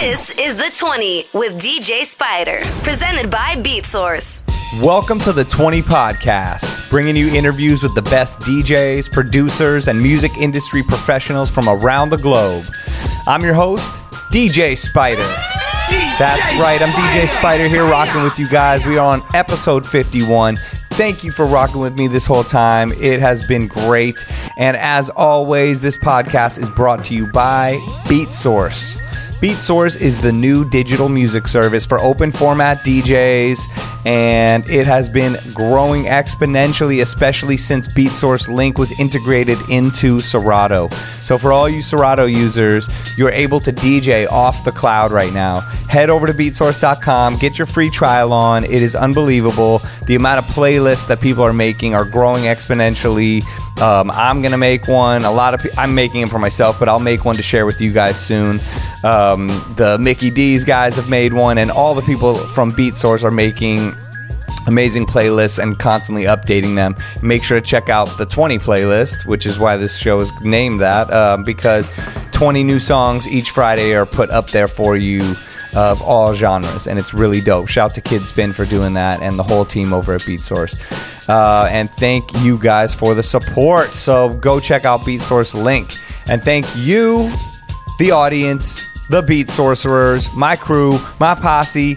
This is the 20 with DJ Spider, presented by BeatSource. Welcome to the 20 Podcast, bringing you interviews with the best DJs, producers, and music industry professionals from around the globe. I'm your host, DJ Spider. That's right, I'm DJ Spider here rocking with you guys. We are on episode 51. Thank you for rocking with me this whole time. It has been great. And as always, this podcast is brought to you by BeatSource. BeatSource is the new digital music service for open format DJs, and it has been growing exponentially, especially since BeatSource Link was integrated into Serato. So, for all you Serato users, you're able to DJ off the cloud right now. Head over to beatsource.com, get your free trial on. It is unbelievable. The amount of playlists that people are making are growing exponentially. Um, I'm gonna make one. A lot of pe- I'm making them for myself, but I'll make one to share with you guys soon. Um, the Mickey D's guys have made one, and all the people from Beat Source are making amazing playlists and constantly updating them. Make sure to check out the 20 playlist, which is why this show is named that, um, because 20 new songs each Friday are put up there for you of all genres, and it's really dope. Shout out to Kid Spin for doing that and the whole team over at Beat Source. Uh, and thank you guys for the support. So go check out Beat Source link. And thank you, the audience, the Beat Sorcerers, my crew, my posse,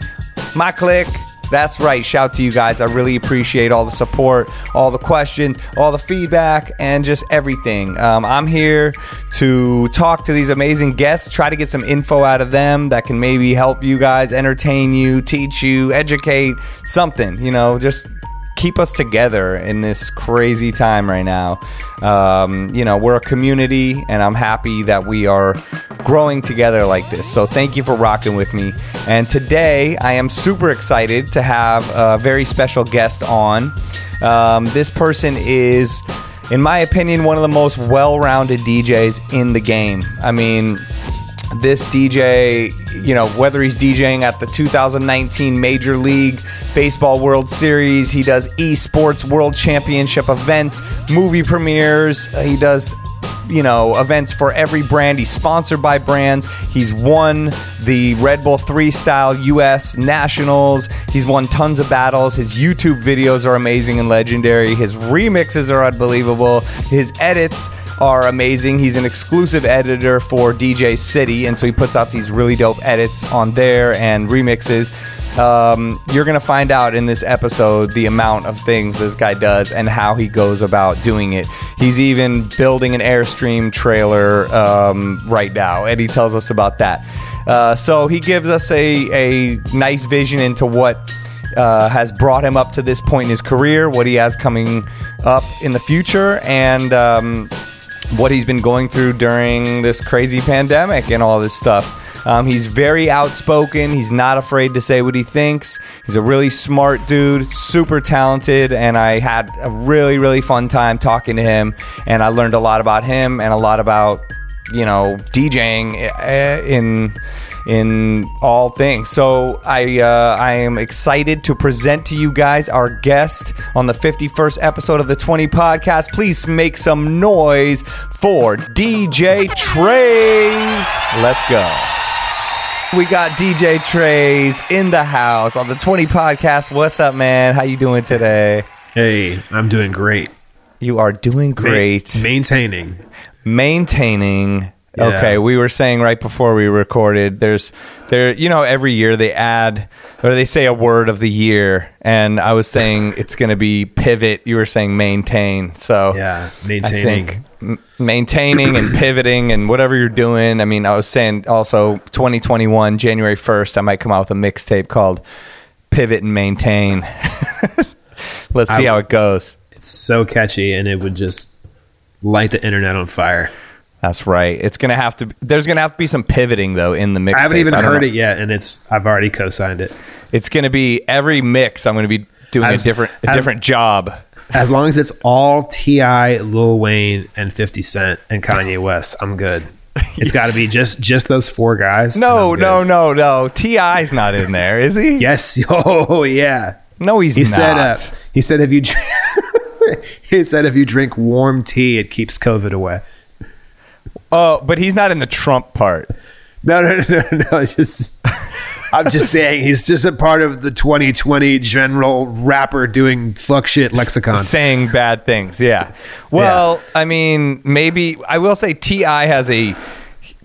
my clique. That's right. Shout to you guys. I really appreciate all the support, all the questions, all the feedback, and just everything. Um, I'm here to talk to these amazing guests, try to get some info out of them that can maybe help you guys, entertain you, teach you, educate, something, you know, just keep us together in this crazy time right now. Um, you know, we're a community, and I'm happy that we are growing together like this. So, thank you for rocking with me. And today, I am super excited to have a very special guest on. Um, this person is, in my opinion, one of the most well rounded DJs in the game. I mean, this DJ, you know, whether he's DJing at the 2019 Major League Baseball World Series, he does esports World Championship events, movie premieres, he does you know events for every brand. He's sponsored by brands. He's won the red bull 3 style us nationals. He's won tons of battles. His youtube videos are amazing and legendary. His remixes are unbelievable. His edits are amazing. He's an exclusive editor for dj city and so he puts out these really dope edits on there and remixes um, you're going to find out in this episode the amount of things this guy does and how he goes about doing it. He's even building an Airstream trailer um, right now, and he tells us about that. Uh, so he gives us a, a nice vision into what uh, has brought him up to this point in his career, what he has coming up in the future, and. Um, what he's been going through during this crazy pandemic and all this stuff. Um, he's very outspoken. He's not afraid to say what he thinks. He's a really smart dude, super talented, and I had a really, really fun time talking to him. And I learned a lot about him and a lot about, you know, DJing eh, in in all things. So I uh, I am excited to present to you guys our guest on the 51st episode of the 20 podcast. Please make some noise for DJ Trayze. Let's go. We got DJ Trayze in the house on the 20 podcast. What's up, man? How you doing today? Hey, I'm doing great. You are doing great. Ma- maintaining. Maintaining. Yeah. Okay, we were saying right before we recorded. There's there, you know, every year they add or they say a word of the year, and I was saying it's going to be pivot. You were saying maintain. So Yeah, I maintaining. think m- maintaining and pivoting and whatever you're doing. I mean, I was saying also 2021 January 1st, I might come out with a mixtape called Pivot and Maintain. Let's see I- how it goes. It's so catchy, and it would just light the internet on fire. That's right. It's gonna have to. There's gonna have to be some pivoting though in the mix. I haven't even heard it yet, and it's I've already co-signed it. It's gonna be every mix. I'm gonna be doing As- a different a as- different job. As long as it's all T.I., Lil Wayne, and Fifty Cent and Kanye West, I'm good. It's got to be just just those four guys. No, no, no, no. T.I.'s not in there, is he? Yes. Oh yeah. No, he's He not. said. Uh, he said if you. Drink, he said if you drink warm tea, it keeps COVID away. oh, but he's not in the Trump part. No, no, no, no, no. Just, I'm just saying he's just a part of the 2020 general rapper doing fuck shit lexicon. saying bad things. Yeah. Well, I mean, maybe I will say T.I. has a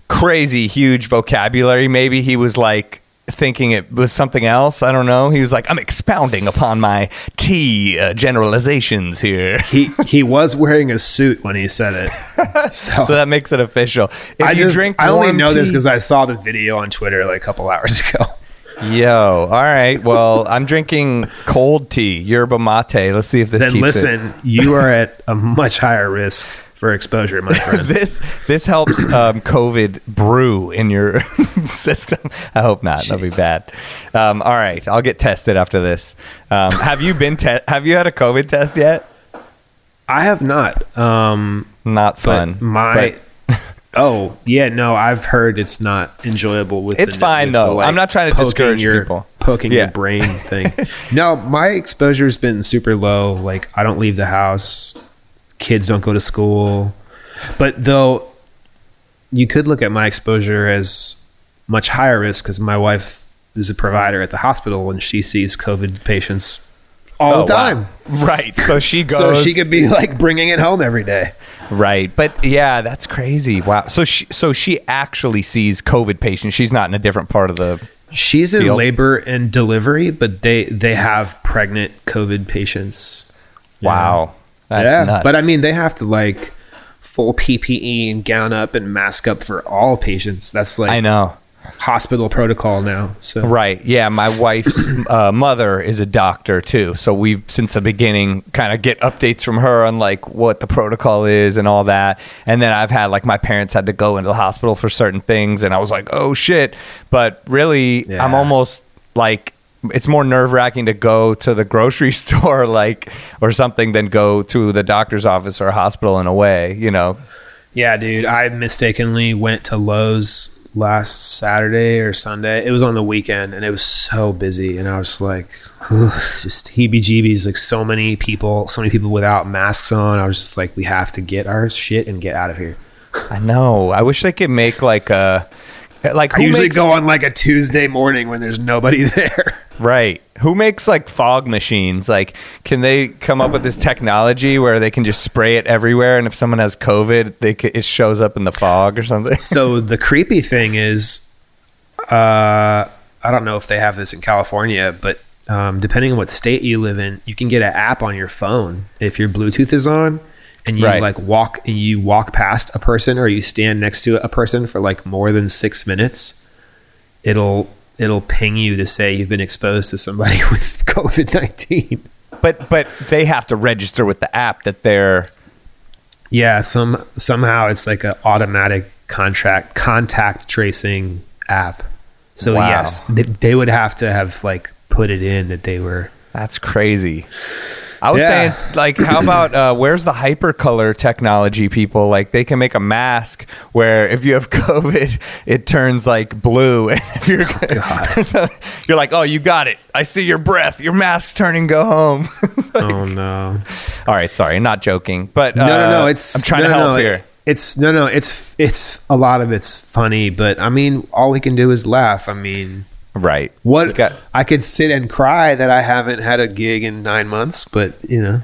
crazy huge vocabulary. Maybe he was like thinking it was something else. I don't know. He was like, I'm expounding upon my T uh, generalizations here. He he was wearing a suit when he said it. So, So that makes it official. If I you just drink I only know this because I saw the video on Twitter like a couple hours ago. Yo, all right. Well, I'm drinking cold tea, yerba mate. Let's see if this then listen, you are at a much higher risk for exposure, my friend. This this helps um, COVID brew in your system. I hope not. That'll be bad. Um, all right, I'll get tested after this. Um, have you been te- Have you had a COVID test yet? I have not. Um, Not but fun. my but oh yeah, no, I've heard it's not enjoyable. With It's the- fine, with the, though. I'm not trying to poking discourage your, people. Poking Yeah. your brain thing. no, my exposure's been super low. Like I don't leave the house. Kids don't go to school. But though, you could look at my exposure as much higher risk because my wife is a provider at the hospital and she sees COVID patients all Oh, the wow. time. Right. So she goes. So she could be like bringing it home every day. Right, but yeah, that's crazy. Wow. So she so she actually sees COVID patients. She's not in a different part of the. She's in labor and delivery, but they they have pregnant COVID patients. Wow. That's yeah, nuts. but I mean, they have to like full PPE and gown up and mask up for all patients. That's like I know. hospital protocol now. So Right. Yeah. My wife's uh, mother is a doctor too, so we've since the beginning kind of get updates from her on like what the protocol is and all that. And then I've had like my parents had to go into the hospital for certain things, and I was like, oh shit. But really, I'm almost like. It's more nerve wracking to go to the grocery store, like, or something, than go to the doctor's office or hospital in a way, you know. yeah, dude, I mistakenly went to Lowe's last Saturday or Sunday. It was on the weekend, and it was so busy, and I was like, just heebie-jeebies. Like so many people, so many people without masks on. I was just like, we have to get our shit and get out of here. I know. I wish they could make like a. Like I usually makes- go on like a Tuesday morning when there's nobody there. Right. Who makes like fog machines? Like, can they come up with this technology where they can just spray it everywhere, and if someone has COVID, they c- it shows up in the fog or something? so the creepy thing is, uh, I don't know if they have this in California, but um, depending on what state you live in, you can get an app on your phone if your Bluetooth is on, and you Right. like walk and you walk past a person or you stand next to a person for like more than six minutes, it'll it'll ping you to say you've been exposed to somebody with COVID nineteen. But but they have to register with the app that they're Yeah, some somehow it's like an automatic contract contact tracing app. So Wow. yes, they, they would have to have like put it in that they were. that's crazy. I was Yeah. saying, like, how about uh, where's the hypercolor technology, people? Like, they can make a mask where if you have COVID, it turns like blue, and if you're God. you're like, oh, you got it. I see your breath. Your mask's turning. Go home. Oh no! All right, sorry, not joking, but No, no, uh, no! It's I'm trying no, to help no, here. It's no, no. It's it's a lot of it's funny, but I mean, all we can do is laugh. I mean, Right. what got- I could sit and cry that I haven't had a gig in nine months, but you know,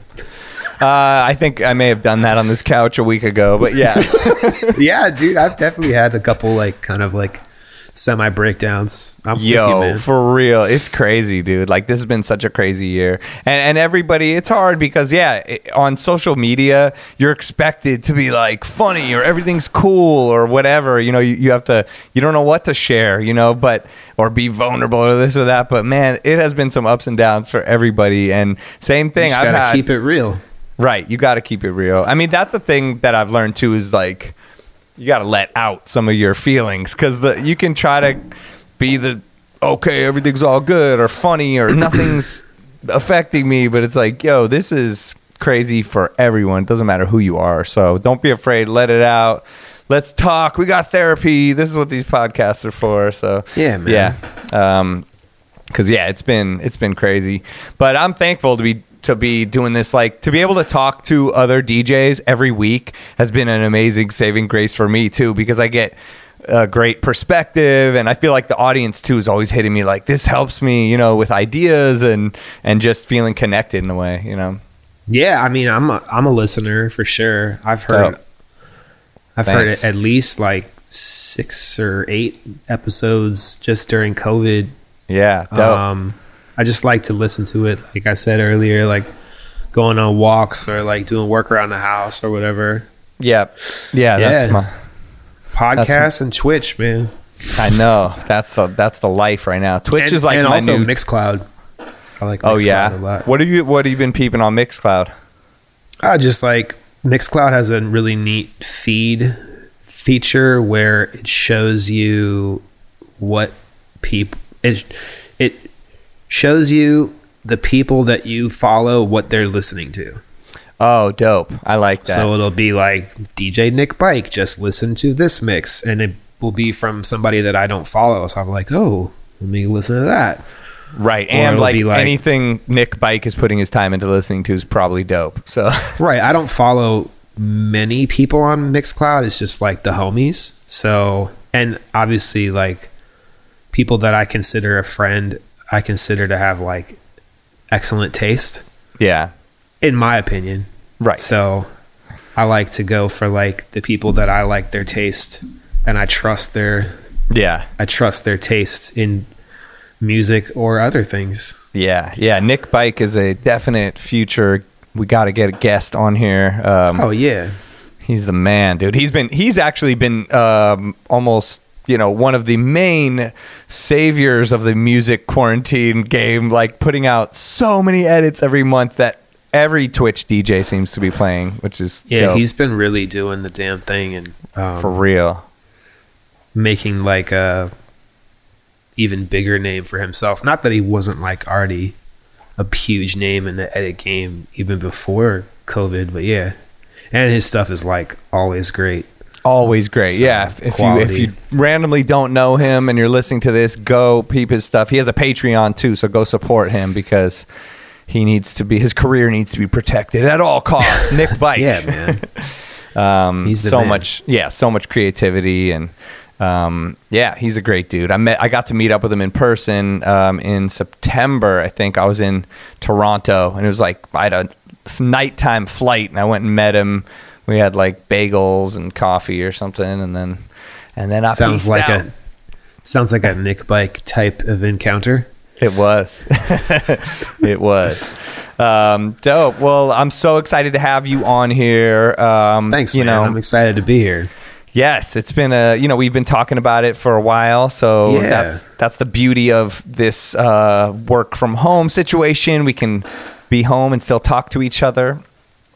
Uh, I think I may have done that on this couch a week ago, but yeah, yeah, dude, I've definitely had a couple like kind of like semi breakdowns. I'm with you, yo, for real, it's crazy, dude. Like this has been such a crazy year, and and everybody, it's hard because yeah, it, on social media, you're expected to be like funny or everything's cool or whatever. You know, you, you have to, you don't know what to share, you know, but or be vulnerable or this or that. But man, it has been some ups and downs for everybody, and same thing. I've had keep it real. Right. You got to keep it real. I mean, that's the thing that I've learned too is like you got to let out some of your feelings cuz the you can try to be the okay, everything's all good or funny or nothing's affecting me, but it's like, yo, this is crazy for everyone. It doesn't matter who you are. So, don't be afraid, let it out. Let's talk. We got therapy. This is what these podcasts are for. So, Yeah, man. Yeah. Um because yeah, it's been it's been crazy, but I'm thankful to be to be doing this. Like to be able to talk to other DJs every week has been an amazing saving grace for me too, because I get a great perspective, and I feel like the audience too is always hitting me like this helps me, you know, with ideas and and just feeling connected in a way, you know. Yeah, I mean, I'm a, I'm a listener for sure. I've heard. I've heard Thanks. it at least like six or eight episodes just during COVID. Yeah, dope. Um, I just like to listen to it. Like I said earlier, like going on walks or like doing work around the house or whatever. yeah, yeah, that's yeah. my. Podcasts and Twitch, man. I know that's the that's the life right now. Twitch and, is like and my also new. Mixcloud. I like. oh yeah. a lot. What have you What have you been peeping on Mixcloud? I just like Mixcloud has a really neat feed feature where it shows you what people it it shows you the people that you follow what they're listening to. Oh, dope! I like that. So it'll be like DJ Nick Bike just listen to this mix and it will be from somebody that I don't follow. So I'm like, "Oh, let me listen to that." right, or and like, like- anything Nick Bike is putting his time into listening to is probably dope. So Right. I don't follow many people on Mixcloud. It's just like the homies. So, and obviously, like people that I consider a friend, I consider to have like excellent taste, yeah, in my opinion. right. So, I like to go for like the people that I like their taste and I trust their yeah, I trust their taste in music or other things. yeah, yeah. Nick Bike is a definite future. We got to get a guest on here. Um, Oh yeah. He's the man, dude. He's been he's actually been um, almost you know one of the main saviors of the music quarantine game, like putting out so many edits every month that every Twitch DJ seems to be playing, which is Yeah, dope. he's been really doing the damn thing and um, for real. making like a even bigger name for himself. Not that he wasn't like already a huge name in the edit game even before COVID, but yeah. And his stuff is like always great. Always great. So, yeah. If, if you if you randomly don't know him and you're listening to this, go peep his stuff. He has a Patreon too, so go support him because he needs to be his career needs to be protected at all costs. Nick Bike. Yeah, man. um, He's so man. much yeah so much creativity and um, yeah he's a great dude i met i got to meet up with him in person um, in september i think i was in toronto and it was like i had a nighttime flight and i went and met him we had like bagels and coffee or something and then and then i sounds like out. a sounds like a Nick Bike type of encounter. It was. it was. Um, dope. Well, I'm so excited to have you on here. Um, Thanks, you man. know, I'm excited to be here. Yes, it's been a you know we've been talking about it for a while, so Yeah. that's that's the beauty of this uh, work from home situation. We can be home and still talk to each other.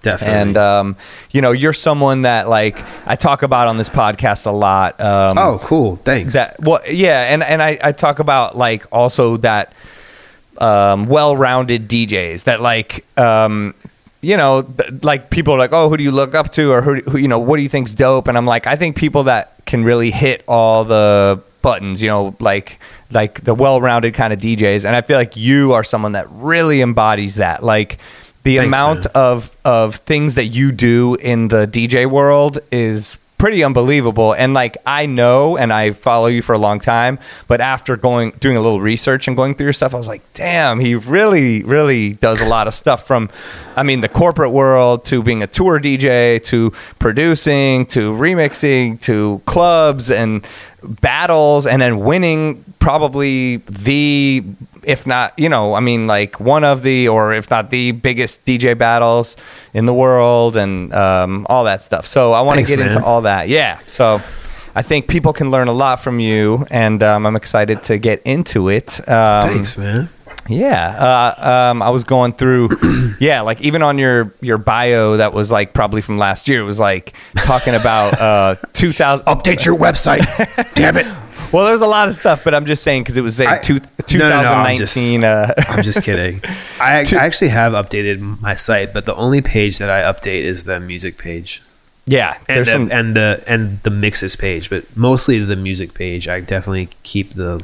Definitely. And um, you know, you're someone that like I talk about on this podcast a lot. Um, oh, cool. Thanks. that well, yeah, and and I, I talk about like also that um, well-rounded DJs that like um, you know th- like people are like oh who do you look up to or who, who you know what do you think's dope and I'm like I think people that can really hit all the buttons you know like like the well-rounded kind of DJs and I feel like you are someone that really embodies that like the Thanks, amount man. of of things that you do in the DJ world is pretty unbelievable and like I know and I follow you for a long time but after going doing a little research and going through your stuff I was like damn he really really does a lot of stuff from I mean the corporate world to being a tour DJ to producing to remixing to clubs and battles and then winning probably the if not you know i mean like one of the or if not the biggest dj battles in the world and um, all that stuff so i want to get man. into all that yeah so i think people can learn a lot from you and um, i'm excited to get into it um, Thanks, man. Yeah, uh, um, I was going through. yeah, like even on your your bio that was like probably from last year. It was like talking about uh, 2000. Update your website. Damn it. Well, there's a lot of stuff, but I'm just saying because it was like I- two, No, no, no, I'm just- 2019. uh, I'm just kidding. I, I actually have updated my site, but the only page that I update is the music page yeah, and the, some. and the and the mixes page, but mostly the music page. I definitely keep the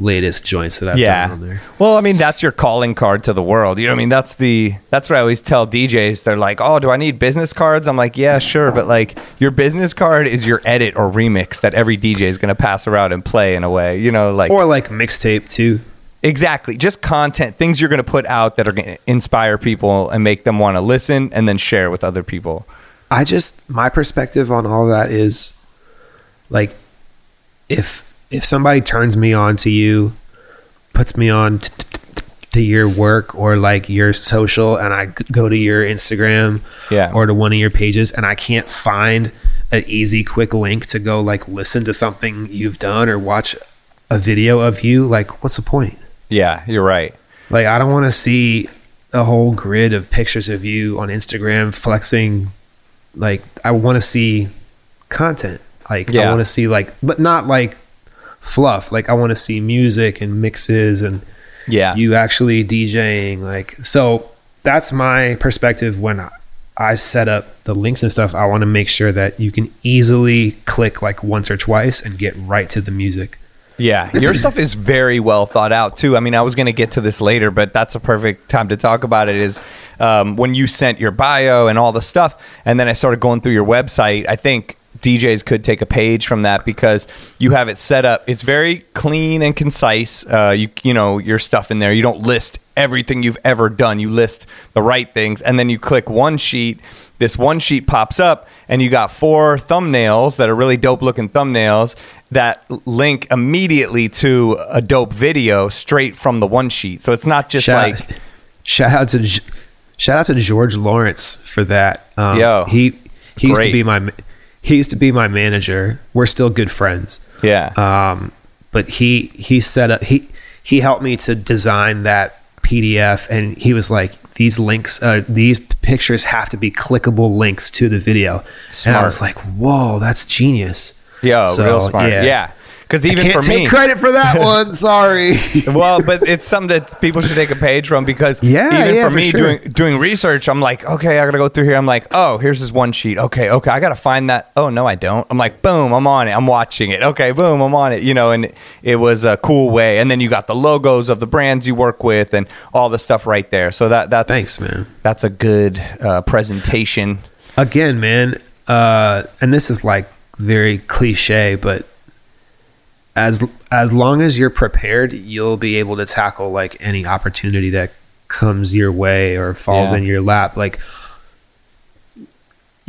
latest joints that I've yeah. done on there. Well, I mean, that's your calling card to the world. You know what I mean? That's the that's what I always tell DJs. They're like, "Oh, do I need business cards?" I'm like, "Yeah, sure," but like your business card is your edit or remix that every DJ is going to pass around and play in a way. You know, like Or like mixtape too. exactly just content, things you're going to put out that are going to inspire people and make them want to listen and then share with other people. I just my perspective on all that is like if if somebody turns me on to you, puts me on t- t- to your work or like your social, and I go to your Instagram Yeah. or to one of your pages, and I can't find an easy, quick link to go like listen to something you've done or watch a video of you, like what's the point? Yeah, you're right. Like I don't want to see a whole grid of pictures of you on Instagram flexing. Like I want to see content. Like I want to see like, but not like fluff. Like I want to see music and mixes and Yeah. you actually DJing. Like so, that's my perspective when I, I set up the links and stuff. I want to make sure that you can easily click like once or twice and get right to the music. Yeah, your stuff is very well thought out too. I mean, I was going to get to this later, but that's a perfect time to talk about it. Is um, when you sent your bio and all the stuff, and then I started going through your website. I think DJs could take a page from that because you have it set up. It's very clean and concise. Uh, you you know your stuff in there. You don't list everything you've ever done. You list the right things, and then you click one sheet. This one sheet pops up, and you got four thumbnails that are really dope looking thumbnails that link immediately to a dope video straight from the one sheet. So it's not just shout, like shout out to shout out to George Lawrence for that. Um, Yo, he he used to be my he used to be my manager. We're still good friends. yeah, Um, but he he set up he he helped me to design that PDF, and he was like, "These links, uh, these pictures have to be clickable links to the video." And I was like, "Whoa, that's genius!" yo, So, real smart. yeah. Yeah, because even can't for take me, credit for that one. Sorry. well, but it's something that people should take a page from because Yeah, even yeah, for for me sure. doing doing research, I'm like, okay, I gotta go through here. I'm like, oh, here's this one sheet. Okay, okay, I gotta find that. Oh no, I don't. I'm like, boom, I'm on it. I'm watching it. Okay, boom, I'm on it. You know, and it was a cool way. And then you got the logos of the brands you work with and all the stuff right there. So that that's Thanks, man. That's a good uh, presentation. again, man, uh, and this is like very cliche, but as as long as you're prepared, you'll be able to tackle like any opportunity that comes your way or falls Yeah. in your lap. Like,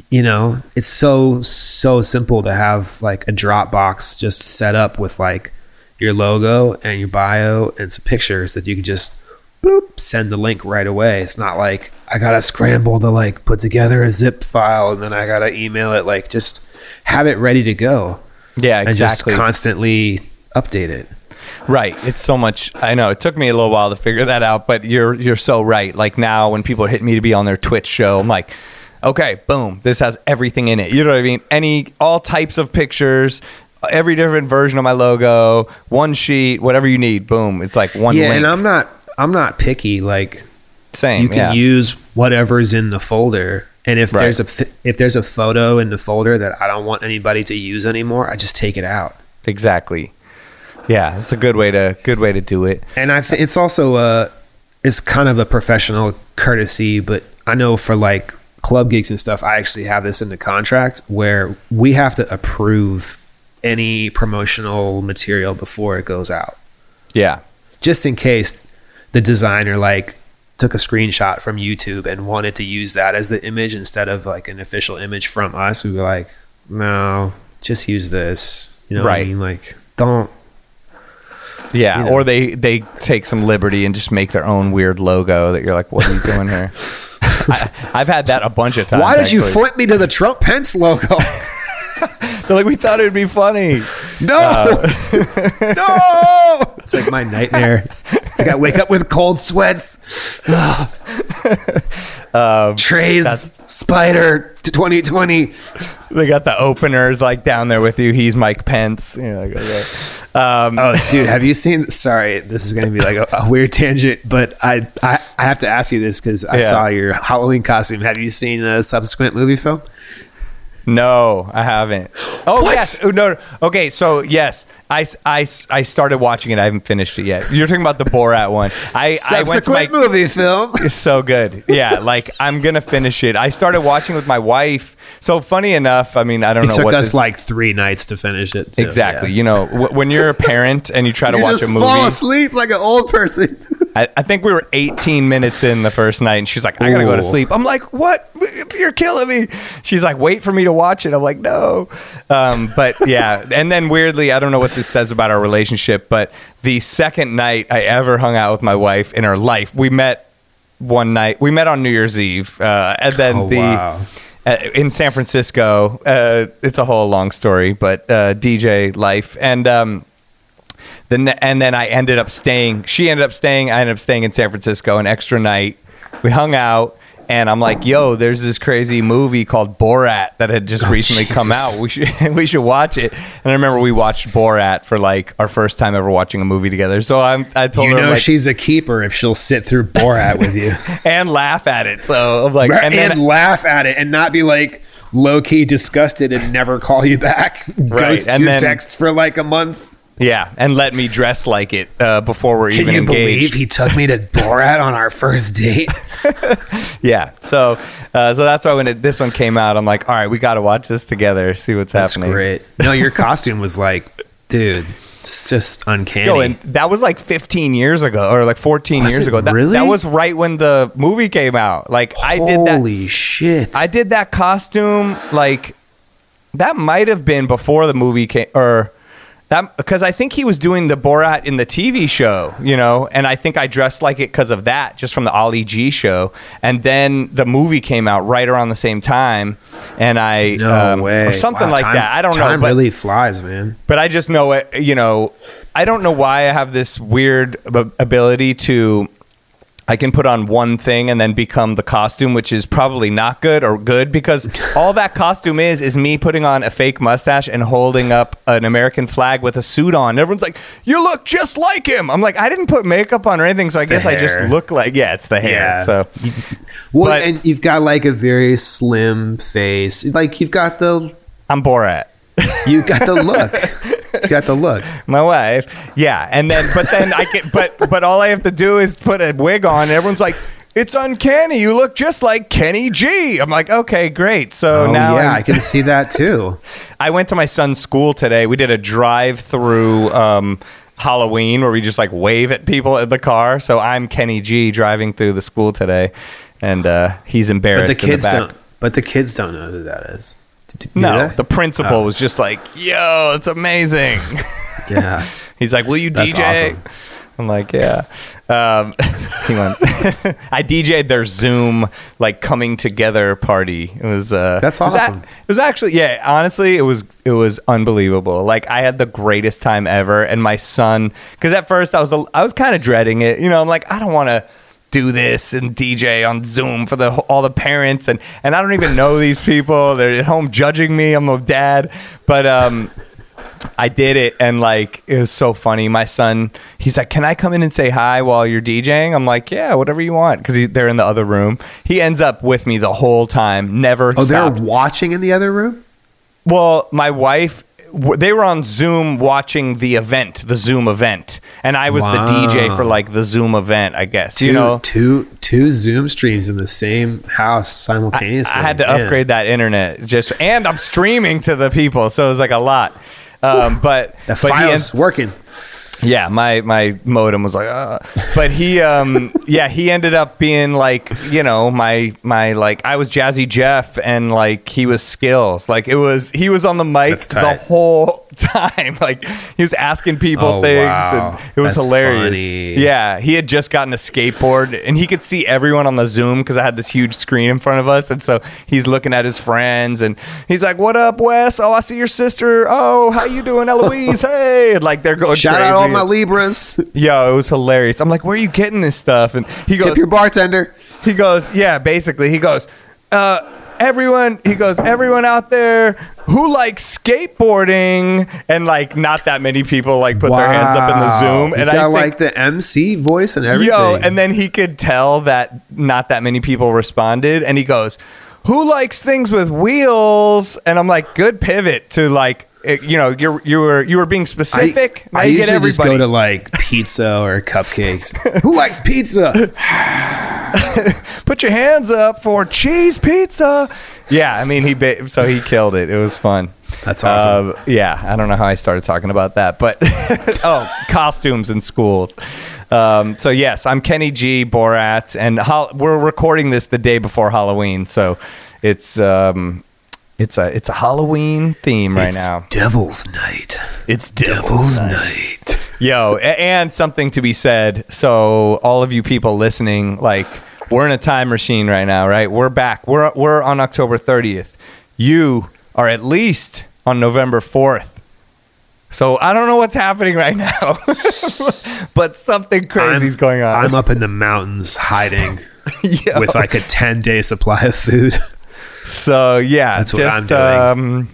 you know, it's so so simple to have like a Dropbox just set up with like your logo and your bio and some pictures that you can just bloop, send the link right away. It's not like I gotta scramble to like put together a zip file and then I gotta email it. Like just have it ready to go Yeah, and exactly. just constantly update it. Right. It's so much. I know it took me a little while to figure that out, but you're you're so right. Like now, when people hit me to be on their Twitch show, I'm like, okay, boom, this has everything in it. You know what I mean? Any all types of pictures, every different version of my logo, one sheet, whatever you need. Boom. It's like one yeah, link. and I'm not I'm not picky. Like Same. you can yeah. use whatever's in the folder. And if Right. there's a if there's a photo in the folder that I don't want anybody to use anymore, I just take it out. exactly. Yeah, it's a good way to good way to do it. and I think it's also a it's kind of a professional courtesy, but I know for like club gigs and stuff, I actually have this in the contract where we have to approve any promotional material before it goes out, Yeah. just in case the designer like took a screenshot from YouTube and wanted to use that as the image instead of like an official image from us. We were like, no, just use this. You know what I Right. mean? Like, don't Yeah, You know. or they they take some liberty and just make their own weird logo that you're like, what are you doing here? I, I've had that a bunch of times. Why did you actually. flip me to the Trump Pence logo? They're like, we thought it'd be funny. No, uh, no! It's like my nightmare. I wake up with cold sweats. Trayze Spider 2020. They got the openers like down there with you. He's Mike Pence. You're like, okay. Um, Oh, dude, have you seen? Sorry, this is going to be like a, a weird tangent, but I, I I have to ask you this because I Yeah. saw your Halloween costume. Have you seen a subsequent movie film? No, I haven't. Oh What? yes, Oh, no. no. Okay, so yes, I, I, I started watching it. I haven't finished it yet. You're talking about the Borat one. I I went to my Subsequent movie film. It's so good. Yeah, like I'm gonna finish it. I started watching with my wife. So funny enough, I mean, I don't It know took what us this, like three nights to finish it. too, exactly. yeah. You know, w- when you're a parent and you try to You watch just a movie, fall asleep like an old person. I, I think we were 18 minutes in the first night, and she's like, "I gotta go to sleep." I'm like, "What? You're killing me." She's like, "Wait for me to watch it." I'm like, "No," um, but yeah. And then weirdly, I don't know what this says about our relationship, but the second night I ever hung out with my wife in her life, we met one night. We met on New Year's Eve, uh, and then Oh, the. wow. Uh, in San Francisco, uh, it's a whole long story, but uh, DJ life, and um, then and then I ended up staying. She ended up staying. I ended up staying in San Francisco an extra night. We hung out, and I'm like, "Yo, there's this crazy movie called Borat that had just oh, recently come out. Oh, We should we should watch it." And I remember we watched Borat for like our first time ever watching a movie together. So I'm I told You her know like, she's a keeper if she'll sit through Borat with you and laugh at it. So I'm like, and, and then laugh at it and not be like low key disgusted and never call you back. Ghost and your then- text for like a month. Yeah, and let me dress like it uh, before we're Can even you engaged. believe he took me to Borat on our first date? Yeah. So, uh, so that's why when it, this one came out, I'm like, all right, we got to watch this together, see what's That's happening. great. No, your costume was like, dude, it's just uncanny. Yo, and that was like 15 years ago, or like 14 Was years ago. That, really? that was right when the movie came out. Like I did that. Holy shit! I did that costume. Like that might have been before the movie came, or that because I think he was doing the Borat in the TV show, you know, and I think I dressed like it because of that, just from the Ali G show. And then the movie came out right around the same time, and I no um, way, or something Wow, like time- that. I don't know, Time really flies, man. but I just know it. You know, I don't know why I have this weird ability to. I can put on one thing and then become the costume, which is probably not good or good because all that costume is is me putting on a fake mustache and holding up an American flag with a suit on. Everyone's like, "You look just like him." I'm like, I didn't put makeup on or anything, so I It's the guess I just look like yeah, it's the hair. Yeah. So Well, But- and you've got like a very slim face. Like you've got the I'm Borat. you got the look. got the look. my wife. Yeah, and then but then I get but but all I have to do is put a wig on, and everyone's like, "It's uncanny. You look just like Kenny G." I'm like, "Okay, great." So Oh now yeah, I'm- I can see that too. I went to my son's school today. We did a drive-through um, Halloween where we just like wave at people in the car. So I'm Kenny G driving through the school today, and uh, he's But embarrassed. the kids the don't. But the kids don't know who that is. Do No, they? the principal Oh. was just like, "Yo, it's amazing." yeah. He's like, "Will you That's DJ?" awesome. I'm like, "Yeah." Um, hang on. I DJ'd their Zoom like coming together party. It was uh, That's it was a- awesome. it was actually yeah. Honestly, it was it was unbelievable. Like I had the greatest time ever, and my son because at first I was a- I was kind of dreading it. You know, I'm like, I don't want to do this and DJ on Zoom for the all the parents and and I don't even know these people. They're at home judging me. I'm a dad, but um. I did it and like it was so funny. My son, he's like, "Can I come in and say hi while you're DJing?" I'm like, "Yeah, whatever you want," because they're in the other room. He ends up with me the whole time, never. Oh, they're watching in the other room. Well, my wife, they were on Zoom watching the event, the Zoom event, and I was the DJ for like the Zoom event, I guess. Two, you know, two two Zoom streams in the same house simultaneously. I had to Man. upgrade that internet just, and I'm streaming to the people, so it was like a lot. Um, but The but files working. Yeah, my my modem was like, uh. but he, um, yeah, he ended up being like, you know, my my like, I was Jazzy Jeff, and like he was Skillz, like it was, he was on the mic the whole time, like he was asking people Oh, things, wow. and it was That's hilarious. funny. Yeah, he had just gotten a skateboard, and he could see everyone on the Zoom because I had this huge screen in front of us, and so he's looking at his friends, and he's like, "What up, Wes? Oh, I see your sister. Oh, how you doing, Eloise? hey!" And, like they're going Shout crazy. out all my Libras. Yo, it was hilarious. I'm like, where are you getting this stuff? And he Tip goes, your bartender. he goes, yeah, basically, he goes, uh, everyone, he goes, everyone out there who likes skateboarding, and like not that many people like put their hands up in the Zoom, He's and I got think, like the MC voice and everything. yo, and then he could tell that not that many people responded, and he goes. who likes things with wheels? And I'm like, good pivot to like, it- you know, you're you were you were being specific. I, I usually just go to like pizza or cupcakes. Who likes pizza? put your hands up for cheese pizza. Yeah, I mean he ba- so he killed it. It was fun. That's awesome. Uh, yeah, I don't know how I started talking about that, but oh, costumes in schools. Um, so yes, I'm Kenny G Borat, and hol- we're recording this the day before Halloween, so it's um, it's a it's a Halloween theme right now. Devil's Night. It's Devil's Night. Yo, and something to be said. So, all of you people listening, like, we're in a time machine right now, right? We're back. We're we're on October 30th. You are at least on November 4th. So I don't know what's happening right now, but something crazy's going on. I'm up in the mountains hiding with like a 10 day supply of food. So yeah, That's what just, I'm. Um,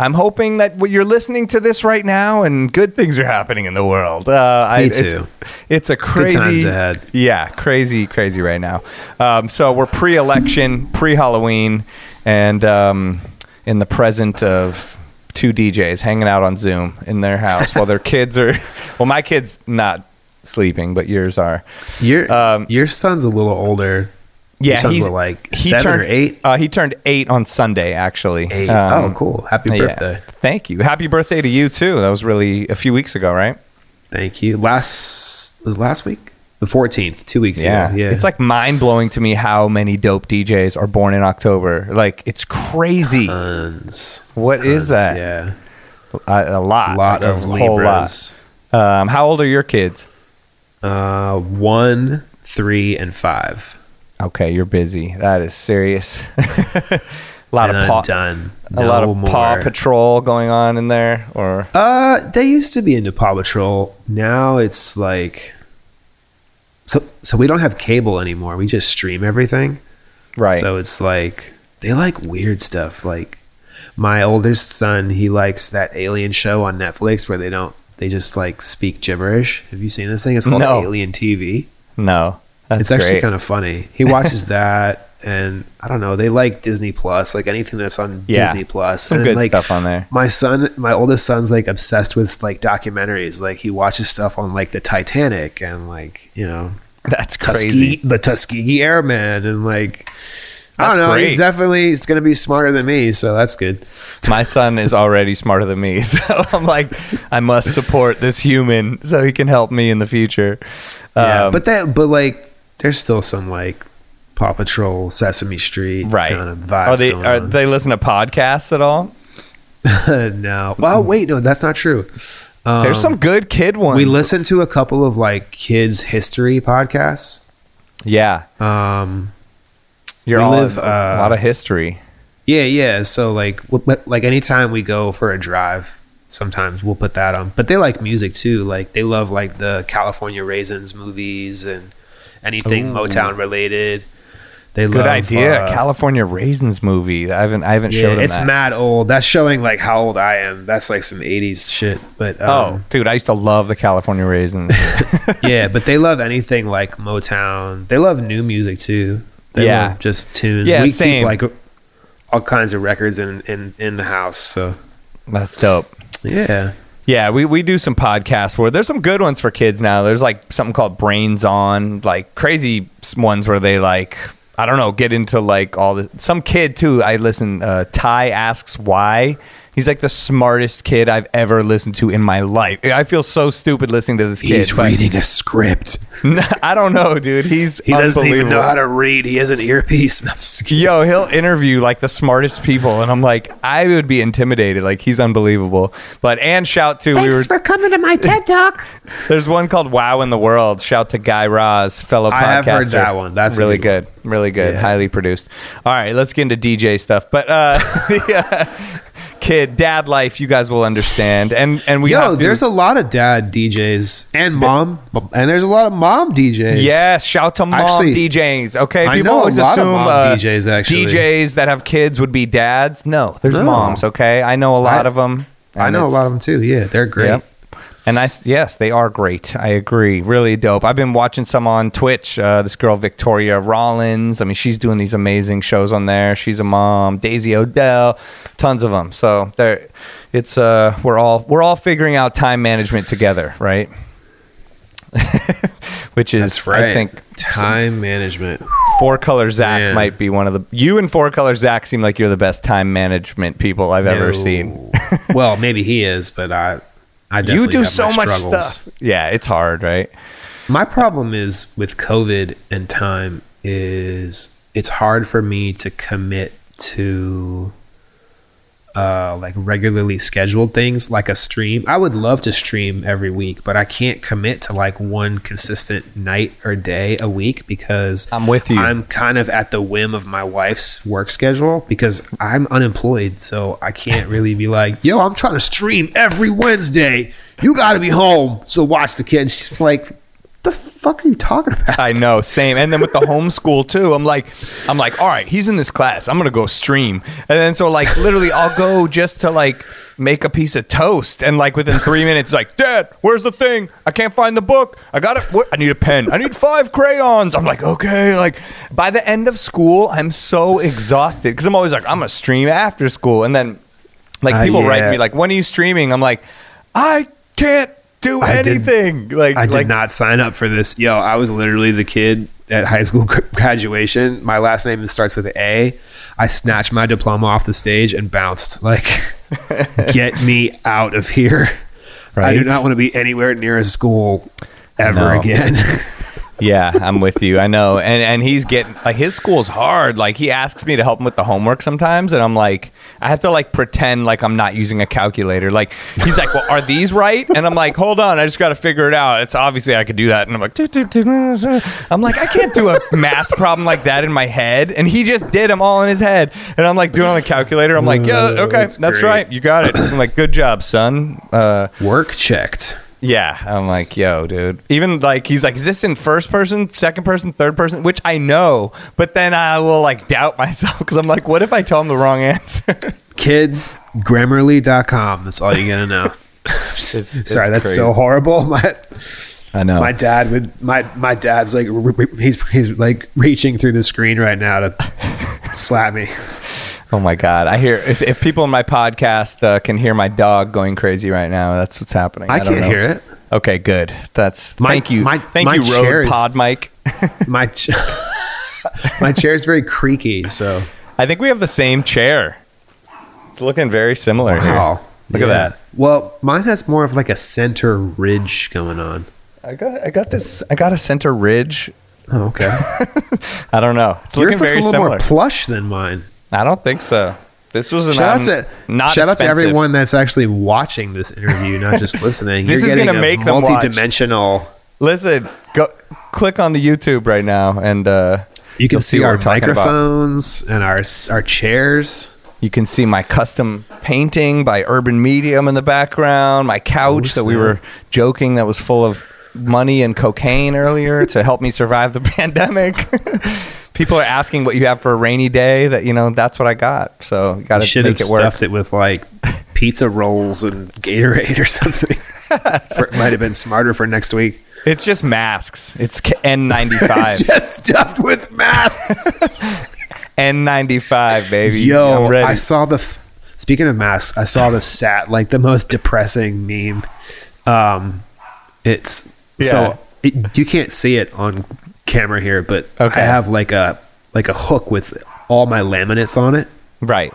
I'm hoping that what you're listening to this right now, and good things are happening in the world. Uh, Me it's- too. It's, a crazy times ahead. Yeah, crazy, crazy right now. Um, so we're pre-election, pre-Halloween, and um, in the present of two DJs hanging out on Zoom in their house while their kids are. Well, my kid's not sleeping, but yours are. Your, Um, your son's a little older. Yeah, he's like he seven turned or eight. Uh, he turned eight on Sunday, actually. Eight. Um, oh, cool. Happy yeah. birthday. Thank you. Happy birthday to you too. That was really a few weeks ago, right? Thank you. Last, was last week? The 14th, two weeks Yeah. ago. Yeah. It's like mind blowing to me how many dope DJs are born in October. Like it's crazy. tons. What is Tons, that? Yeah. A, a lot. A lot Like, of a whole Libras. lot. Um, how old are your kids? Uh, one, three, and five. Okay, you're busy. That is serious. a lot and of paw, done. a lot No of Paw. Patrol going on in there, or Uh, they used to be into Paw Patrol. Now it's like, so so we don't have cable anymore. We just stream everything. right? So it's like they like weird stuff. Like my oldest son, he likes that alien show on Netflix where they don't. They just like speak gibberish. Have you seen this thing? It's called No. Alien TV. no, that's it's actually great. kind of funny. He watches that, and I don't know. They like Disney Plus, like anything that's on Yeah. Disney Plus. some And, good like, stuff on there. My son, my oldest son's like obsessed with like documentaries. Like he watches stuff on like the Titanic and like you know That's Tuskegee, crazy. the Tuskegee Airmen, and like I don't know. great. He's definitely he's gonna be smarter than me, so that's good. My son is already smarter than me, so I'm like, I must support this human so he can help me in the future. Yeah, Um, but that but like there's still some like Paw Patrol, Sesame Street right? kind of vibes. Are they are on. they listen to podcasts at all? no. Well, wait, no, that's not true. Um, There's some good kid ones. We listen to a couple of like kids history podcasts. Yeah, Um, you're We all live, a uh, lot of history. yeah, yeah. So like, like anytime we go for a drive, sometimes we'll put that on. But they like music too. Like they love like the California Raisins movies and anything Ooh. Motown related. They Good love, idea. uh, California Raisins movie. I haven't I haven't yeah, showed them it's that. mad old. That's showing like how old I am. That's like some '80s shit. But um, oh, dude, I used to love the California Raisins. yeah, but they love anything like Motown. They love new music too. They Yeah. love just tunes. Yeah, we same. keep like all kinds of records in in in the house. So That's dope. yeah, Yeah, we, we do some podcasts where there's some good ones for kids now. There's like something called Brains On, like crazy ones where they like I don't know, get into like all the some kid too. I listen. Uh, Tai asks why. He's like the smartest kid I've ever listened to in my life. I feel so stupid listening to this kid. he's but- reading a script. I don't know, dude. He's He doesn't even know how to read. He has an earpiece. I'm just. Yo, he'll interview like the smartest people, and I'm like, I would be intimidated. Like he's unbelievable. But and shout to we were Thanks for coming to my TED Talk. There's one called Wow in the World. Shout to Guy Raz, fellow podcaster. I have heard that one. That's really good good. Really good. Yeah. Highly produced. All right, let's get into DJ stuff. But uh, the, uh, kid, dad life, you guys will understand. And and we Yo, there's a lot of dad DJs and mom, and there's a lot of mom DJs. Yes, shout to mom Actually, DJs. Okay, I people always assume uh, DJs, actually. DJs that have kids would be dads. No, there's No. moms. Okay, I know a lot I- of them. I know a lot of them too. Yeah, they're great. Yep. And I yes, they are great. I agree. Really dope. I've been watching some on Twitch. Uh, this girl Victoria Rollins. I mean, she's doing these amazing shows on there. She's a mom. Daisy Odell, tons of them. So there, it's uh, we're all we're all figuring out time management together, right? Which is, I think, time management. Four Color Zack Man. might be one of the. You and Four Color Zack seem like you're the best time management people I've ever seen. well, maybe he is, but I, I you do so much struggles. stuff. Yeah, it's hard, right? My problem is with COVID and time is it's hard for me to commit to uh, like regularly scheduled things like a stream. I would love to stream every week, but I can't commit to like one consistent night or day a week because I'm with you. I'm kind of at the whim of my wife's work schedule because I'm unemployed, so I can't really be like, "Yo, I'm trying to stream every Wednesday. You got to be home, so watch the kids. She's like, "The fuck are you talking about?" I know, same. And then with the homeschool too, I'm like, I'm like, all right, he's in this class. I'm gonna go stream, and then so like literally, I'll go just to like make a piece of toast, and like within three minutes, like, Dad, where's the thing? I can't find the book. I got it. What? I need a pen. I need five crayons. I'm like, okay. Like by the end of school, I'm so exhausted because I'm always like, I'm gonna stream after school, and then like Uh, people write me like, when are you streaming? I'm like, I can't do I did- anything. like I did like not sign up for this. Yo, I was literally the kid at high school graduation. My last name starts with A. I snatched my diploma off the stage and bounced. Like, get me out of here. I do not want to be anywhere near a school ever No. again. Yeah, I'm with you. I know. And and he's getting like his school's hard. Like he asks me to help him with the homework sometimes and I'm like I have to like pretend like I'm not using a calculator. Like he's like, "Well, are these right?" And I'm like, "Hold on, I just got to figure it out. It's obviously I could do that." And I'm like. I'm like, "I can't do a math problem like that in my head." And he just did them all in his head. And I'm like doing on the calculator. I'm like, "Yeah, okay, That's that's, right. You got it." I'm like, "Good job, son." Uh Work checked. Yeah, I'm like, yo, dude. Even like, he's like, is this in first person, second person, third person? Which I know, but then I will like doubt myself because I'm like, what if I tell him the wrong answer? Kid, Grammarly.com. That's all you gotta know. it's Sorry, that's crazy. so horrible. My, I know. my dad would my my dad's like re- re- he's he's like reaching through the screen right now to slap me. Oh my god, I hear if, if people in my podcast uh, can hear my dog going crazy right now, that's what's happening. I don't can't know. hear it. Okay, good. That's My- thank you, my- thank my you, is- Pod Mike. My ch- my chair is very creaky, so I think we have the same chair. It's looking very similar wow. here. Look Yeah. at that. Well, mine has more of like a center ridge going on. I got I got this. I got a center ridge. Oh, okay. I don't know. It's Yours looking looks a very little similar. more plush than mine. I don't think so. This was an Shout out to not shout out to everyone that's actually watching this interview, not just listening. This You're is gonna a make them watch. multi-dimensional. Listen, go click on the YouTube right now, and uh, You can see, what our talking about. microphones and our our chairs. You can see my custom painting by Urban Medium in the background. My couch that we were joking that was full of money and cocaine earlier to help me survive the pandemic. People are asking what you have for a rainy day. That you know, that's what I got. So got to should make have it work. stuffed it with like pizza rolls and Gatorade or something. for, it might have been smarter for next week. It's just masks. It's N95. It's just stuffed with masks. N95, baby. Yo. I saw the. F- Speaking of masks, I saw the sat like the most depressing meme. Um, it's Yeah. so it, you can't see it on camera here, but Okay. I have like a like a hook with all my laminates on it. right.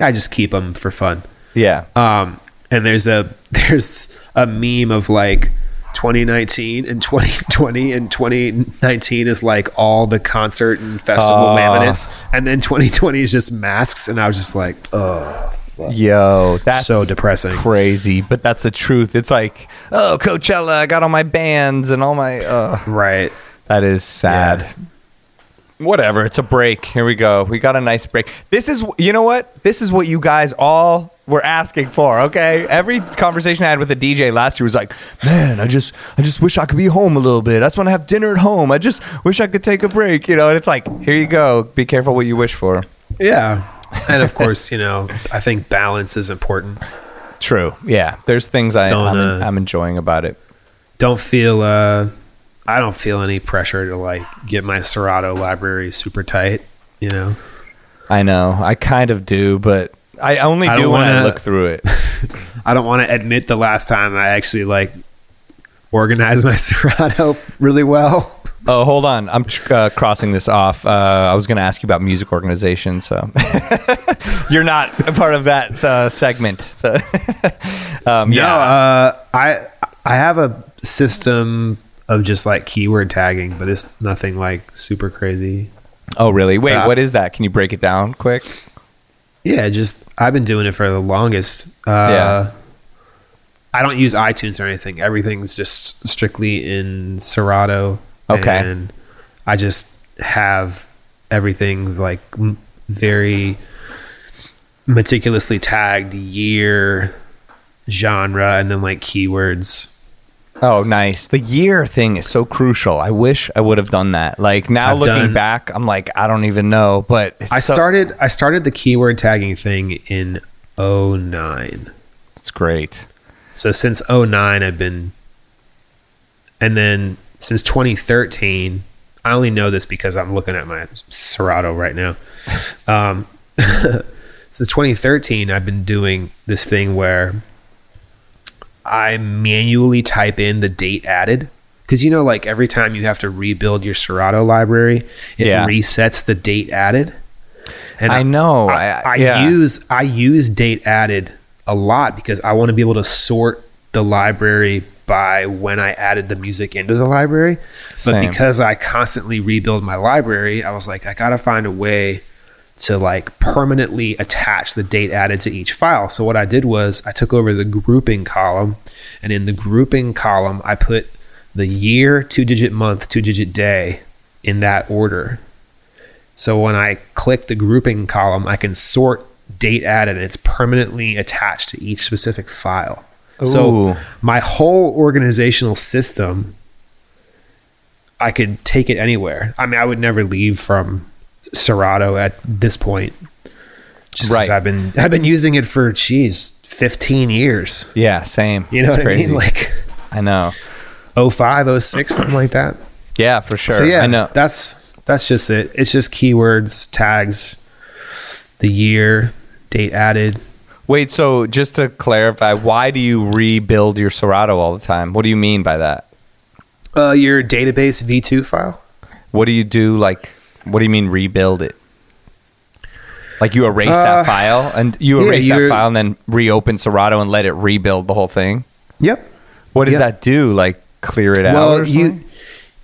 I just keep them for fun. Yeah. Um, and there's a there's a meme of like 2019 and 2020 and 2019 is like all the concert and festival Oh. laminates, and then 2020 is just masks. And I was just like, oh, fuck. Yo, that's So depressing. Crazy, but that's the truth. It's like, oh, Coachella, I got all my bands and all my. Uh, right. That is sad. Yeah. Whatever. It's a break. Here we go. We got a nice break. This is, you know what? This is what you guys all were asking for. Okay. Every conversation I had with a DJ last year was like, man, I just, I just wish I could be home a little bit. I just want to have dinner at home. I just wish I could take a break. You know. And it's like, here you go. Be careful what you wish for. Yeah. And of course, you know, I think balance is important. True. Yeah. There's things I, I'm, uh, I'm enjoying about it. Don't feel uh I don't feel any pressure to like get my Serato library super tight, you know. I know. I kind of do, but I only I do when wanna- look through it. I don't want to admit the last time I actually like organized my Serato really well. Oh, hold on. I'm uh, crossing this off. Uh, I was going to ask you about music organization, so you're not a part of that uh, segment. So, um, No, yeah. uh, I I have a system of just like keyword tagging, but it's nothing like super crazy. oh, really? Wait, uh, what is that? Can you break it down quick? Yeah, just I've been doing it for the longest. Uh, Yeah. I don't use iTunes or anything. Everything's just strictly in Serato. Okay. And I just have everything like m- very meticulously tagged year, genre, and then like keywords. Oh, nice. The year thing is so crucial. I wish I would have done that. Like now I've looking done- back, I'm like, I don't even know. But it's I so- started I started the keyword tagging thing in 09. It's great. So since 09 I've been and then since 2013 I only know this because I'm looking at my Serato right now. Um, since 2013 I've been doing this thing where I manually type in the date added because you know like every time you have to rebuild your Serato library it Yeah. resets the date added. And I know. I, I- I yeah. use I use date added a lot because I want to be able to sort the library by when I added the music into the library. But Same. because I constantly rebuild my library, I was like, I gotta find a way to like permanently attach the date added to each file. So what I did was I took over the grouping column, and in the grouping column, I put the year, two digit month, two digit day in that order. So when I click the grouping column, I can sort date added and it's permanently attached to each specific file. Ooh. So my whole organizational system, I could take it anywhere. I mean, I would never leave from Serato at this point. Just Right. I've been I've been using it for geez, 15 years. Yeah, same. You know It's what I mean? Like I know. 05, 06, something like that. Yeah, for sure. So yeah, I know. that's that's just it. It's just keywords, tags, the year, date added. Wait, so just to clarify, why do you rebuild your Serato all the time? What do you mean by that? Uh, your database V2 file. What do you do? Like, what do you mean rebuild it? Like you erase Uh, that file and you yeah, erase that file and then reopen Serato and let it rebuild the whole thing. Yep. What does Yeah. that do? Like clear it out? Well, you,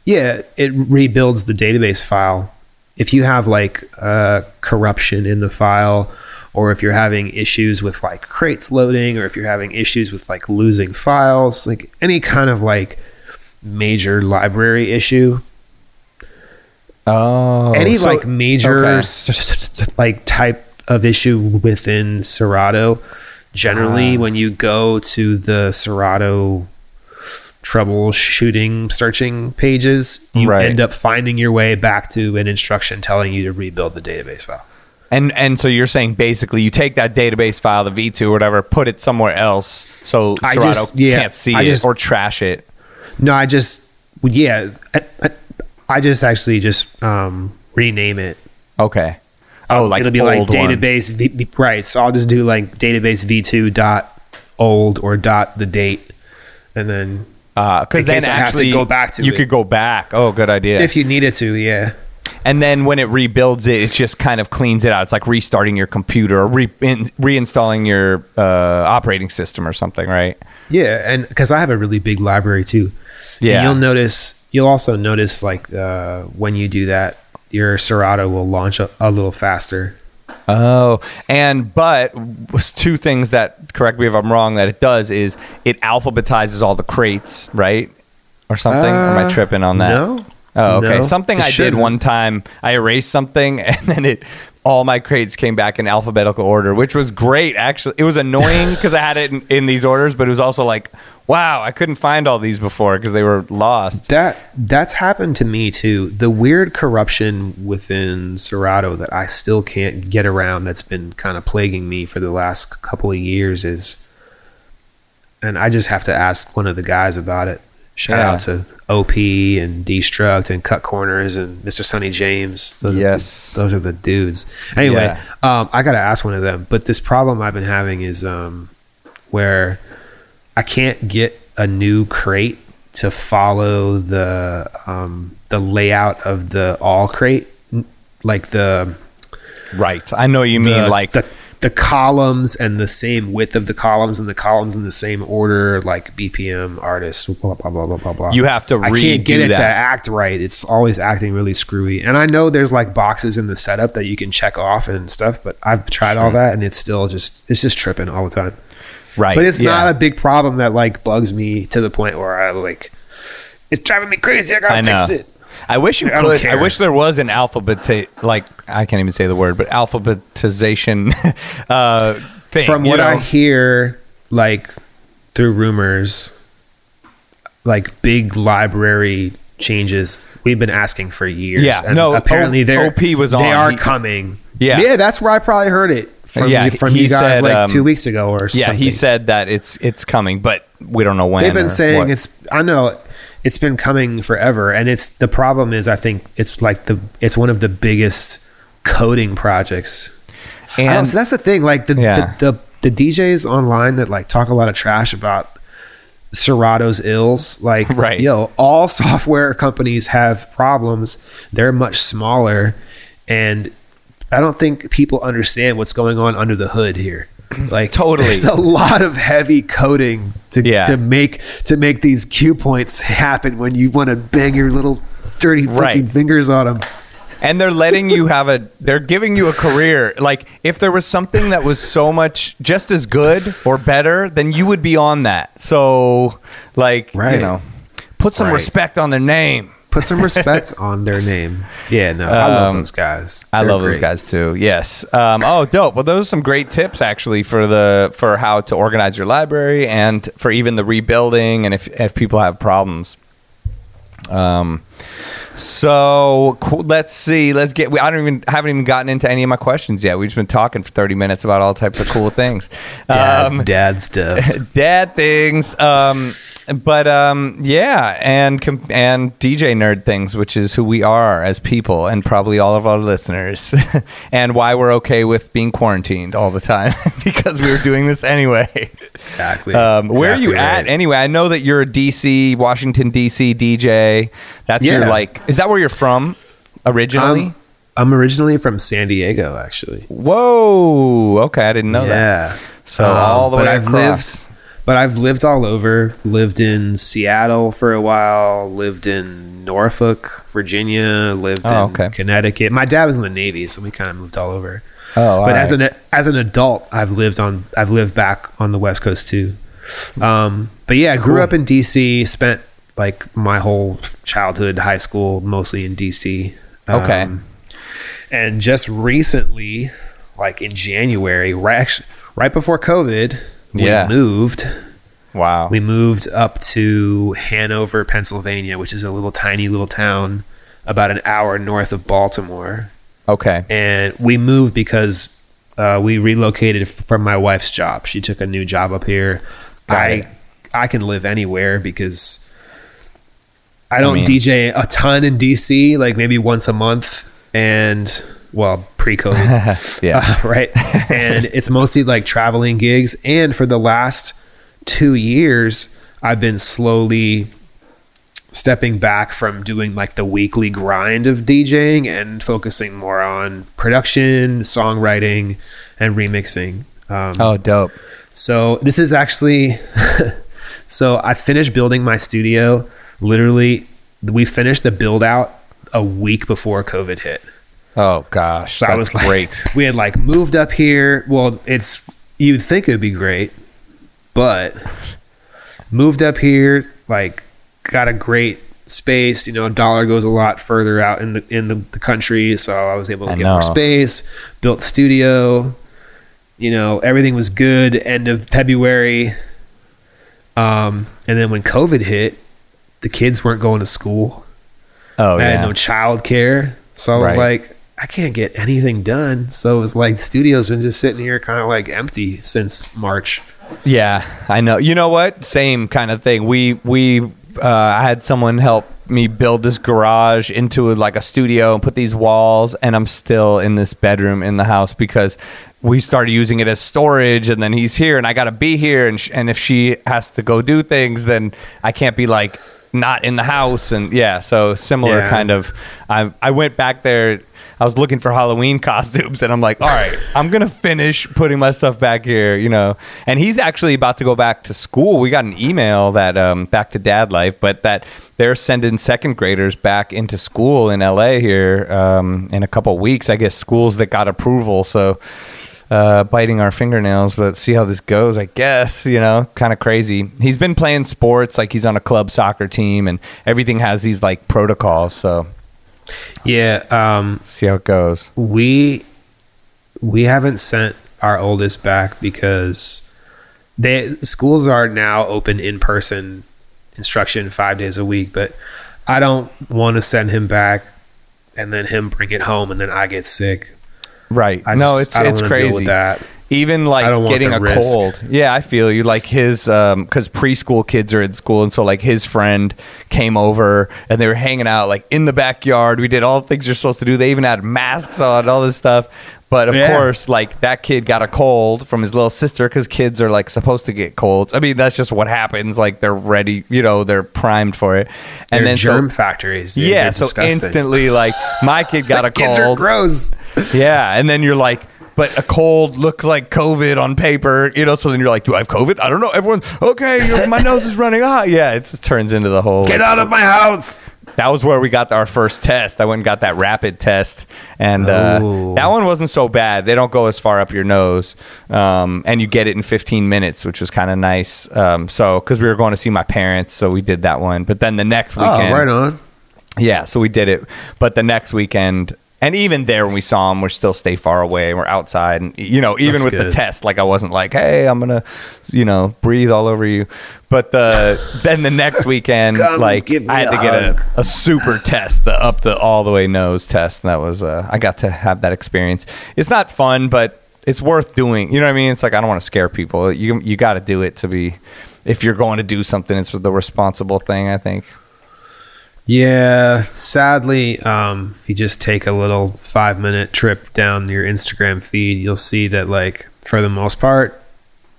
yeah, it rebuilds the database file. If you have like uh, corruption in the file, or if you're having issues with like crates loading, or if you're having issues with like losing files, like any kind of like major library issue, oh, any so- like major okay. s- s- s- like type of issue within Serato, generally Ah. when you go to the Serato troubleshooting searching pages, you Right. end up finding your way back to an instruction telling you to rebuild the database file. And and so you're saying basically you take that database file, the V2 or whatever, put it somewhere else so I Serato just- yeah, can't see I it just- or trash it. No, I just yeah, I, I, I just actually just um, rename it. Okay. Oh, like it'll be like database v, v- right. So I'll just do like database v2 dot old or dot the date, and then because Uh, then case I have to actually go back to you it. could go back. Oh, good idea. if you needed to, yeah. and then when it rebuilds it, it just kind of cleans it out. It's like restarting your computer or re- in, reinstalling your uh, operating system or something, right? Yeah, and because I have a really big library too. Yeah. and you'll notice. You'll also notice like uh, when you do that, your Serato will launch a, a little faster. Oh, and but two things that correct me if I'm wrong that it does is it alphabetizes all the crates, right? Or something? or am I Uh, tripping on that? no. Oh, okay. No. Something I did shouldn't. one time. I erased something and then it all my crates came back in alphabetical order, which was great. Actually, it was annoying because I had it in, in these orders, but it was also like, wow, I couldn't find all these before because they were lost. That that's happened to me too. The weird corruption within Serato that I still can't get around that's been kind of plaguing me for the last couple of years is and I just have to ask one of the guys about it. Shout Yeah. out to OP and Destruct and Cut Corners and Mr. Sonny James. Those Yes. are the, those are the dudes. Anyway, Yeah. um, I gotta ask one of them. But this problem I've been having is um, where I can't get a new crate to follow the um, the layout of the all crate, like the Right. I know you mean like the the columns and the same width of the columns and the columns in the same order, like BPM artist, blah blah blah blah blah blah. You have to I can't get it to act right. It's always acting really screwy. And I know there's like boxes in the setup that you can check off and stuff, but I've tried all that and it's still just it's just tripping all the time. Right. But it's yeah. not a big problem that like bugs me to the point where I like it's driving me crazy. I gotta I know. fix it. I wish you I could. I wish there was an alphabet, like I can't even say the word, but alphabetization uh, thing. From what I hear, like through rumors, like big library changes we've been asking for years. Yeah, no, apparently O- they're OP was on. They are He- coming. Yeah. yeah, that's where I probably heard it from. Yeah, you, from you guys said, like um, two weeks ago or yeah, something. he said that it's it's coming, but we don't know when. They've been saying what. it's. I know it's been coming forever, and it's the problem is I think it's like the it's one of the biggest coding projects. And so that's the thing. Like the, Yeah. the the the DJs online that like talk a lot of trash about Serato's ills. Like, Right. yo, all software companies have problems. They're much smaller, and I don't think people understand what's going on under the hood here. Like Totally. there's a lot of heavy coding to Yeah. to make to make these cue points happen when you want to bang your little dirty fucking fingers on them. and they're letting you have a they're giving you a career like if there was something that was so much just as good or better then you would be on that so like you know put some Right. respect on their name Put some respect on their name. Yeah, no, I love Um, those guys. I They're love those great. guys too. Yes. Um, oh, dope. Well, those are some great tips actually for the for how to organize your library and for even the rebuilding and if if people have problems. Um, so cool. let's see. Let's get. We, I don't even haven't even gotten into any of my questions yet. We've just been talking for thirty minutes about all types of cool things. Dad, Um, dad stuff. dad things. Um, but um, yeah, and and DJ nerd things, which is who we are as people, and probably all of our listeners, and why we're okay with being quarantined all the time because we were doing this anyway. Exactly. Um, where are you Exactly at anyway? I know that you're a DC, Washington DC DJ. That's your like. Is that where you're from originally? I'm, I'm originally from San Diego, actually. Whoa. Okay, I didn't know that. yeah. So all the but way I've across. lived, but I've lived all over. Lived in Seattle for a while. Lived in Norfolk, Virginia. Lived Oh, in okay. Connecticut. My dad was in the Navy, so we kind of moved all over. Oh, but as an as an adult, I've lived on I've lived back on the West Coast too. Um, but yeah, I grew Cool. up in DC. Spent like my whole childhood, high school, mostly in DC. Okay. Um, and just recently, like in January, right actually, right before COVID, Yeah. we moved. wow. We moved up to Hanover, Pennsylvania, which is a little tiny little town about an hour north of Baltimore okay. and we moved because uh, we relocated from my wife's job. She took a new job up here. Got I it. I can live anywhere because I don't mean- DJ a ton in DC, like maybe once a month, and well, pre-COVID, Yeah. Uh, right? and it's mostly like traveling gigs. And for the last two years, I've been slowly stepping back from doing like the weekly grind of DJing and focusing more on production, songwriting, and remixing. Um, Oh, dope. so this is actually so I finished building my studio. Literally, we finished the build out a week before COVID hit. Oh gosh, So I was like, great. we had like moved up here. Well, it's you'd think it'd be great, but moved up here, like got a great space. You know, a dollar goes a lot further out in the in the, the country, so I was able to I get more space. Built studio. You know, everything was good. End of February. Um, and then when COVID hit, the kids weren't going to school. Oh I yeah. had no child care. So I was Right. like, I can't get anything done. So it was like the studio's been just sitting here kind of like empty since March. Yeah, I know. You know what? Same kind of thing. We we uh, I had someone help me build this garage into like a studio and put these walls, and I'm still in this bedroom in the house because we started using it as storage, and then he's here, and I got to be here, and sh- and if she has to go do things, then I can't be like not in the house, and yeah, so similar Yeah. kind of. I I went back there. I was looking for Halloween costumes, and I'm like, all right, I'm gonna finish putting my stuff back here, you know. And he's actually about to go back to school. We got an email that um, back to dad life, but that they're sending second graders back into school in LA here um, in a couple weeks. I guess schools that got approval, so uh, biting our fingernails, but see how this goes. I guess you know, kind of crazy. He's been playing sports, like he's on a club soccer team, and everything has these like protocols. So Yeah, um, see how it goes. we we haven't sent our oldest back because they schools are now open in person instruction five days a week, but I don't want to send him back and then him bring it home and then I get sick. Right. I no, just- it's it's crazy. with that. Even like I don't want getting a risk. cold. Yeah, I feel you. Like his, um, because preschool kids are in school, and so like his friend came over and they were hanging out like in the backyard. We did all the things you're supposed to do. They even had masks on, all this stuff. But of Yeah. course, like that kid got a cold from his little sister because kids are like supposed to get colds. I mean, that's just what happens. Like they're ready, you know, they're primed for it. And They're then so- germ factories. dude. yeah, They're so disgusting. instantly, like my kid got a cold. Kids are cold. gross. Yeah, and then you're like, but a cold looks like COVID on paper, you know. So then you're like, do I have COVID? I don't know. Everyone, okay, my nose is running. Ah, yeah, it just turns into the whole. Get like, out of my house. That was where we got our first test. I went and got that rapid test, and uh, Oh. that one wasn't so bad. They don't go as far up your nose, um, and you get it in 15 minutes, which was kind of nice. Um, so because we were going to see my parents, so we did that one. But then the next weekend, Oh, right on. yeah, so we did it. But the next weekend, and even there when we saw him, we're still stay far away. We're outside, and you know, even That's with the test, like I wasn't like, hey, I'm gonna, you know, breathe all over you. But the then the next weekend, Come like give me I had to a get a, a super test, the up the all the way nose test, and that was uh, I got to have that experience. It's not fun, but it's worth doing. You know what I mean? It's like I don't want to scare people. You you got to do it to be. If you're going to do something, it's the responsible thing. I think. Yeah, sadly, um, if you just take a little five minute trip down your Instagram feed, you'll see that, like, for the most part,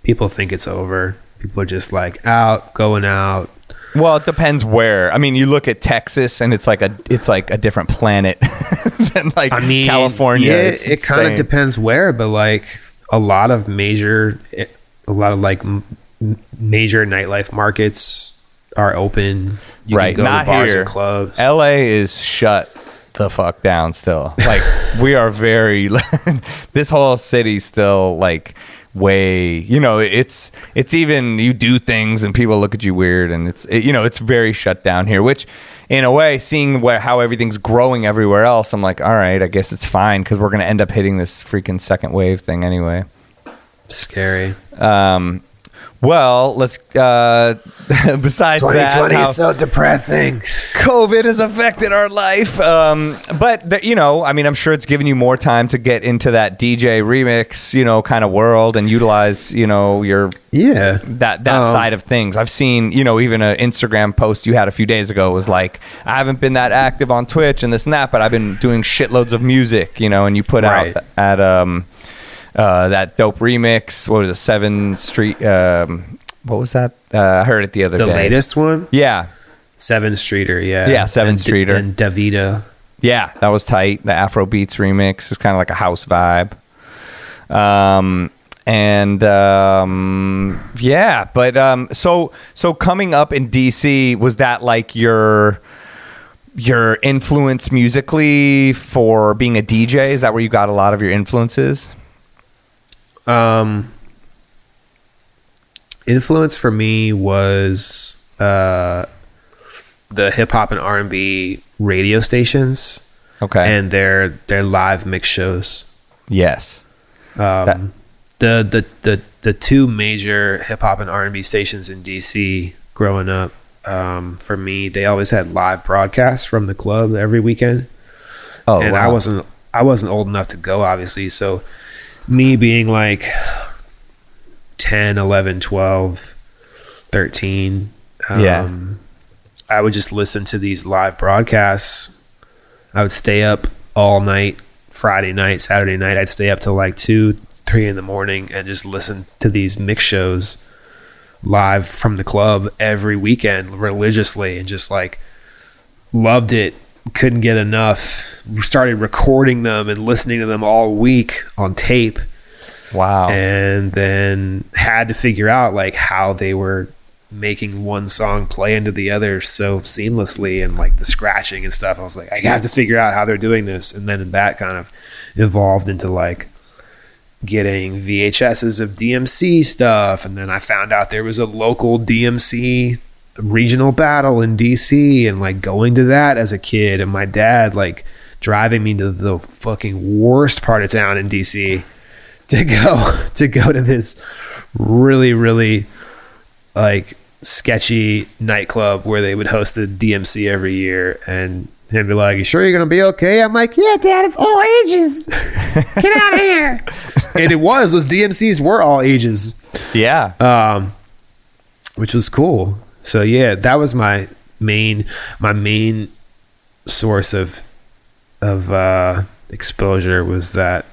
people think it's over. People are just like out, going out. Well, it depends where. I mean, you look at Texas, and it's like a it's like a different planet than like I mean, California. Yeah, It's it kind of depends where, but like a lot of major, a lot of like major nightlife markets are open. You Right, can go not to bars here. and clubs. LA is shut the fuck down still. Like we are very this whole city's still like way you know it's it's even you do things and people look at you weird and it's it, you know it's very shut down here which in a way seeing where how everything's growing everywhere else i'm like all right i guess it's fine because we're going to end up hitting this freaking second wave thing anyway Scary. um well let's uh besides that how- so depressing. COVID has affected our life. Um, but the, you know, I mean, I'm sure it's given you more time to get into that DJ remix, you know, kind of world and utilize, you know, your Yeah. that that Um, side of things. I've seen, you know, even an Instagram post you had a few days ago was like, I haven't been that active on Twitch and this and that, but I've been doing shitloads of music, you know, and you put Right. out at um uh that dope remix. What was it, Seven Street? Um, what was that? Uh, I heard it the other The day. The latest one, Yeah, Seven Streeter. Yeah. Yeah, Seven And- Streeter. and Davida. Yeah, that was tight. The Afro Beats remix was kind of like a house vibe. Um, and um, yeah, but um, so so coming up in DC was that like your your influence musically for being a DJ? Is that where you got a lot of your influences? Um, influence for me was uh, the hip hop and R and B radio stations Okay. and their their live mix shows. yes. Um, the, the the the two major hip hop and R and B stations in DC growing up. Um, for me, they always had live broadcasts from the club every weekend. Oh, and I wasn't I wasn't old enough to go, obviously. So me being like 10, 11, 12, 13. Yeah. Um, I would just listen to these live broadcasts. I would stay up all night, Friday night, Saturday night. I'd stay up till like two, three in the morning and just listen to these mix shows live from the club every weekend religiously and just like loved it. Couldn't get enough. Started recording them and listening to them all week on tape Wow. and then had to figure out like how they were making one song play into the other so seamlessly and like the scratching and stuff. I was like, I have to figure out how they're doing this. And then that kind of evolved into like getting VHSs of DMC stuff. And then I found out there was a local DMC regional battle in DC and like going to that as a kid. And my dad like driving me to the fucking worst part of town in DC to go to go to this really really like sketchy nightclub where they would host the DMC every year and him be like, "You sure you're gonna be okay?" I'm like, "Yeah, Dad, it's all ages. Get out of here." and it was those DMCs were all ages, yeah. um, which was cool. So yeah, that was my main my main source of of uh, exposure was that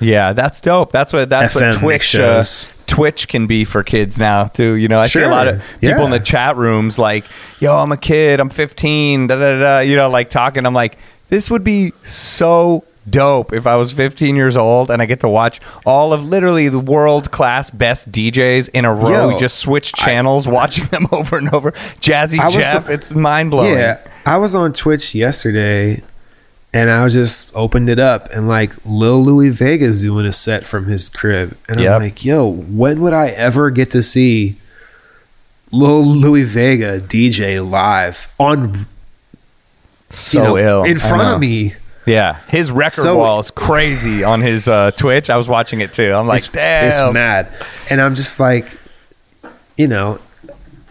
Yeah, that's dope. That's what that's what FM Twitch uh. Twitch can be for kids now too. You know, I see a lot of people in the chat rooms like, "Yo, I'm a kid. I'm 15." Da da da. You know, like talking. I'm like, this would be so dope if I was 15 years old and I get to watch all of literally the world class best DJs in a row. Yo, We just switch channels, watching them over and over. Jazzy I was- Jeff, it's mind blowing. Yeah, I was on Twitch yesterday, and I was just opened it up, and like Lil Louie Vega's doing a set from his crib, and Yep. I'm like, yo, when would I ever get to see Lil Louie Vega DJ live on So you know, ill in front of me? Yeah, his record So- wall is crazy on his uh, Twitch. I was watching it too. I'm like, it's, damn. it's mad, and I'm just like, you know,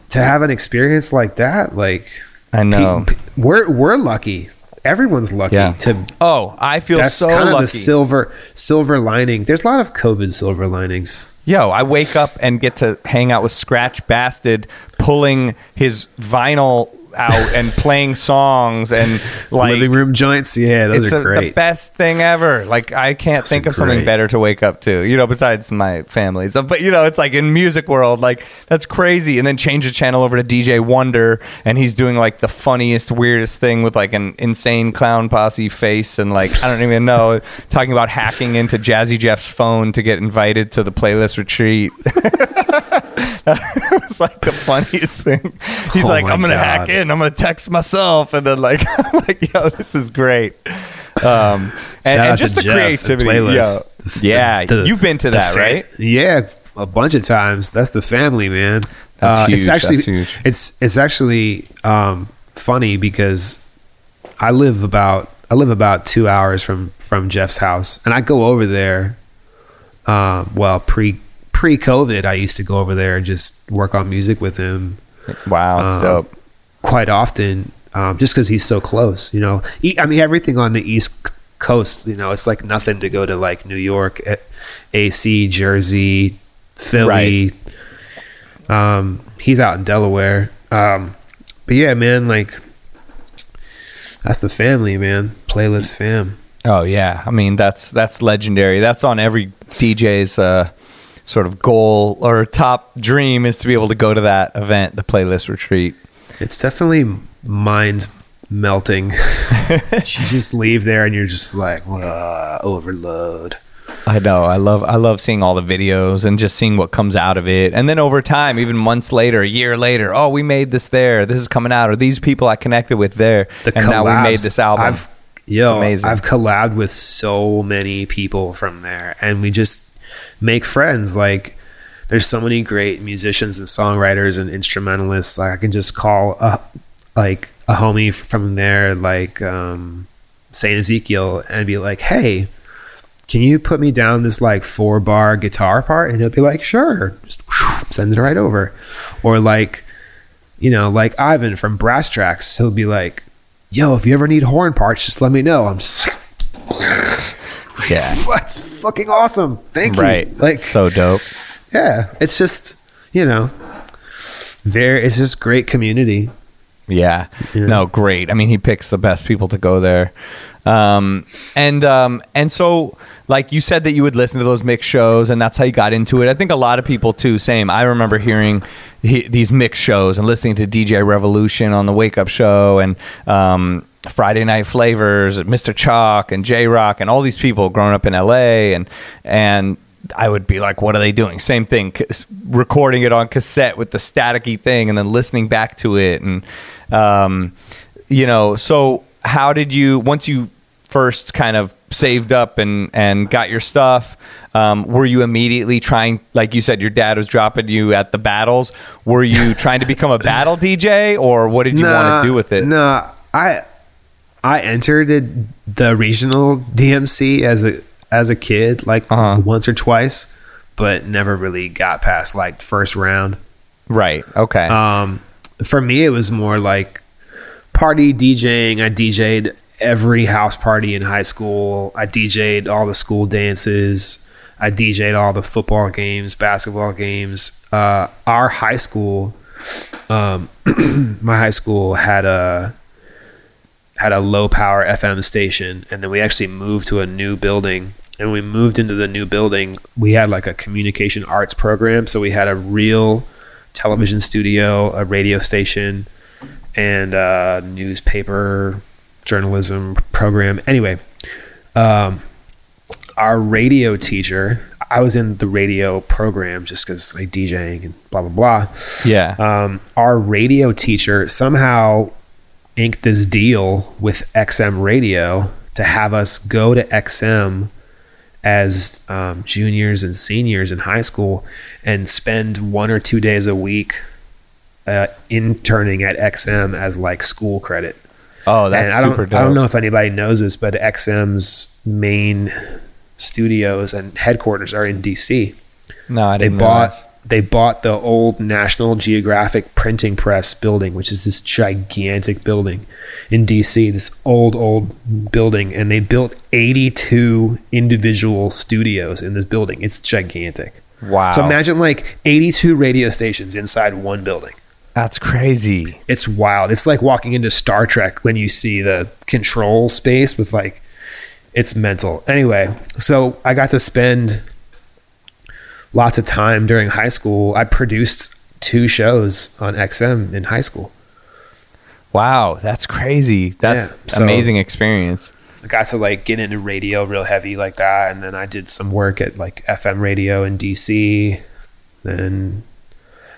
to have an experience like that, like I know. pe- we're we're lucky. Everyone's lucky Yeah. to Oh, I feel that's so kind of lucky. the silver silver lining. There's a lot of COVID silver linings. Yo, I wake up and get to hang out with Scratch Bastid, pulling his vinyl out and playing songs and like Living room joints, yeah, those it's are a- the best thing ever. Like I can't Those think of something better to wake up to. You know, besides my family. So, but you know, it's like in music world, like that's crazy. And then change the channel over to DJ Wonder, and he's doing like the funniest, weirdest thing with like an insane clown posse face, and like I don't even know, talking about hacking into Jazzy Jeff's phone to get invited to the playlist retreat. it was like the funniest thing. He's Oh like, I'm gonna God. hack in. I'm gonna text myself, and then like, I'm like, yo, this is great. Um, and, and just the Jeff, creativity. yo. yeah, The- you've been to that, fa- right? Yeah, a bunch of times. That's the family, man. That's Uh, huge, It's actually it's it's actually um, funny because I live about I live about two hours from from Jeff's house, and I go over there. Um, well, pre pre COVID, I used to go over there and just work on music with him Wow, Um, dope. Quite often, um, just because he's so close. You know, I mean, everything on the East Coast. You know, it's like nothing to go to like New York, AC, Jersey, Philly. Um, he's out in Delaware. Um, but yeah, man, like that's the family, man. Playlist fam. Oh yeah, I mean that's that's legendary. That's on every DJ's uh, sort of goal or top dream is to be able to go to that event, the playlist retreat. It's definitely mind melting. you just leave there and you're just like, "Whoa, overload. I know. I love I love seeing all the videos and just seeing what comes out of it. And then over time, even months later, a year later, oh, we made this there. This is coming out, or these people I connected with there, the and now we made this album. I've, yo, amazing. I've collabed with so many people from there, and we just make friends. Like, there's so many great musicians and songwriters and instrumentalists. Like, I can just call a like a homie from there, like um, Saint Ezekiel, and be like, "Hey, can you put me down this like four bar guitar part?" And he'll be like, "Sure." Just send it right over, or like you know, like Ivan from Brasstracks, he'll be like, "Yo, if you ever need horn parts, just let me know." I'm just like, yeah, "That's fucking awesome! Thank you." right. Like, so dope. Yeah, it's just you know, very. It's just great community. Yeah. Yeah. No, great. I mean, he picks the best people to go there. Um, and um, and so, like you said, that you would listen to those mix shows, and that's how you got into it. I think a lot of people too. Same. I remember hearing he, these mix shows and listening to DJ Revolution on the Wake Up Show and um, Friday Night Flavors, Mr. Choc, and J-Rocc, and all these people growing up in LA, and and I would be like, what are they doing? Same thing, recording it on cassette with the staticky thing and then listening back to it. And, um, you know, so how did you, once you first kind of saved up and, and got your stuff, um, were you immediately trying, like you said, your dad was dropping you at the battles. Were you trying to become a battle DJ or what did you want to do with it? No, I I entered the regional DMC as a as a kid, like Uh-huh. once or twice, but never really got past like first round. Right. Okay. Um, for me, it was more like party DJing. I DJ'd every house party in high school. I DJ'd all the school dances. I DJ'd all the football games, basketball games. Uh, our high school, um, my high school had a had a low power FM station, and then we actually moved to a new building. And we moved into the new building. We had like a communication arts program, so we had a real television studio, a radio station, and a newspaper journalism program. Anyway, um, our radio teacher, I was in the radio program just because like DJing and blah blah blah yeah. um, our radio teacher somehow inked this deal with XM Radio to have us go to XM as um, juniors and seniors in high school and spend one or two days a week uh, interning at XM as like school credit. oh, that's and I super dope. I don't know if anybody knows this, but XM's main studios and headquarters are in DC no, I they didn't bought realize. They bought the old National Geographic printing press building, which is this gigantic building in DC, this old old building, and they built 82 individual studios in this building. It's gigantic. Wow. So imagine like 82 radio stations inside one building. That's crazy. It's wild. It's like walking into Star Trek when you see the control space with like it's mental. Anyway, so I got to spend lots of time during high school. I produced two shows on XM in high school. Wow, that's crazy. That's Yeah, so- amazing experience. I got to like get into radio real heavy like that, and then I did some work at like FM radio in DC. Then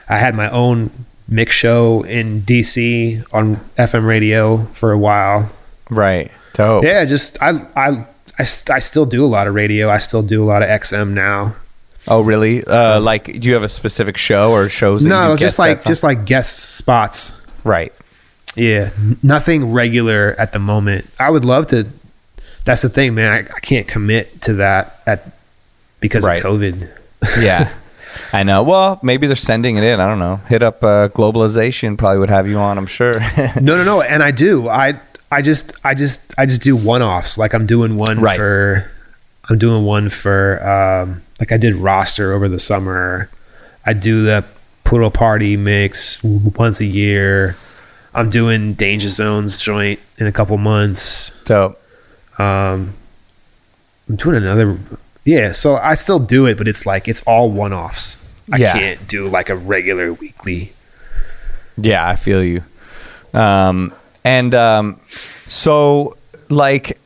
I had my own mix show in DC on FM radio for a while. Right. Dope. Yeah, just I I I, st- I still do a lot of radio. I still do a lot of XM now. Oh, really? Uh, like, do you have a specific show or shows? That No, just like just like guest spots. right. Yeah, nothing regular at the moment. I would love to. That's the thing, man. I, I can't commit to that at because Right. of COVID. Yeah. I know. Well, maybe they're sending it in. I don't know. Hit up uh, globalization. Probably would have you on. I'm sure. No, no, no. And I do. I I just I just I just do one offs. Like I'm doing one Right. for I'm doing one for um like I did roster over the summer. I do the poodle party mix once a year. I'm doing Danger Zones joint in a couple months. Dope. Um I'm doing another yeah, so I still do it, but it's like it's all one offs. I Yeah. can't do like a regular weekly. Yeah, I feel you. Um, and um, so, like,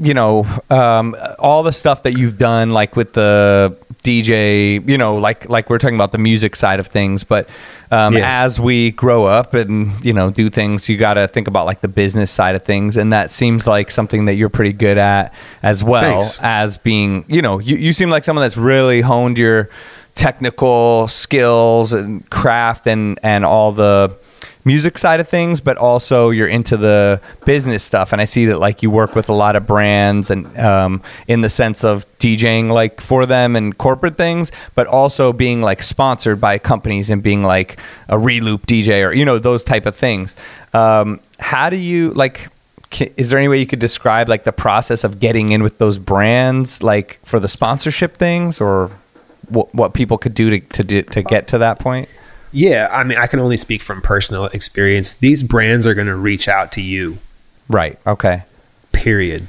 you know, um, all the stuff that you've done, like with the DJ, you know, like like we're talking about the music side of things, but um, Yeah. as we grow up and you know do things, you got to think about like the business side of things, and that seems like something that you're pretty good at as well Thanks. as being, you know, you, you seem like someone that's really honed your technical skills and craft and and all the music side of things, but also you're into the business stuff. And I see that like you work with a lot of brands and um, in the sense of DJing like for them and corporate things, but also being like sponsored by companies and being like a Reloop DJ or you know those type of things. Um, how do you like? Is there any way you could describe like the process of getting in with those brands, like for the sponsorship things, or what, what people could do to to do, to get to that point? Yeah, I mean, I can only speak from personal experience. These brands are going to reach out to you. Right. Okay. Period.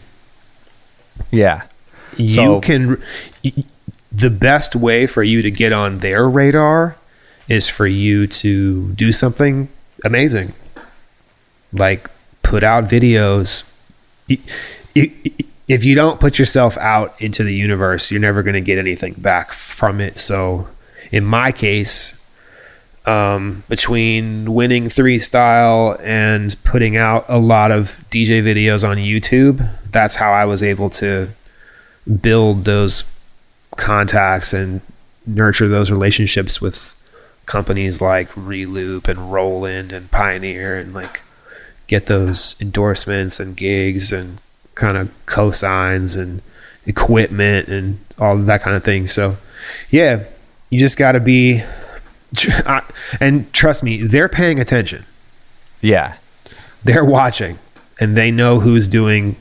Yeah. you So- can the best way for you to get on their radar is for you to do something amazing like put out videos if you don't put yourself out into the universe you're never going to get anything back from it so in my case um, between winning 3Style and putting out a lot of DJ videos on YouTube, that's how I was able to build those contacts and nurture those relationships with companies like Reloop and Roland and Pioneer and like get those endorsements and gigs and kind of cosigns and equipment and all that kind of thing. So, yeah, you just got to be I- and trust me, they're paying attention. Yeah. They're watching and they know who's doing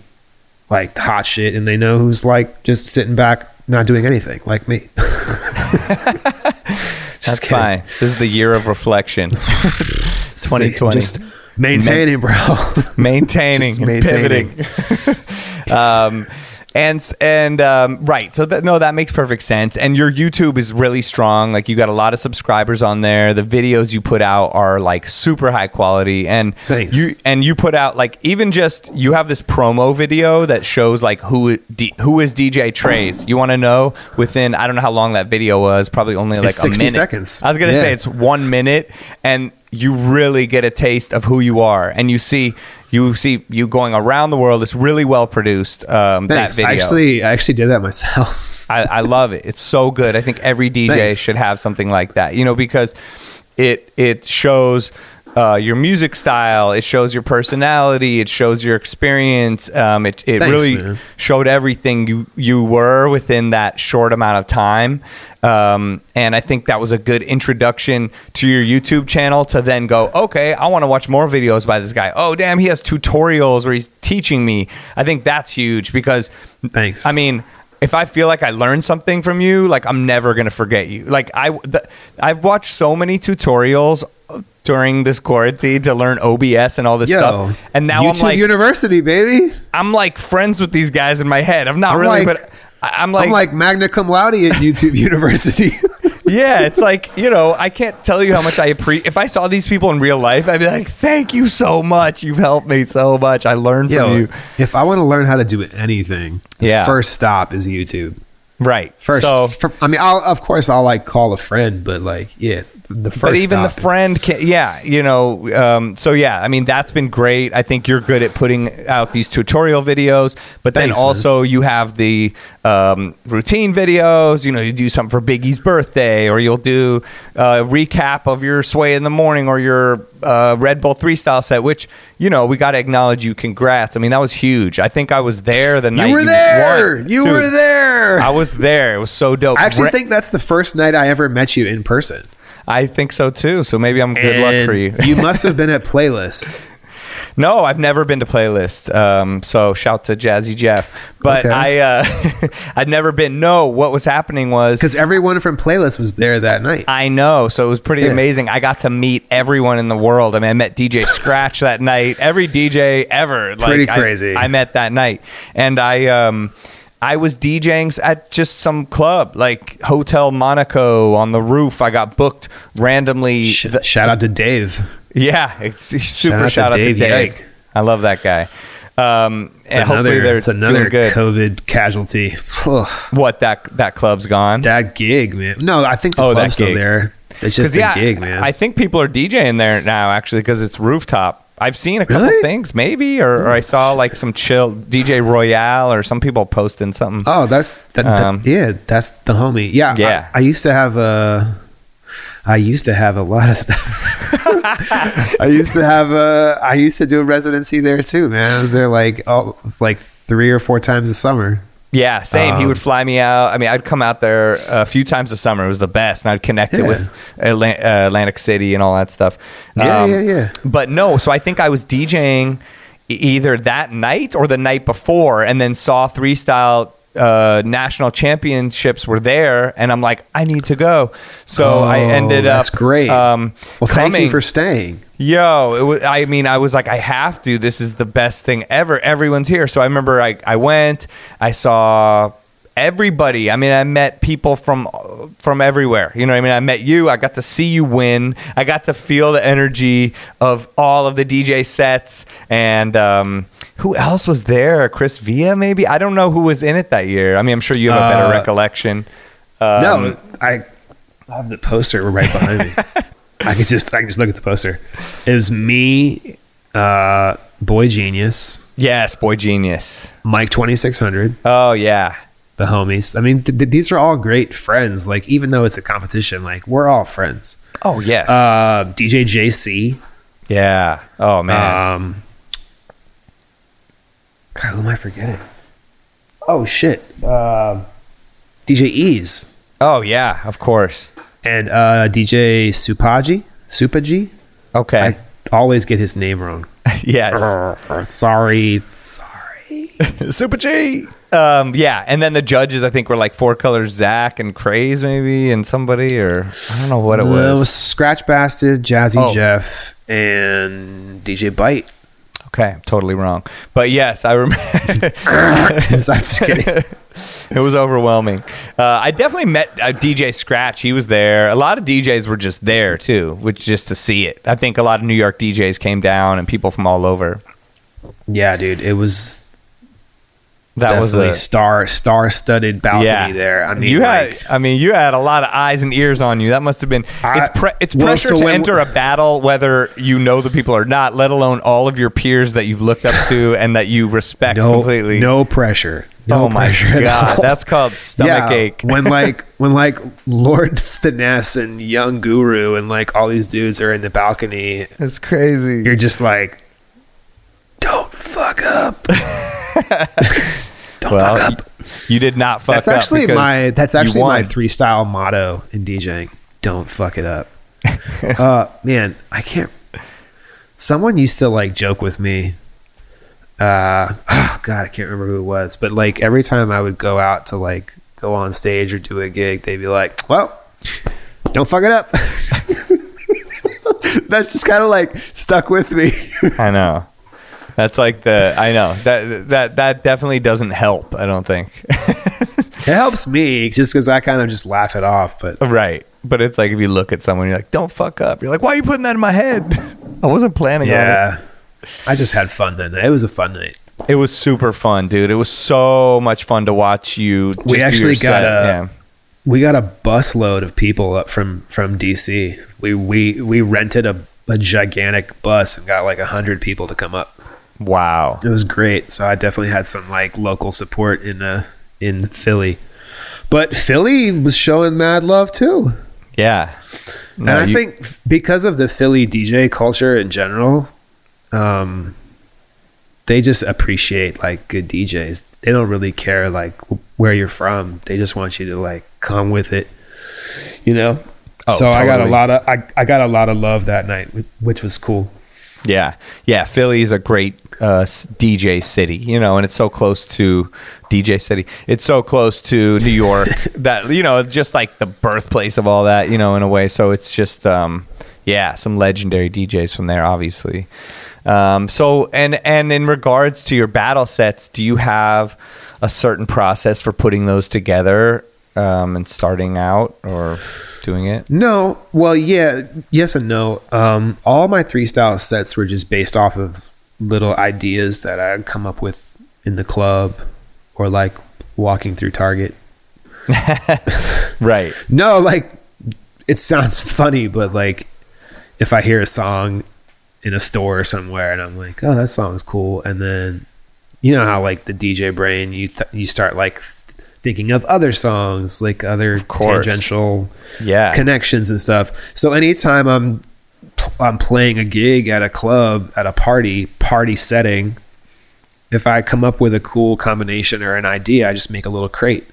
like hot shit and they know who's like just sitting back not doing anything like me. That's kidding. fine. This is the year of reflection. 2020. Just maintaining, bro. maintaining, maintaining. pivoting. um, and and um, right, so that no, that makes perfect sense. And your YouTube is really strong. Like you got a lot of subscribers on there. The videos you put out are like super high quality. And Thanks. you and you put out like even just you have this promo video that shows like who D, who is DJ Trayze. You want to know within I don't know how long that video was. Probably only like a 60 minute. seconds. I was gonna Yeah. say it's one minute and you really get a taste of who you are. And you see you see you going around the world it's really well produced um, that video. I actually I actually did that myself. I, I love it. It's so good. I think every dj Thanks. should have something like that you know because it it shows uh, your music style it shows your personality it shows your experience um, it, it Thanks, really man. showed everything you you were within that short amount of time um, and i think that was a good introduction to your youtube channel to then go okay i want to watch more videos by this guy oh damn he has tutorials where he's teaching me i think that's huge because Thanks. i mean if I feel like I learned something from you, like I'm never gonna forget you. Like I, the, I've watched so many tutorials during this quarantine to learn OBS and all this Yo, stuff, and now YouTube I'm like, University, baby. I'm like friends with these guys in my head. I'm not I'm really, like- but I'm like, I'm like magna cum laude at YouTube University. yeah, it's like you know, I can't tell you how much I appreciate. If I saw these people in real life, I'd be like, thank you so much. You've helped me so much. I learned from Yo, you. if I want to learn how to do anything, the Yeah. first stop is YouTube. Right. First, so fir- I mean, I'll, of course, I'll like call a friend, but like, yeah, the first. but even the friend can yeah you know um, so yeah i mean that's been great i think you're good at putting out these tutorial videos but then Thanks, man. also you have the um, routine videos you know you do something for biggie's birthday or you'll do a recap of your sway in the morning or your uh, red bull 3Style set which you know we got to acknowledge you congrats i mean that was huge i think i was there the night you were there. won. You Dude, were there. i was there it was so dope I actually Re- think that's the first night I ever met you in person. I think so too so maybe i'm good luck for you you must have been at Playlist. No, I've never been to Playlist. Um, so shout to Jazzy Jeff. But Okay. I, uh, I'd never been. No, what was happening was Because everyone from Playlist was there that night. I know. So it was pretty Yeah. amazing. I got to meet everyone in the world. I mean, I met DJ Scratch that night. Every DJ ever. Like, Pretty I- crazy. I, met that night, and I. Um, I was DJing at just some club like Hotel Monaco on the roof. I got booked randomly. Sh- The- shout out to Dave. yeah, it's super out shout out to Dave Dave. I love that guy. Um, It's and hopefully another, they're it's another. COVID casualty. What that that club's gone? that gig, man. No, I think the Oh, club's still there. It's just a yeah, gig, man. I think people are DJing there now actually because it's rooftop. I've seen a couple Really? things, maybe, or, or I saw like some chill DJ Royale or some people posting something. Oh, that's that, that- Um, yeah, that's the homie. Yeah, Yeah. I, I used to have a, I used to have a lot of stuff. I used to have a, I used to do a residency there too, man. I was there like oh, like three or four times a summer. Yeah, same. he Um, would fly me out. I mean, I'd come out there a few times a summer. It was the best, and I'd connect it with uh, Atlantic City and all that stuff. Um, Yeah, yeah, yeah. But no, so I think I was DJing either that night or the night before, and then saw Three Style uh, national championships were there, and I'm like, I need to go. So I Oh, ended up. that's great. Um, well, thank you for staying. Yo, it was, I mean, I was like, I have to. This is the best thing ever. Everyone's here. So I remember I, I went, I saw everybody. I mean, I met people from from everywhere. You know what I mean? I met you. I got to see you win. I got to feel the energy of all of the DJ sets. And um, who else was there? Chris Villa, maybe? I don't know who was in it that year. I mean, I'm sure you have a better Uh, recollection. Um, no, I have the poster right behind me. I could just I can just look at the poster. It was me, uh, Boy Genius, Yes, Boy Genius. Mike twenty six hundred. Oh yeah. the homies. I mean, th- th- these are all great friends. Like, even though it's a competition, like we're all friends. Oh, yes. Uh, DJ JC. yeah. Oh, man. Um, God, who am I forgetting? Oh shit, uh, DJ Ease Oh yeah, of course. And uh, DJ Supaji. Supaji. Okay. I always get his name wrong. yes. Sorry, sorry. Super G. Um, yeah, and then the judges I think were like Four Colors Zack and Craze maybe and somebody or I don't know what it was. It was Scratch Bastid, Jazzy Oh. Jeff, and DJ Bite. Okay, I'm totally wrong. But yes, I remember I'm just kidding. it was overwhelming. Uh, I definitely met uh, DJ Scratch. He was there. A lot of DJs were just there too, which just to see it. I think a lot of New York DJs came down and people from all over. Yeah, dude, it was That was a star star studded balcony yeah. there. I mean, you had, like, I mean, you had a lot of eyes and ears on you. That must have been. I- it's pre- it's well, pressure so to when- enter a battle, whether you know the people or not. Let alone all of your peers that you've looked up to and that you respect no completely. no pressure. No oh my god, that's called stomach ache. when like when like Lord Finesse and Young Guru and like all these dudes are in the balcony, that's crazy. you're just like, don't fuck up. don't well, fuck up. you did not fuck That's up. That's actually my that's actually my three style motto in DJing. Don't fuck it up. uh man, I can't someone used to like joke with me. Uh oh god, I can't remember who it was, but like every time I would go out to like go on stage or do a gig, they'd be like, Well, don't fuck it up. That's just kind of like stuck with me. I know. That's like the I know that that that definitely doesn't help. I don't think. it helps me just because I kind of just laugh it off, but right, but it's like if you look at someone, you're like, "Don't fuck up." You're like, "Why are you putting that in my head?" I wasn't planning on it. I just had fun that night. It was a fun night. It was super fun, dude. It was so much fun to watch you. We actually got set. a- yeah. we got a busload of people up from from DC. We we we rented a, a gigantic bus and got like a hundred people to come up. Wow. It was great. So I definitely had some like local support in uh in Philly. But Philly was showing mad love too. Yeah. No, and I you- think because of the Philly DJ culture in general, um, they just appreciate like good DJs. They don't really care like where you're from. They just want you to like come with it, you know. Oh, so I got a lot of I, I got a lot of love that night, which was cool. Yeah, yeah. Philly's a great uh, DJ city, you know, and it's so close to DJ city. It's so close to New York that you know, just like the birthplace of all that, you know, in a way. So it's just, um, yeah, some legendary DJs from there, obviously. Um, so and and in regards to your battle sets, do you have a certain process for putting those together um, and starting out or doing it? No, well, yeah, yes and no. Um, all my three style sets were just based off of little ideas that I'd come up with in the club or like walking through Target. Right. No, like it sounds funny, but like if I hear a song in a store somewhere and I'm like, oh, that song's cool, and then you know how like the DJ brain, you th- you start like thinking of other songs, like other tangential Yeah. connections and stuff. So anytime I'm I'm playing a gig at a club at a party party setting, if I come up with a cool combination or an idea, I just make a little crate,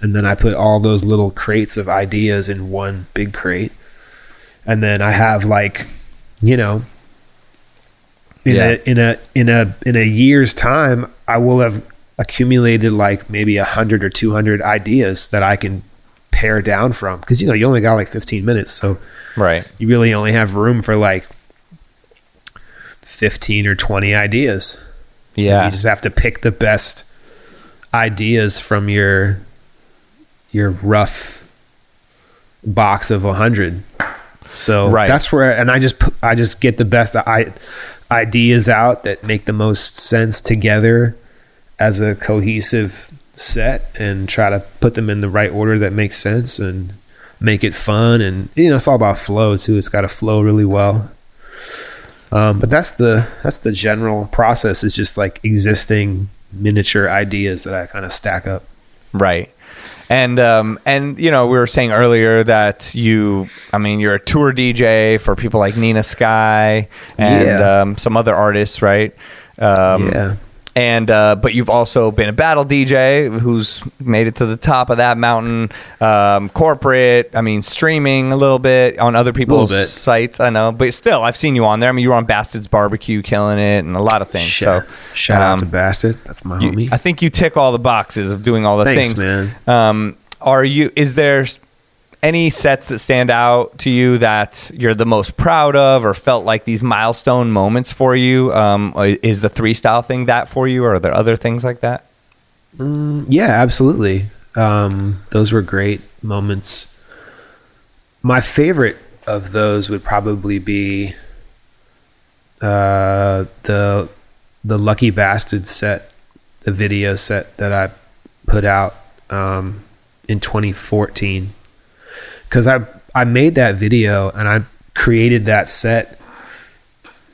and then I put all those little crates of ideas in one big crate, and then I have like, you know. In Yeah. a in a in a in a year's time, I will have accumulated like maybe a hundred or two hundred ideas that I can pare down from because you know you only got like 15 minutes, so Right. you really only have room for like 15 or 20 ideas. Yeah. You just have to pick the best ideas from your your rough box of 100. So Right. that's where and I just I just get the best I, ideas out that make the most sense together as a cohesive set and try to put them in the right order that makes sense and make it fun. And you know it's all about flow too. It's got to flow really well. Um, but that's the that's the general process it's just like existing miniature ideas that i kind of stack up. Right. And um and you know we were saying earlier that you I mean you're a tour DJ for people like Nina Sky and Yeah. um, some other artists, right? Um, Yeah. And uh, but you've also been a battle DJ who's made it to the top of that mountain. Um, corporate, I mean, streaming a little bit on other people's bit. sites. I know, but still, I've seen you on there. I mean, you were on Bastid's Barbecue, killing it, and a lot of things. shout, so shout out to um, Bastid that's my you- homie I think you tick all the boxes of doing all the Thanks, things. man. Um, are you? Is there any sets that stand out to you that you're the most proud of, or felt like these milestone moments for you? Um, is the three style thing that for you, or are there other things like that? Yeah, absolutely. Um, those were great moments. My favorite of those would probably be uh, the the Lucky Bastard set, the video set that I put out um, in 2014. Because I I made that video and I created that set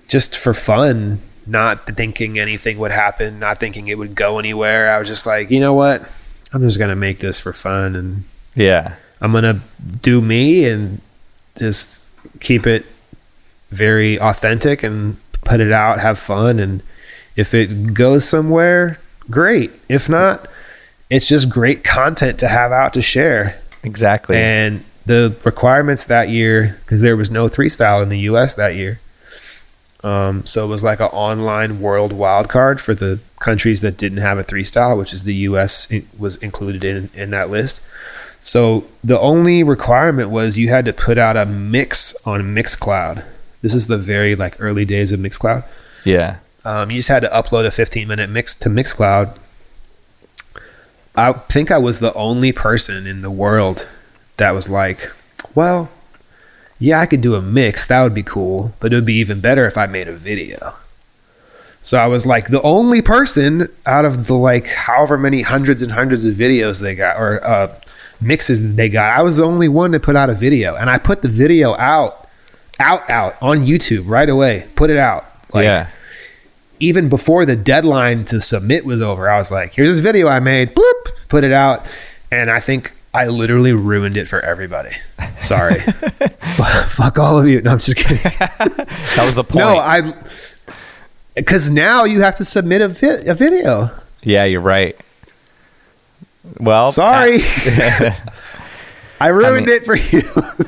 just for fun, not thinking anything would happen, not thinking it would go anywhere. I was just like, you know what? I'm just gonna make this for fun, and Yeah, I'm gonna do me and just keep it very authentic and put it out, have fun, and if it goes somewhere, great. If not, it's just great content to have out to share. exactly. And the requirements that year, because there was no three style in the U.S. that year, um, so it was like an online world wild card for the countries that didn't have a three style, which is the U.S. was included in in that list. So the only requirement was you had to put out a mix on Mixcloud. This is the very like early days of Mixcloud. yeah, Um, you just had to upload a 15 minute mix to Mixcloud. I think I was the only person in the world that was like, well, yeah, I could do a mix. That would be cool, but it would be even better if I made a video. So I was like the only person out of the like however many hundreds and hundreds of videos they got or uh, mixes they got. I was the only one to put out a video, and I put the video out, out, out on YouTube right away. Put it out. Like, yeah, even before the deadline to submit was over, I was like, here's this video I made, bloop, put it out. And I think I literally ruined it for everybody. Sorry. fuck, fuck all of you. No, I'm just kidding. that was the point. No, I, because now you have to submit a, vi- a video. yeah, you're right. Well, Sorry. I ruined mean- it for you.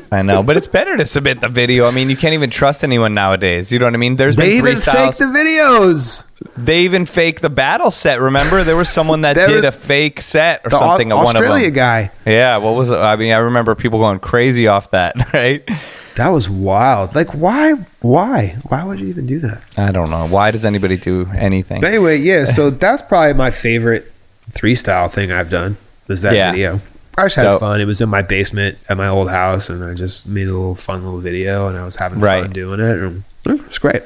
I know, but it's better to submit the video. I mean, you can't even trust anyone nowadays. You know what I mean? There's they been even fake the videos. they even fake the battle set. Remember, there was someone that did a fake set or Au- something. of Australia guy. Yeah, what was it? I mean, I remember people going crazy off that. Right? That was wild. Like, why? Why? Why would you even do that? I don't know. Why does anybody do anything? But anyway, yeah. So that's probably my favorite three style thing I've done. Was that Yeah. video? I just had So- fun. It was in my basement at my old house, and I just made a little fun little video, and I was having Right. fun doing it. And it was great.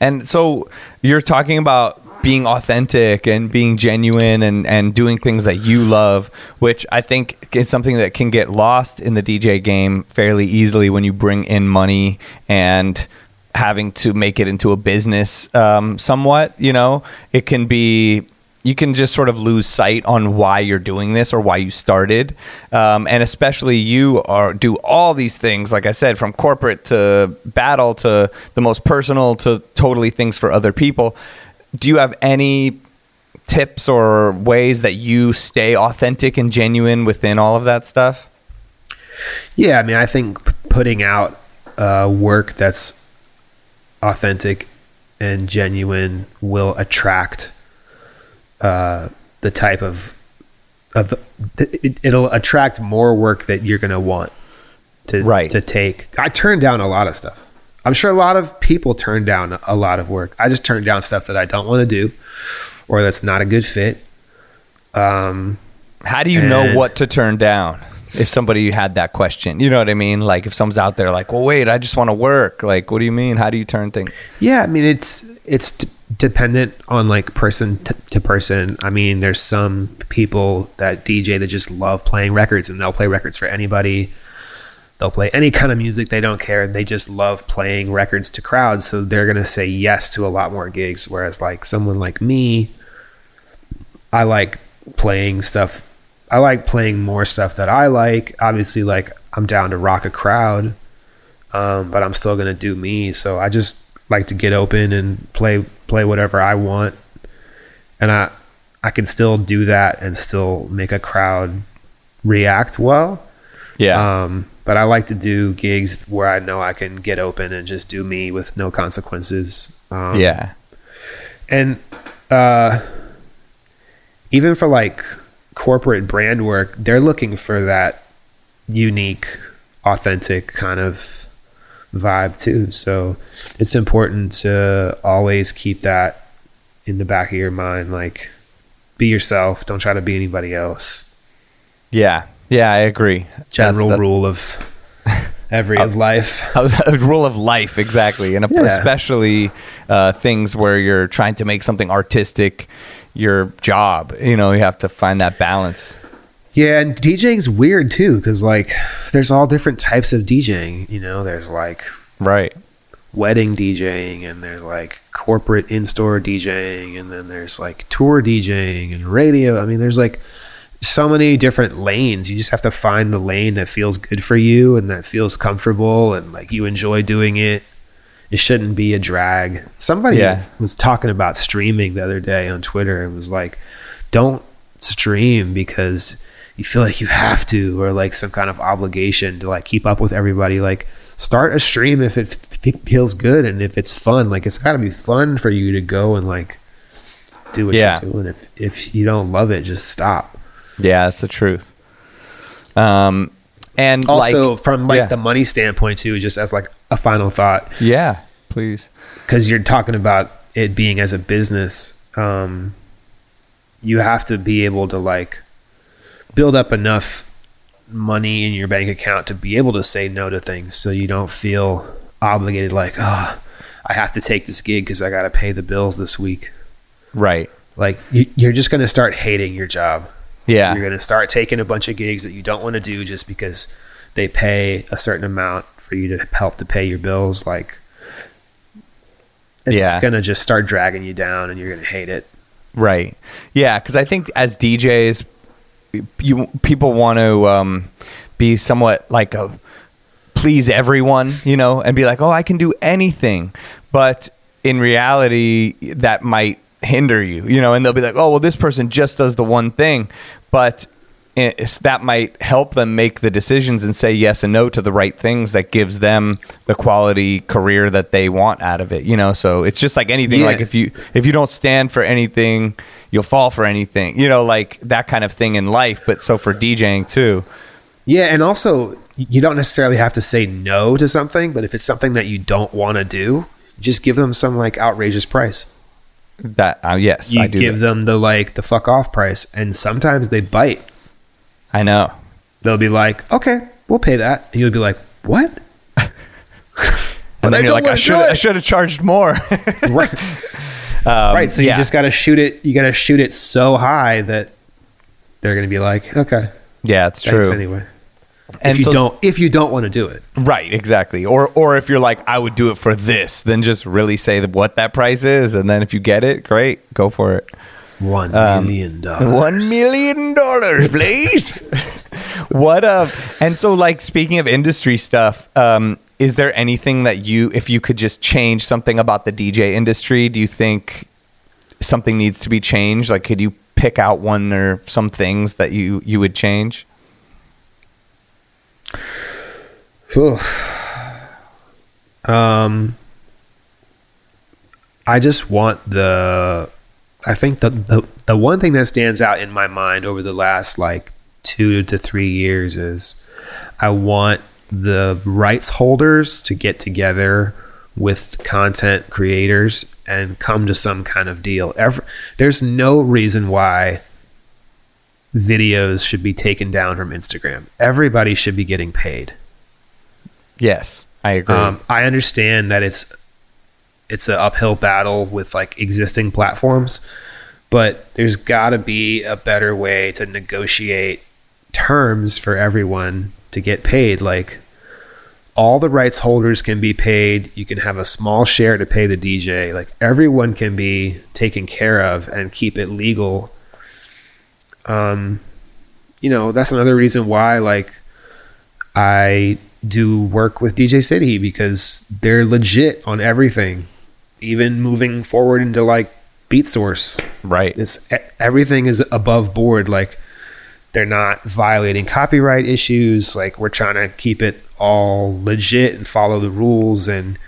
And so you're talking about being authentic and being genuine and, and doing things that you love, which I think is something that can get lost in the DJ game fairly easily when you bring in money and having to make it into a business um, somewhat. You know, it can be. You can just sort of lose sight on why you're doing this or why you started, um, and especially you are do all these things. Like I said, from corporate to battle to the most personal to totally things for other people do you have any tips or ways that you stay authentic and genuine within all of that stuff? Yeah, I mean, I think putting out uh, work that's authentic and genuine will attract uh, the type of of it, it'll attract more work that you're gonna want to Right. to take. I turned down a lot of stuff. I'm sure a lot of people turn down a lot of work. I just turn down stuff that I don't want to do or that's not a good fit. Um, How do you know what to turn down? If somebody had that question, you know what I mean? Like if someone's out there like, well, wait, I just want to work. Like, what do you mean? How do you turn things? Yeah, I mean it's it's dependent on like person t- to person. I mean, there's some people that DJ that just love playing records and they'll play records for anybody. They'll play any kind of music, they don't care. They just love playing records to crowds, so they're going to say yes to a lot more gigs whereas like someone like me I like playing stuff I like playing more stuff that I like. Obviously like I'm down to rock a crowd um, but I'm still gonna do me. So I just like to get open and play play whatever I want, and I I can still do that and still make a crowd react well. Yeah. Um, but I like to do gigs where I know I can get open and just do me with no consequences. Um, yeah. and uh, even for like corporate brand work, they're looking for that unique, authentic kind of vibe too. So it's important to always keep that in the back of your mind. Like, be yourself. Don't try to be anybody else. Yeah. Yeah. I agree. General That's- that's- rule of every of life. a rule of life exactly and Yeah. especially uh, things where you're trying to make something artistic your job you know you have to find that balance Yeah, and DJing's weird too, because like there's all different types of DJing. You know, there's like right wedding DJing, and there's like corporate in-store DJing, and then there's like tour DJing and radio. I mean, there's like so many different lanes. You just have to find the lane that feels good for you and that feels comfortable, and like you enjoy doing it. It shouldn't be a drag. Somebody Yeah. was talking about streaming the other day on Twitter and was like, "Don't stream because." You feel like you have to, or like some kind of obligation to like keep up with everybody. Like, start a stream if it f- feels good and if it's fun. Like it's got to be fun for you to go and like do what Yeah. you're doing. If if you don't love it, just stop. yeah that's the truth um and Also, like, from like yeah. the money standpoint too, just as like a final thought, yeah please because you're talking about it being as a business, um, you have to be able to like build up enough money in your bank account to be able to say no to things, so you don't feel obligated. Like, oh, I have to take this gig because I got to pay the bills this week. right Like, you, you're just going to start hating your job. yeah You're going to start taking a bunch of gigs that you don't want to do just because they pay a certain amount for you to help to pay your bills. Like, it's Yeah. going to just start dragging you down and you're going to hate it. Right. Yeah, because I think as DJs, you people want to um, be somewhat like a please everyone, you know, and be like, oh, I can do anything, but in reality, that might hinder you, you know, and they'll be like, oh, well, this person just does the one thing, but that might help them make the decisions and say yes and no to the right things that gives them the quality career that they want out of it you know so it's just like anything Yeah. like if you if you don't stand for anything you'll fall for anything you know like that kind of thing in life but so for djing too Yeah. And also, you don't necessarily have to say no to something, but if it's something that you don't want to do, just give them some like outrageous price. that uh, yes You i do give that. them the like the fuck off price. And sometimes they bite. I know They'll be like, okay, we'll pay that. And you'll be like, what? and I then you're don't like i should i should have charged more right. Um, right. So you yeah. just got to shoot it. You got to shoot it so high that they're going to be like, okay, yeah it's true anyway. and if you so- don't, if you don't want to do it, Right, exactly. Or or if you're like, I would do it for this, then just really say what that price is, and then if you get it, great, go for it. One Um, million dollars. One million dollars, please. what of? and so like speaking of industry stuff, um, is there anything that you if you could just change something about the DJ industry, do you think something needs to be changed? Like could you pick out one or some things that you you would change? Um, I just want the I think the, the the one thing that stands out in my mind over the last like two to three years is I want the rights holders to get together with content creators and come to some kind of deal. Every, there's no reason why videos should be taken down from Instagram. Everybody should be getting paid. Yes, I agree. Um, I understand that it's it's an uphill battle with like existing platforms, but there's got to be a better way to negotiate terms for everyone to get paid. Like all the rights holders can be paid. You can have a small share to pay the DJ. Like everyone can be taken care of and keep it legal. Um, you know, that's another reason why like I do work with DJ City because they're legit on everything. Even moving forward into like Beat Source, right. it's everything is above board. Like they're not violating copyright issues. Like we're trying to keep it all legit and follow the rules and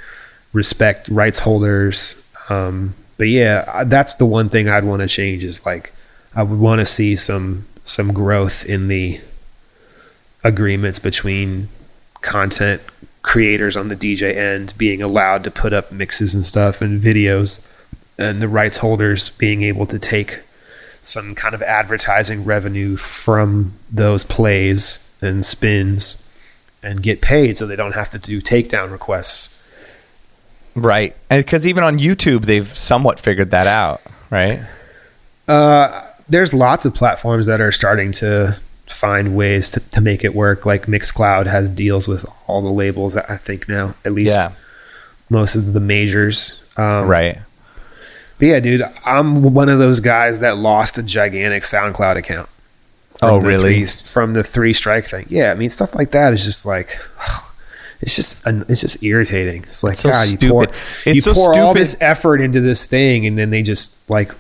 respect rights holders. Um, but yeah, that's the one thing I'd want to change is like I would want to see some some growth in the agreements between content creators on the DJ end being allowed to put up mixes and stuff and videos and the rights holders being able to take some kind of advertising revenue from those plays and spins and get paid so they don't have to do takedown requests. Right. Because even on YouTube, they've somewhat figured that out, right? Uh, there's lots of platforms that are starting to find ways to, to make it work. Like Mixcloud has deals with all the labels, I think now, at least Yeah. most of the majors. Um, Right. But yeah, dude, I'm one of those guys that lost a gigantic SoundCloud account. Oh, really? Three, from the three strike thing. Yeah, I mean stuff like that is just like it's just it's just irritating. It's like It's so God, you pour stupid. It's you so pour all this effort into this thing, and then they just like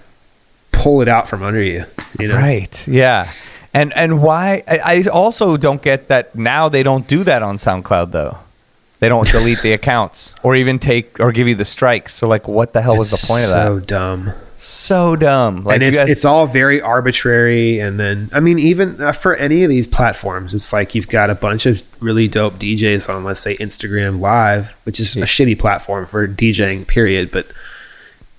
pull it out from under you. You know, Right. Yeah. And and why? I, I also don't get that now they don't do that on SoundCloud though. They don't delete the accounts or even take or give you the strikes. So like, what the hell was the point of that? so dumb. So dumb. Like and you it's guys- it's all very arbitrary. And then I mean, even uh, for any of these platforms, it's like you've got a bunch of really dope DJs on, let's say Instagram Live, which is a shitty platform for DJing. Period. But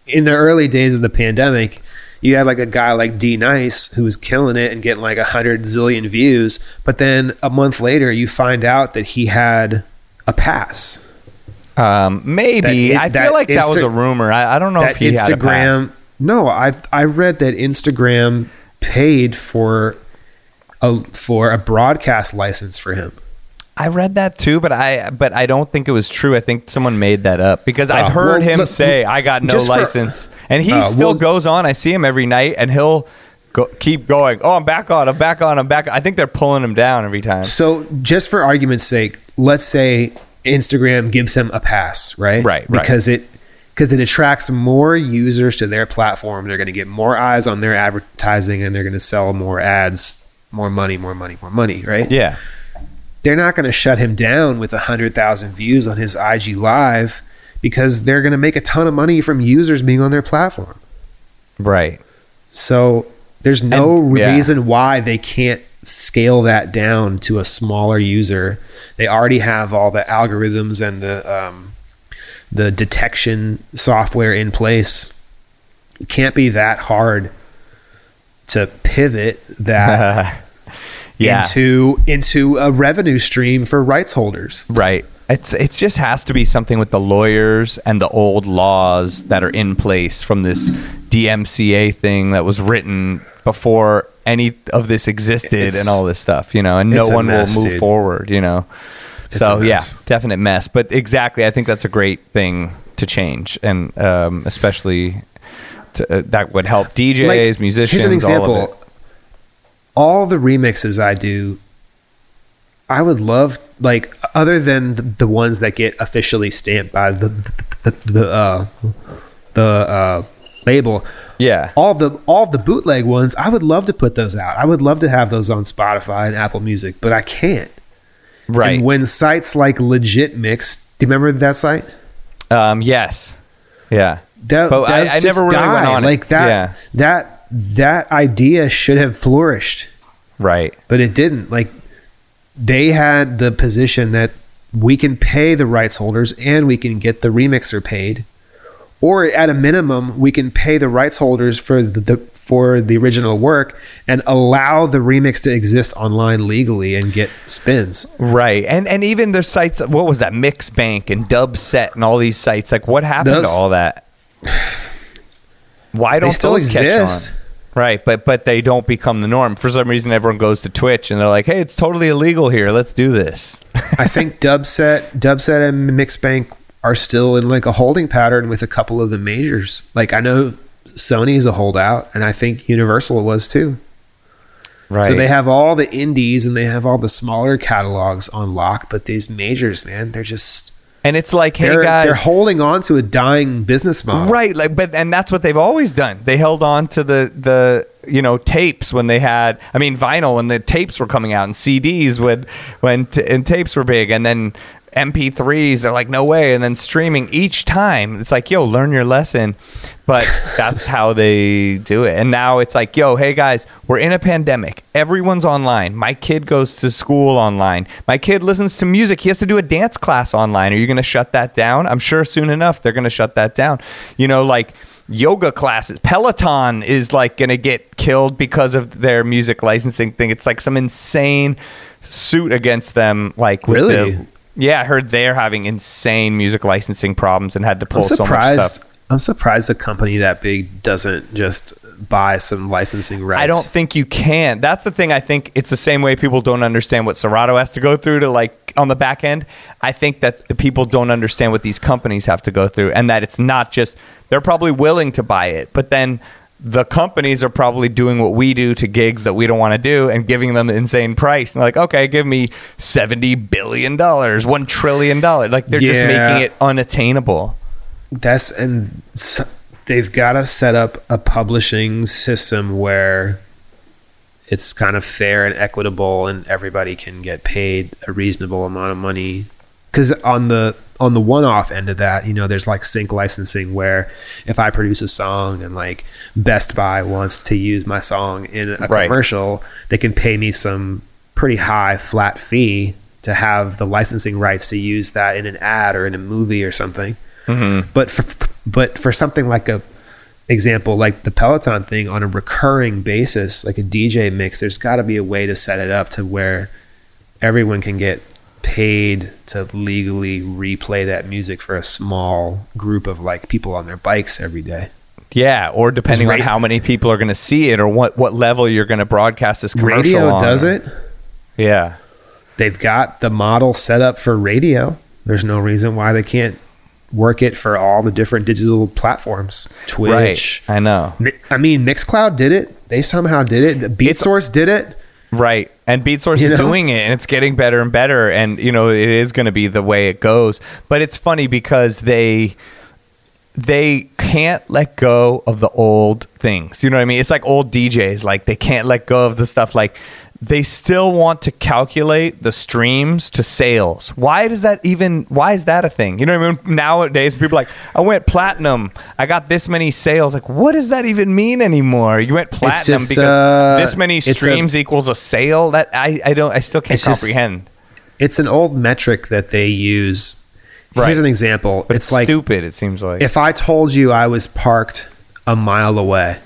in the early days of the pandemic. You had like a guy like D Nice who was killing it and getting like a hundred zillion views, but then a month later you find out that he had a pass. um, maybe that- I that feel like that was a rumor. I, I don't know if he had a pass. Instagram. No, I I read that Instagram paid for a for a broadcast license for him. I read that too, but I but I don't think it was true. I think someone made that up because I've Oh, heard well, him look, say I got no just for- license, and he Uh, still well- goes on. I see him every night, and he'll go, keep going. Oh, I'm back on. I'm back on. I'm back. I think they're pulling him down every time. So, just for argument's sake, let's say Instagram gives him a pass, right? Right, right. Because it because it attracts more users to their platform. They're going to get more eyes on their advertising, and they're going to sell more ads, more money, more money, more money, right? Yeah, they're not going to shut him down with 100,000 views on his IG live because they're going to make a ton of money from users being on their platform. right. So there's no And- yeah. reason why they can't scale that down to a smaller user. They already have all the algorithms and the um, the detection software in place. It can't be that hard to pivot that Yeah, into into a revenue stream for rights holders. right. It's it just has to be something with the lawyers and the old laws that are in place from this DMCA thing that was written before any of this existed It's- and all this stuff, you know, and no one mess, will move dude. forward, you know. It's so yeah, definite mess. But exactly, I think that's a great thing to change, and um, especially to, uh, that would help DJs, Like, musicians. Here's an example. All it. The remixes I do, I would love like other than the, the ones that get officially stamped by the the the uh, the uh, label. Yeah, All the all the bootleg ones, I would love to put those out. I would love to have those on Spotify and Apple Music, but I can't. right. And when sites like Legit Mix, do you remember that site? um, yes, yeah, that, But I- I never really went die. on it. like that Yeah. that that idea should have flourished Right. but it didn't like they had the position that we can pay the rights holders and we can get the remixer paid or at a minimum we can pay the rights holders for the, the for the original work and allow the remix to exist online legally and get spins Right. And and even there's sites what was that Mixbank and Dubset and all these sites like what happened Those- to all that? Why don't still those exist. catch on? Right, but but they don't become the norm. For some reason everyone goes to Twitch and they're like, "Hey, it's totally illegal here. Let's do this." I think Dubset, Dubset, and Mixbank are still in like a holding pattern with a couple of the majors. Like I know Sony's a holdout, and I think Universal was too. right. So they have all the indies and they have all the smaller catalogs on lock, but these majors, man, they're just and it's like, "Hey they're guys, they're holding on to a dying business model. Right, like but and that's what they've always done. They held on to the the you know tapes when they had I mean vinyl when the tapes were coming out and CDs when when t- and tapes were big and then MP3s they're like no way and then streaming each time. It's like yo learn your lesson. But that's how they do it. And now it's like yo hey guys we're in a pandemic. Everyone's online. My kid goes to school online. My kid listens to music. He has to do a dance class online. Are you going to shut that down? I'm sure soon enough they're going to shut that down. You know like yoga classes peloton is like going to get killed because of their music licensing thing. It's like some insane suit against them like with Really? the yeah, I heard they're having insane music licensing problems and had to pull I'm so much stuff. I'm surprised a company that big doesn't just buy some licensing rights. I don't think you can. That's the thing. I think it's the same way people don't understand what Serato has to go through to like on the back end. I think that the people don't understand what these companies have to go through, and that it's not just they're probably willing to buy it, but then the companies are probably doing what we do to gigs that we don't want to do and giving them an insane price. And like, okay, give me seventy billion dollars, one trillion dollars. Like they're just making it unattainable. That's and they've got to set up a publishing system where it's kind of fair and equitable, and everybody can get paid a reasonable amount of money. Because on the on the one-off end of that, you know, there's like sync licensing where if I produce a song and like Best Buy wants to use my song in a Right. commercial, they can pay me some pretty high flat fee to have the licensing rights to use that in an ad or in a movie or something. Mm-hmm. But for but for something like a example like the Peloton thing on a recurring basis, like a DJ mix, there's got to be a way to set it up to where everyone can get paid to legally replay that music for a small group of like people on their bikes every day. Yeah, or depending on how many people are going to see it or what, what level you're going to broadcast this commercial Radio on. does it. Yeah. They've got the model set up for radio. There's no reason why they can't work it for all the different digital platforms. Twitch. Right. I know. I mean, Mixcloud did it. They somehow did it. BeatSource did it. Right. And BeatSource You is know? doing it and it's getting better and better. And, you know, it is going to be the way it goes. But it's funny because they they can't let go of the old things. You know what I mean? It's like old DJs. Like they can't let go of the stuff like they still want to calculate the streams to sales. Why does that even why is that a thing? You know what I mean? Nowadays people are like, I went platinum. I got this many sales. Like, what does that even mean anymore? You went platinum just, because uh, this many it's a- streams equals a sale. That I, I don't I still can't It's just- comprehend. It's an old metric that they use. Right. Here's an example. But it's it's like stupid, it seems like. if I told you I was parked a mile away,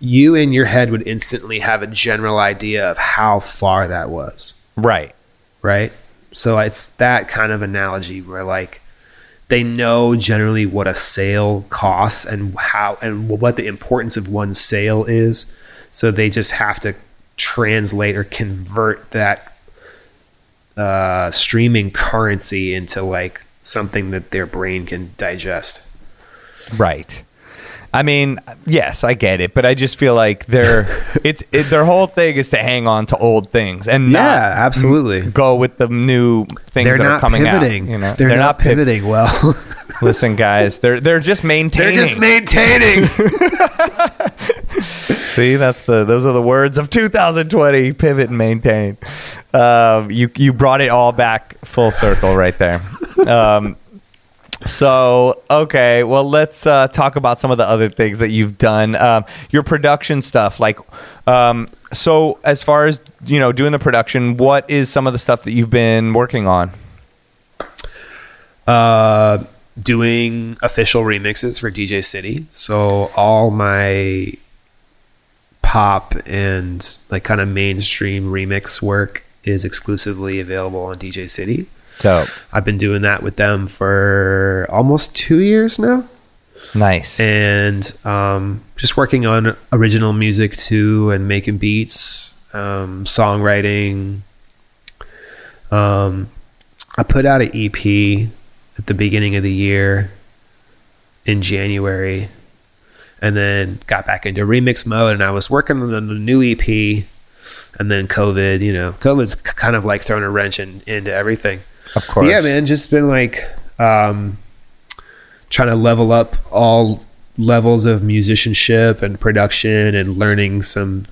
you in your head would instantly have a general idea of how far that was. right. right? So it's that kind of analogy where like they know generally what a sale costs and how and what the importance of one sale is. So they just have to translate or convert that uh, streaming currency into like something that their brain can digest. Right. I mean, yes, I get it, but I just feel like their it's it, their whole thing is to hang on to old things and not absolutely. go with the new things They're that are coming pivoting. out. You know, they're, not, piv- pivoting well. Listen, guys, they're they're just maintaining. They're just maintaining. See, that's the those are the words of 2020. Pivot and maintain. Um, you you brought it all back full circle right there. Um, So okay, well let's uh, talk about some of the other things that you've done. Um, your production stuff, like, um, so as far as you know, doing the production, what is some of the stuff that you've been working on? Uh, doing official remixes for DJ City. So all my pop and like kind of mainstream remix work is exclusively available on DJ City. Dope, I've been doing that with them for almost two years now. nice. and um, just working on original music too and making beats um, songwriting um, i put out an ep at the beginning of the year in january and then got back into remix mode and i was working on the new ep and then covid you know covid's kind of like throwing a wrench in, into everything of course, yeah, man, just been like um, trying to level up all levels of musicianship and production and learning some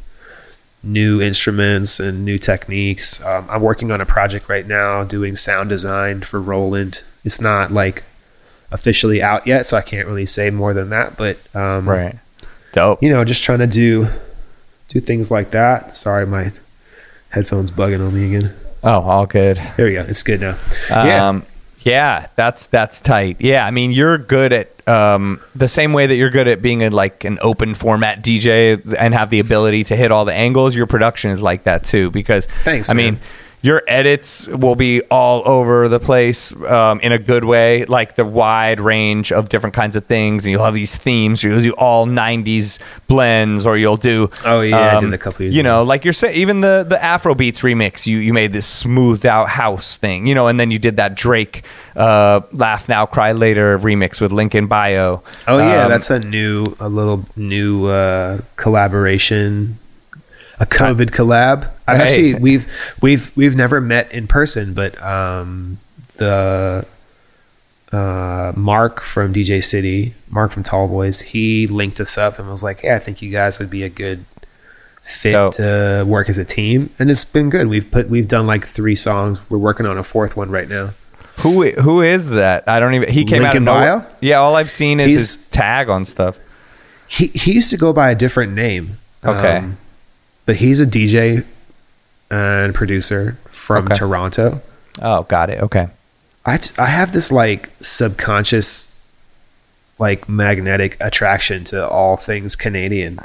new instruments and new techniques. Um, I'm working on a project right now doing sound design for Roland. It's not like officially out yet, so I can't really say more than that. But um, Right. Dope. you know, just trying to do do things like that. Sorry, my headphones bugging on me again. Oh, all good. There we go. It's good now. yeah. Um, yeah, that's that's tight. Yeah, I mean, you're good at um, the same way that you're good at being a, like an open format DJ and have the ability to hit all the angles. Your production is like that too, because Thanks, I mean, man. Your edits will be all over the place um, in a good way, like the wide range of different kinds of things, and you'll have these themes. You'll do all '90s blends, or you'll do Oh, yeah, I did a couple years You know, ago. like you're saying, even the the Afro beats remix, you you made this smoothed out house thing, you know, and then you did that Drake uh, "Laugh Now, Cry Later" remix with Lincoln Bio. Oh yeah, Um, that's a new, a little new uh, collaboration, a COVID collab. I've Hey. actually we've we've we've never met in person, but um, the uh, Mark from DJ City, Mark from Tall Boys, he linked us up and was like, "Hey, I think you guys would be a good fit to work as a team," and it's been good. We've put we've done like three songs. We're working on a fourth one right now. who who is that? I don't even. He came out of Lincoln nowhere. Bio? Yeah, all I've seen is He's- his tag on stuff. he he used to go by a different name. Um, Okay. But he's a DJ and producer from Okay. Toronto. Oh, got it. Okay. I t- I have this like subconscious like magnetic attraction to all things Canadian.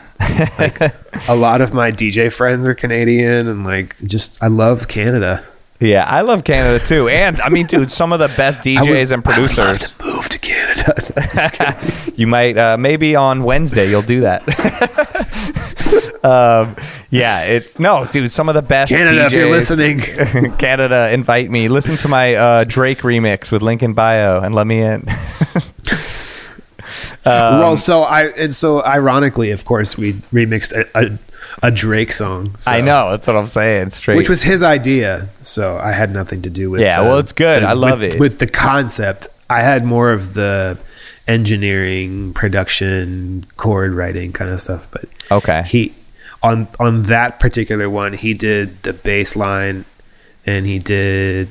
Like a lot of my DJ friends are Canadian and like just I love Canada. Yeah, I love Canada too, and I mean, dude, some of the best would- DJs and I would love producers. to move to Canada. you might uh, maybe on Wednesday you'll do that. um, yeah, it's no, dude. Some of the best Canada, DJs, if you're listening. Canada, invite me. Listen to my uh, Drake remix with Lincoln Bio and let me in. Um, well, so I and so ironically, of course, we remixed a, a, a Drake song. so- I know that's what I'm saying. Straight, which was his idea. So I had nothing to do with. Yeah, uh, well, it's good. the- I love with- it. With the concept, I had more of the engineering, production, chord writing kind of stuff. But okay. he on on that particular one, he did the bass line, and he did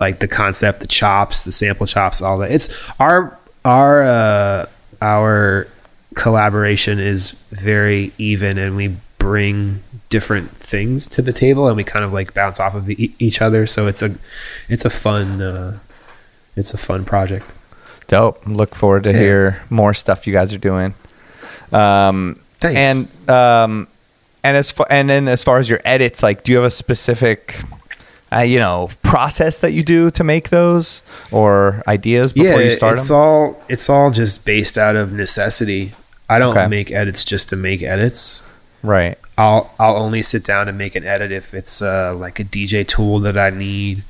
like the concept, the chops, the sample chops, all that. It's our our uh, our collaboration is very even, and we bring different things to the table, and we kind of like bounce off of e- each other. So it's a it's a fun uh, it's a fun project. Dope. Look forward to Yeah. hear more stuff you guys are doing. Um, Thanks. And um, and as far and then as far as your edits, like, do you have a specific, uh, you know, process that you do to make those or ideas before you start it's them? all it's all just based out of necessity. I don't Okay. make edits just to make edits. right. I'll I'll only sit down and make an edit if it's uh, like a DJ tool that I need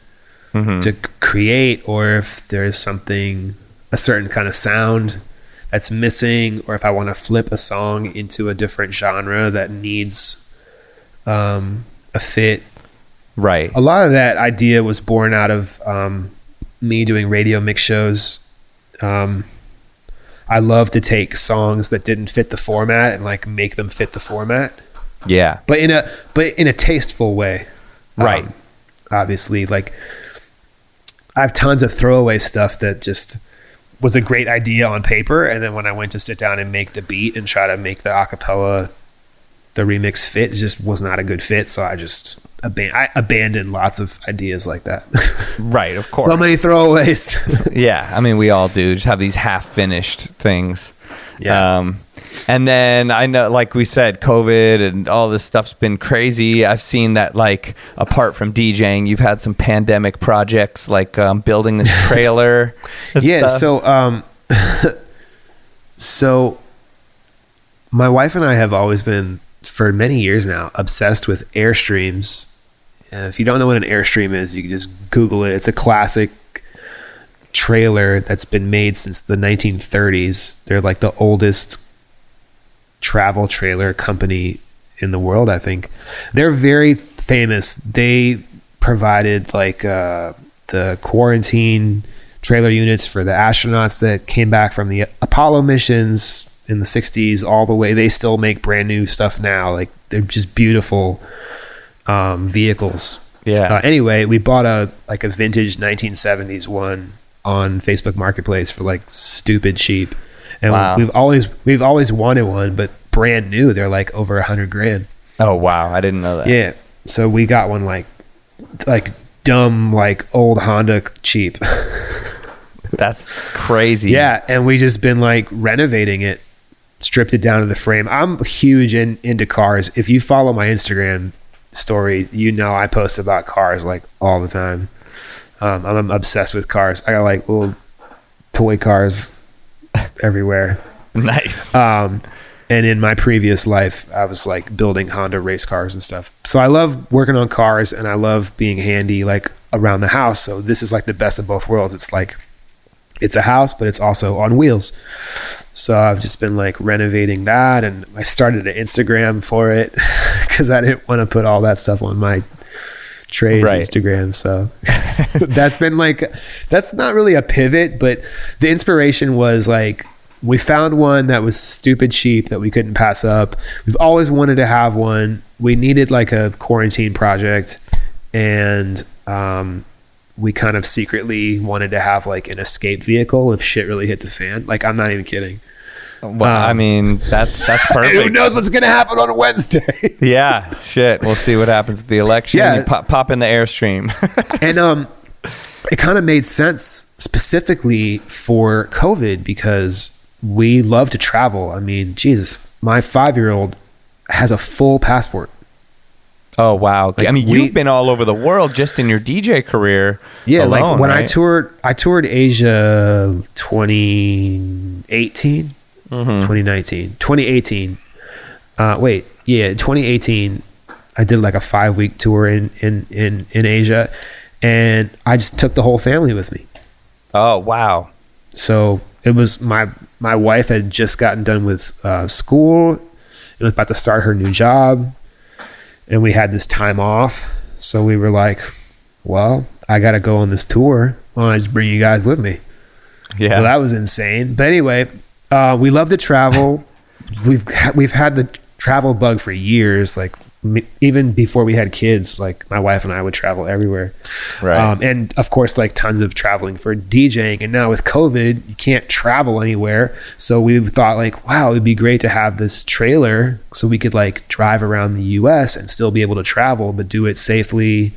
Mhm. to create, or if there's something a certain kind of sound that's missing, or if I want to flip a song into a different genre that needs um, a fit. Right. A lot of that idea was born out of um, me doing radio mix shows. Um, I love to take songs that didn't fit the format and like make them fit the format Yeah. but in a but in a tasteful way Right. Um, obviously like i have tons of throwaway stuff that just was a great idea on paper, and then when I went to sit down and make the beat and try to make the acapella, the remix fit, it just was not a good fit. So I just aban- I abandoned lots of ideas like that. Right, of course. so many throwaways. yeah, I mean, we all do. Just have these half finished things. Yeah. Um, and then I know, like we said, COVID and all this stuff's been crazy. I've seen that, like, apart from DJing, you've had some pandemic projects, like um, building this trailer. and yeah stuff. so um so my wife and i have always been for many years now obsessed with airstreams uh, if you don't know what an airstream is you can just google it it's a classic trailer that's been made since the 1930s they're like the oldest travel trailer company in the world i think. They're very famous. They provided like uh, the quarantine trailer units for the astronauts that came back from the apollo missions in the 60s all the way. They still make brand new stuff now. Like they're just beautiful um, vehicles. Yeah. uh, anyway we bought a like a vintage 1970s one on facebook marketplace for like stupid cheap and Wow. we've always we've always wanted one but brand new they're like over a hundred grand oh, wow. I didn't know that. yeah. So we got one like like dumb like old Honda cheap. That's crazy. yeah, and we just been like renovating it, stripped it down to the frame. I'm huge in, into cars. If you follow my Instagram stories, you know I post about cars like all the time. Um, I'm obsessed with cars. I got like little toy cars everywhere. Nice. Um, and in my previous life, I was like building Honda race cars and stuff. So I love working on cars and I love being handy like around the house. So this is like the best of both worlds. It's like it's a house, but it's also on wheels. So I've just been like renovating that and I started an Instagram for it because I didn't want to put all that stuff on my Trayze Right. Instagram. So that's been like that's not really a pivot, but the inspiration was like we found one that was stupid cheap that we couldn't pass up. We've always wanted to have one. We needed like a quarantine project and um we kind of secretly wanted to have like an escape vehicle if shit really hit the fan. Like I'm not even kidding. Well, I um, mean, that's that's perfect. Who knows what's gonna happen on Wednesday? Yeah, shit. We'll see what happens with the election. Yeah. You pop, pop in the airstream. and um it kind of made sense specifically for covid because we love to travel i mean jesus my five-year-old has a full passport oh wow. Like, I mean, we- you've been all over the world just in your DJ career. yeah like alone, when i toured i toured asia 2018 2019 2018 uh wait yeah 2018 i did like a five week tour in in in in asia and i just took the whole family with me Oh wow. So it was my my wife had just gotten done with uh, school and was about to start her new job, and we had this time off. So we were like, "Well, I got to go on this tour. Why don't I just bring you guys with me?" Yeah. Well, that was insane. But anyway, uh, we love to travel. we've ha- we've had the travel bug for years. Like m- even before we had kids, like my wife and I would travel everywhere. Right. Um, and of course, like tons of traveling for DJing. And now with COVID, you can't travel anywhere. So we thought like, wow, it'd be great to have this trailer so we could like drive around the U.S. and still be able to travel, but do it safely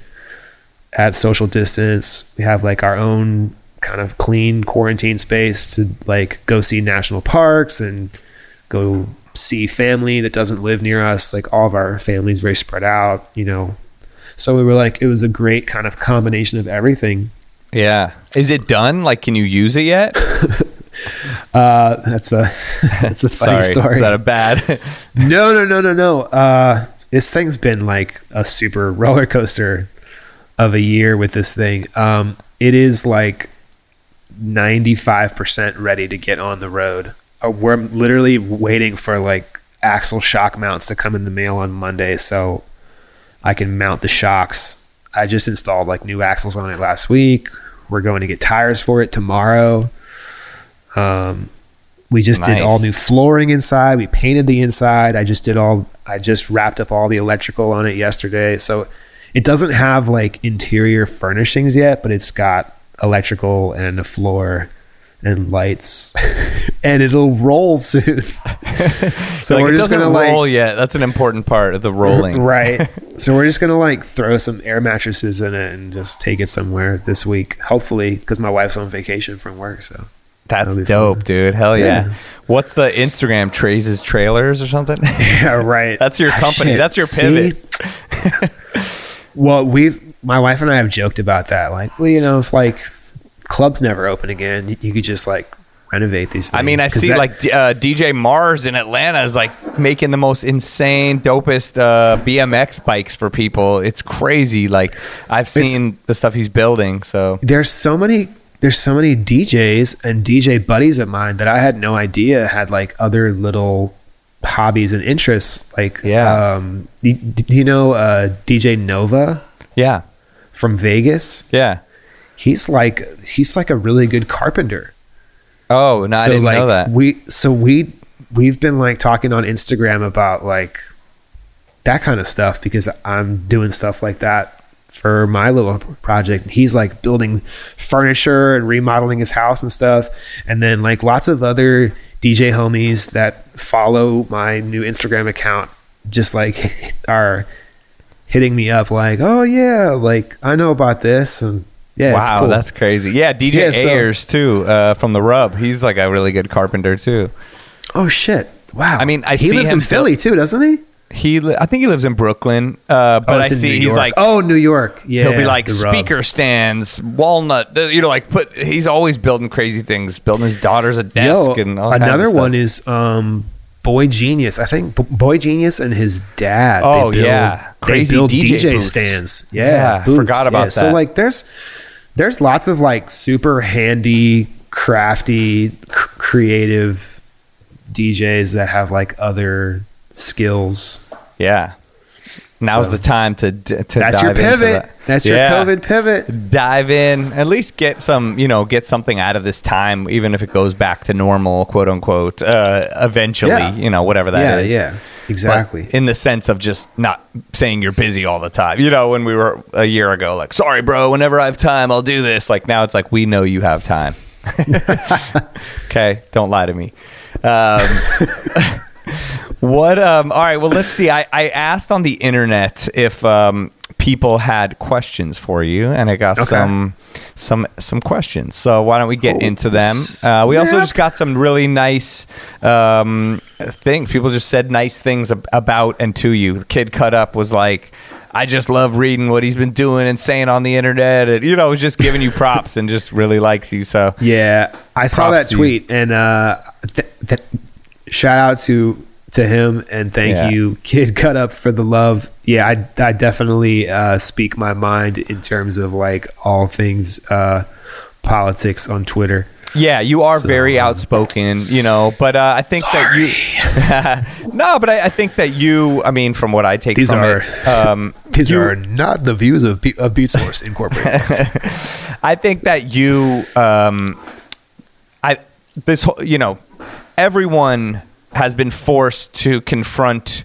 at social distance. We have like our own kind of clean quarantine space to like go see national parks and go see family that doesn't live near us. Like all of our family's very spread out, you know. So we were like, it was a great kind of combination of everything. yeah. Is it done? Like, can you use it yet? Uh, that's a that's a funny Sorry. story. Is that a bad? no, no, no, no, no. Uh, this thing's been like a super roller coaster of a year with this thing. Um, it is like 95% ready to get on the road. Uh, we're literally waiting for like axle shock mounts to come in the mail on Monday so I can mount the shocks. I just installed like new axles on it last week. We're going to get tires for it tomorrow. Um, we just did all new flooring inside. We painted the inside. I just did all. I just wrapped up all the electrical on it yesterday. So it doesn't have like interior furnishings yet, but it's got electrical and a floor and lights, and it'll roll soon. so like, we're it just doesn't gonna roll like yet. That's an important part of the rolling. right. So we're just gonna like throw some air mattresses in it and just take it somewhere this week, hopefully, because my wife's on vacation from work. So That's dope, fun. dude. Hell yeah. Yeah. What's the Instagram? Trayze's Trailers or something? yeah, right. That's your Ah, company. shit. That's your pivot. well, we've my wife and I have joked about that. Like, well, you know, if like clubs never open again, you, you could just like renovate these. things. I mean, I see that- like uh, DJ Mars in Atlanta is like making the most insane, dopest uh, BMX bikes for people. It's crazy. Like I've seen the stuff he's building. So there's so many there's so many DJs and DJ buddies of mine that I had no idea had like other little hobbies and interests. Like, Yeah. um, do, do you know uh, DJ Nova yeah, from Vegas? yeah. He's like he's like a really good carpenter. Oh no, I didn't like know that. we so we we've been like talking on Instagram about like that kind of stuff because I'm doing stuff like that for my little project. He's like building furniture and remodeling his house and stuff. And then like lots of other DJ homies that follow my new Instagram account just like are hitting me up like, "Oh yeah, like I know about this." And yeah, it's wow, cool. that's crazy. Yeah, DJ Yeah, so- Ayres too uh, from the Rub. He's like a really good carpenter too. Oh shit. Wow. I mean, I he see lives him in Philly too, doesn't he? He, li- I think he lives in Brooklyn. Uh, but Oh, I see New he's York. like oh, New York. Yeah, he'll be like the rub. speaker stands, walnut. You know, like put. He's always building crazy things, building his daughter's a desk Yo, and all another one is um, Boy Genius. I think Boy Genius and his dad. they Oh, build- yeah. they Crazy build DJ DJ, stands. Yeah, Yeah, booths, forgot about yeah. So like, there's there's lots of like super handy, crafty, c- creative DJs that have like other skills. Yeah. Now's So- the time to to That's dive your into pivot. that. That's your Yeah. COVID pivot. Dive in, at least get some, you know, get something out of this time, even if it goes back to normal, quote unquote. Uh, eventually, Yeah. you know, whatever that is. yeah, yeah, But exactly. in the sense of just not saying you're busy all the time. You know, when we were a year ago, like, sorry, bro, whenever I have time, I'll do this. Like now it's like, we know you have time. okay. Don't lie to me. Um, what, um, all right. Well, let's see. I, I asked on the internet if, um, people had questions for you and I got Okay. some, some, some questions. So why don't we get Oh, into them? Uh, we also just got some really nice um, things. People just said nice things ab- about and to you. The Kid Cut Up was like, I just love reading what he's been doing and saying on the internet. And, you know, was just giving you props and just really likes you. So, Yeah, I saw that tweet and uh, th- th- shout out to to him and thank Yeah. you, kid. Cut up for the love. Yeah, I I definitely uh, speak my mind in terms of like all things uh, politics on Twitter. yeah, you are So, very um, outspoken, you know, but uh, I think that you. no, but I, I think that you, I mean, from what I take These from are- it, um, These you- are not the views of Be- of Beat Source Incorporated. I think that you, um, I this whole, you know, everyone has been forced to confront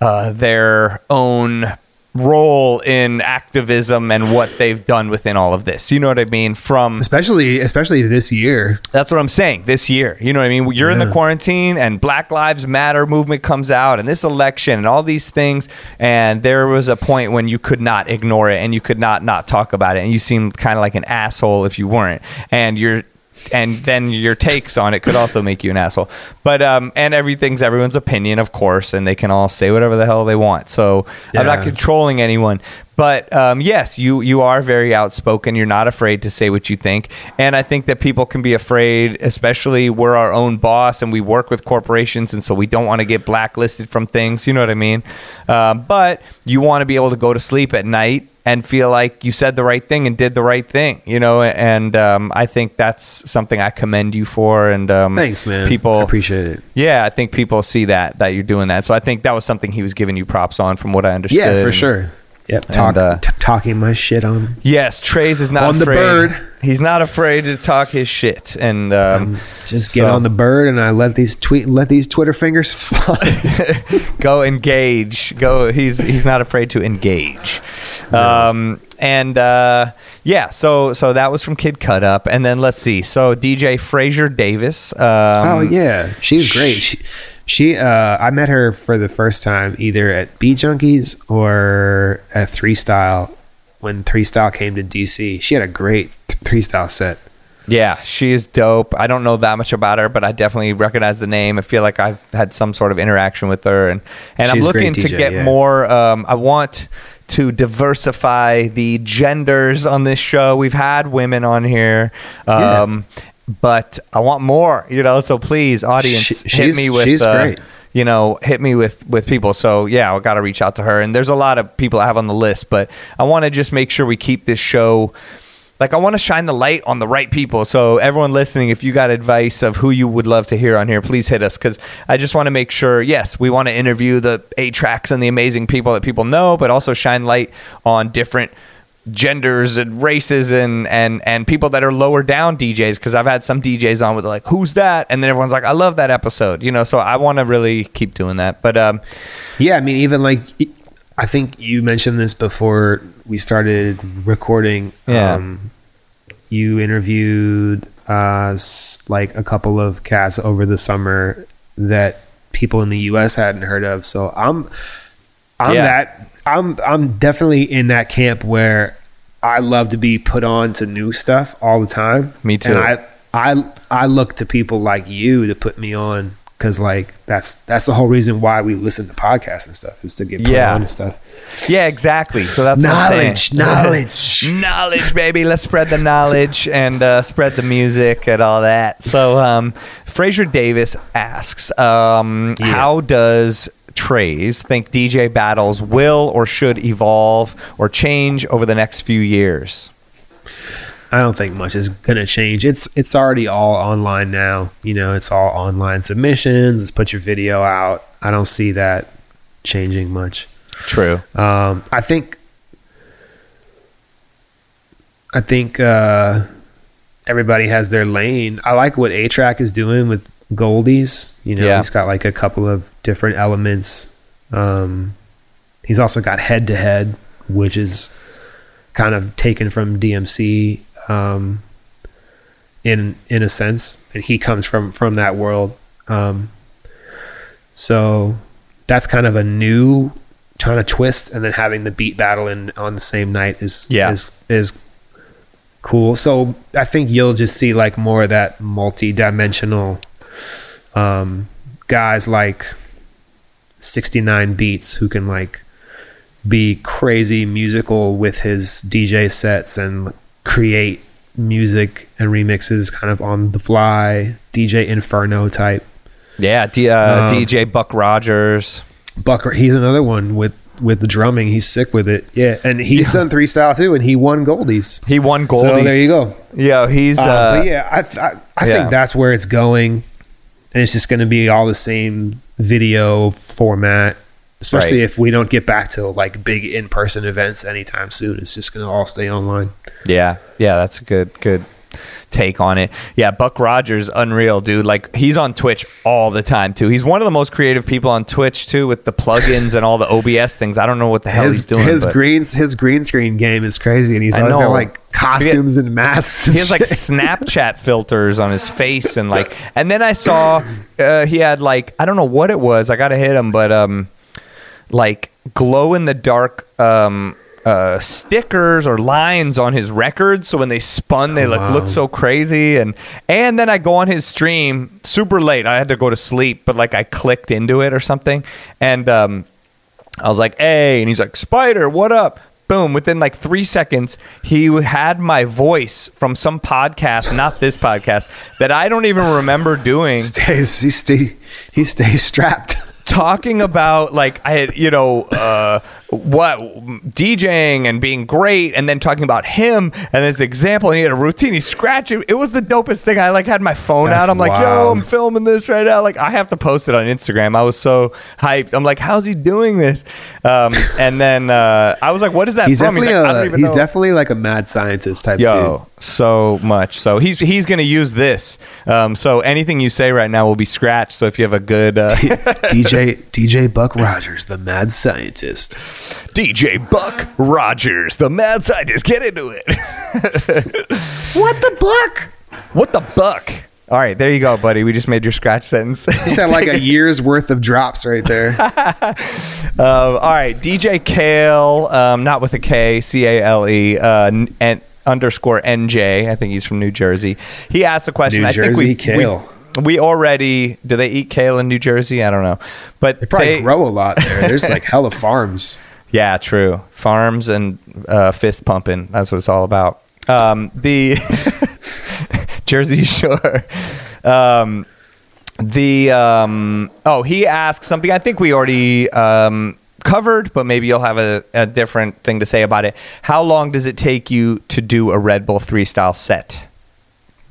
uh, their own role in activism and what they've done within all of this. You know what I mean? From especially especially this year. that's what I'm saying. This year, you know what I mean? You're in the quarantine and Black Lives Matter movement comes out and this election and all these things. And there was a point when you could not ignore it and you could not not talk about it. And you seemed kind of like an asshole if you weren't. And you're and then your takes on it could also make you an asshole. But um, and everything's everyone's opinion, of course, and they can all say whatever the hell they want. So I'm not controlling anyone. But um, yes, you you are very outspoken. You're not afraid to say what you think, and I think that people can be afraid, especially we're our own boss and we work with corporations, and so we don't want to get blacklisted from things. You know what I mean? Um, but you want to be able to go to sleep at night and feel like you said the right thing and did the right thing. You know, and um, I think that's something I commend you for. And um, Thanks, man. People I appreciate it. yeah, I think people see that that you're doing that. So I think that was something he was giving you props on, from what I understood. Yeah, for And- sure. Yep, And, uh, t- talking my shit on. Yes, Trayze is not On the bird. He's not afraid to talk his shit, and um, Just get so- on the bird, and I let these tweet, let these Twitter fingers fly. go engage. Go. He's he's not afraid to engage. Um, and uh, yeah, so so that was from Kid Cut Up, and then let's see. So DJ Fraser Davis. Um, oh yeah, she's great. She, she uh, I met her for the first time either at Beat Junkies or at 3Style when 3Style came to DC. She had a great 3Style set. Yeah, she is dope. I don't know that much about her, but I definitely recognize the name. I feel like I've had some sort of interaction with her, and and I'm looking great to get yeah. more. Um, I want to diversify the genders on this show. We've had women on here. Yeah. But I want more, you know. So please, audience, She- hit me with. she's uh, great. you know, hit me with with people. So yeah, I got to reach out to her. And there's a lot of people I have on the list, but I want to just make sure we keep this show. Like I want to shine the light on the right people. So everyone listening, if you got advice of who you would love to hear on here, please hit us because I just want to make sure. Yes, we want to interview the A-Traks and the amazing people that people know, but also shine light on different genders and races and and and people that are lower down DJs because I've had some DJs on with like who's that and then everyone's like I love that episode you know so I want to really keep doing that but um Yeah, I mean, even like I think you mentioned this before we started recording. Yeah. Um, you interviewed uh, like a couple of cats over the summer that people in the U.S. hadn't heard of. So I'm, I'm Yeah. that. I'm I'm definitely in that camp where I love to be put on to new stuff all the time. Me too. And I I I look to people like you to put me on because like that's that's the whole reason why we listen to podcasts and stuff is to get put Yeah. on and stuff. yeah exactly so that's Knowledge, knowledge. knowledge baby let's spread the knowledge and uh, spread the music and all that so um Fraser Davis asks um Yeah. how does Trayze think DJ battles will or should evolve or change over the next few years I don't think much is gonna change. It's it's already all online now. You know, it's all online submissions. Let's put your video out. I don't see that changing much. true Um, I think I think uh, everybody has their lane. I like what A-Trak is doing with Goldies. You know, Yeah. he's got like a couple of different elements. Um, he's also got Head to Head, which is kind of taken from DMC um, in in a sense, and he comes from from that world. Um, so that's kind of a new kind of twist, and then having the beat battle in on the same night is Yeah. is is cool. So I think you'll just see like more of that multi-dimensional um, guys like 69 beats who can like be crazy musical with his DJ sets and create music and remixes kind of on the fly, DJ Inferno type. Yeah, D, uh, Um, DJ Buck Rogers. Bucker, he's another one with with the drumming. He's sick with it. Yeah, and he's done 3Style too, and he won Goldies. He won Goldies. So there you go. yeah, he's Uh, uh, yeah, I I, I yeah. think that's where it's going, and it's just going to be all the same video format. Especially Right. if we don't get back to like big in person events anytime soon, it's just going to all stay online. yeah, yeah. That's a good good take on it. Yeah, Buck Rogers, unreal dude. Like he's on Twitch all the time too. He's one of the most creative people on Twitch too, with the plugins and all the OBS things. I don't know what the hell he's doing. his but greens his green screen game is crazy, and he's always got like costumes and masks. he has like Snapchat filters on his face and like and then I saw uh, he had like I don't know what it was. I got to hit him but um like glow in the dark um uh, stickers or lines on his records, so when they spun, they like wow. look so crazy. And and then I go on his stream super late. I had to go to sleep, but like I clicked into it or something, and um, I was like, "Hey," and he's like, "Spider, what up?" Boom! Within like three seconds, he had my voice from some podcast, not this podcast, that I don't even remember doing, stays he stay he stays strapped. talking about like I, you know, uh, what DJing and being great, and then talking about him and this example. And he had a routine. He scratched it. It was the dopest thing. I like had my phone That's out. I'm like, yo, wild. I'm filming this right now. Like I have to post it on Instagram. I was so hyped. I'm like, how's he doing this? Um, and then uh, I was like, what is that He's from? definitely like, I a, don't even he's definitely like a mad scientist type Yo, dude. so much. So he's he's going to use this. Um, so anything you say right now will be scratched. So if you have a good uh, DJ DJ Buck Rogers, the mad scientist. DJ Buck Rogers, the mad scientist, get into it. What the buck? what the buck? All right, there you go, buddy. We just made your scratch sentence. Just had like a year's worth of drops right there. Um, all right, DJ Kale, um, not with a K, C A L E, uh, and underscore NJ. I think he's from New Jersey. He asked a question. New I think we, kale. We, we already do they eat kale in New Jersey? I don't know, but They probably grow a lot there. There's like hella farms. Yeah, true. Farms and uh, fist pumping. That's what it's all about. Um, the Jersey Shore. Um, the um, oh, he asked something. I think we already um, covered, but maybe you'll have a, a different thing to say about it. How long does it take you to do a Red Bull 3Style set?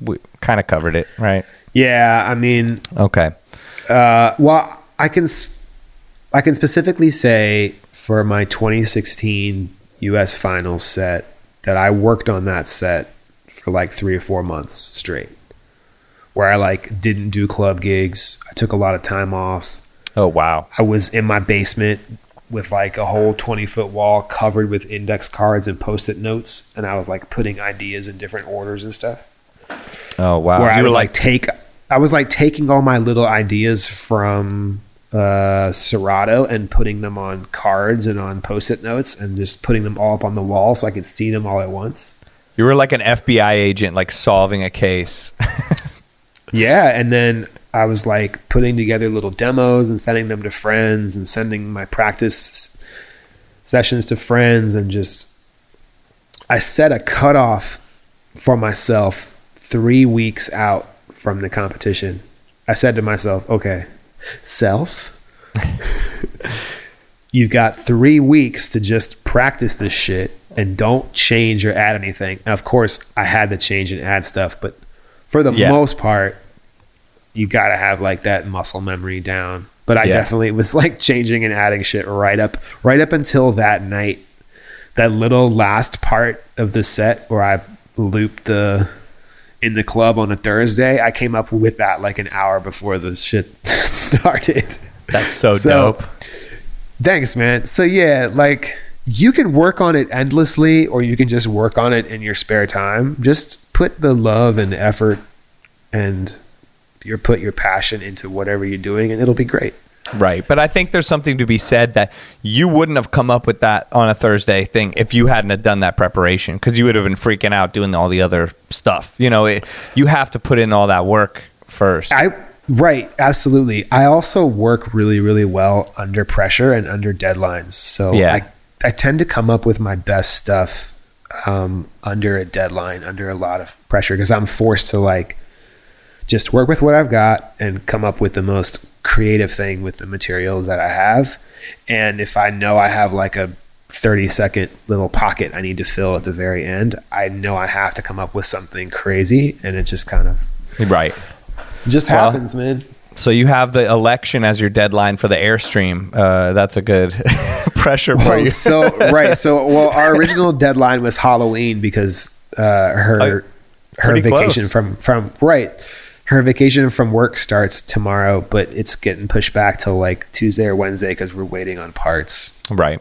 We kind of covered it, right? Yeah, I mean, Okay. Uh, well, I can I can specifically say for my 2016 U.S. Finals set that I worked on that set for like three or four months straight, where I like didn't do club gigs. I took a lot of time off. Oh wow. I was in my basement with like a whole 20 foot wall covered with index cards and post-it notes, and I was like putting ideas in different orders and stuff Oh wow. where I You would were like take I was like taking all my little ideas from uh Serato and putting them on cards and on post-it notes and just putting them all up on the wall so I could see them all at once. you were like an FBI agent, like solving a case. Yeah, and then I was like putting together little demos and sending them to friends and sending my practice sessions to friends and just I set a cutoff for myself 3 weeks out from the competition. I said to myself, "Okay, self, you've got 3 weeks to just practice this shit and don't change or add anything." And of course, I had to change and add stuff, but for the Yeah. most part, you got to have like that muscle memory down. But I Yeah. definitely was like changing and adding shit right up, right up until that night. That little last part of the set where I looped the in the club on a Thursday, I came up with that like an hour before the shit started. That's so, So- dope. Thanks, man. So yeah, like you can work on it endlessly or you can just work on it in your spare time. Just put the love and effort and your put your passion into whatever you're doing and it'll be great. Right. But I think there's something to be said that you wouldn't have come up with that on a Thursday thing if you hadn't have done that preparation because you would have been freaking out doing all the other stuff. You know, it, you have to put in all that work first. I right, absolutely. I also work really, really well under pressure and under deadlines. So Yeah. I, I tend to come up with my best stuff um, under a deadline, under a lot of pressure, because I'm forced to like just work with what I've got and come up with the most creative thing with the materials that I have. And if I know I have like a 30 second little pocket I need to fill at the very end, I know I have to come up with something crazy and it just kind of right. just Well, happens, man. So you have the election as your deadline for the Airstream. Uh, that's a good pressure for Well, you. so right, so well, our original deadline was Halloween because uh, her Oh, her vacation close. from from right, her vacation from work starts tomorrow, but it's getting pushed back till like Tuesday or Wednesday because we're waiting on parts. Right.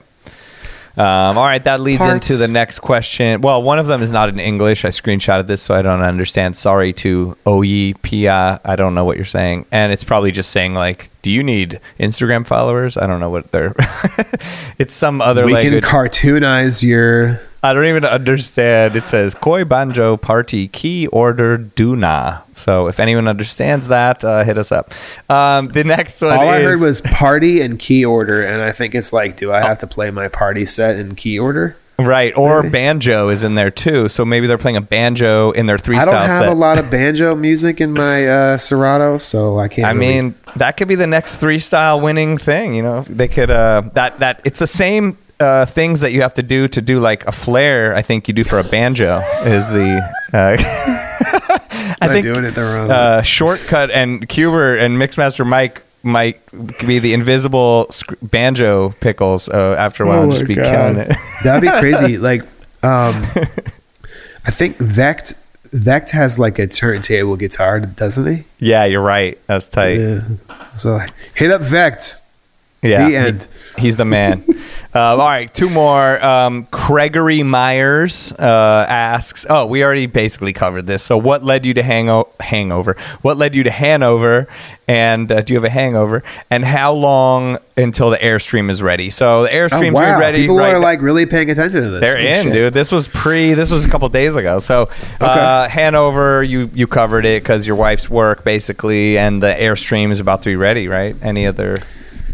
Um, all right, that leads Parts. into the next question. Well, one of them is not in English. I screenshotted this, so I don't understand. Sorry to Oye Pia. I don't know what you're saying, and it's probably just saying like, "Do you need Instagram followers?" I don't know what they're. it's some other we language. can cartoonize your. I don't even understand. It says Koi Banjo Party Key Order Duna. So if anyone understands that, uh, hit us up. Um, the next one All is I heard was party and key order, and I think it's like, do I have to play my party set in key order? right, or Maybe. banjo is in there too. So maybe they're playing a banjo in their three I don't have set. a lot of banjo music in my uh, Serato, so I can't. I really- mean, that could be the next 3Style winning thing. You know, they could uh, that that it's the same uh, things that you have to do to do like a flare. I think you do for a banjo is the. Uh, I I'm think doing it the wrong uh, shortcut and Qbert and Mixmaster Mike might be the invisible sc- banjo pickles uh, after a while Oh and just be God. killing it. That'd be crazy. Like, um, I think Vect Vect has like a turntable guitar, doesn't he? Yeah, you're right. That's tight. Yeah. So hit up Vect. Yeah, The he- he's the man. uh, all right, two more. Um, Gregory Myers uh, asks. Oh, we already basically covered this. So, what led you to hango- hangover? What led you to Hanover? And uh, do you have a hangover? And how long until the airstream is ready? So, the airstream's Oh, wow. ready. People right are like really paying attention to this. they're Oh, in, shit. dude. This was pre. This was a couple days ago. So, uh, Hanover, you you covered it because your wife's work, basically, and the airstream is about to be ready, right? Any other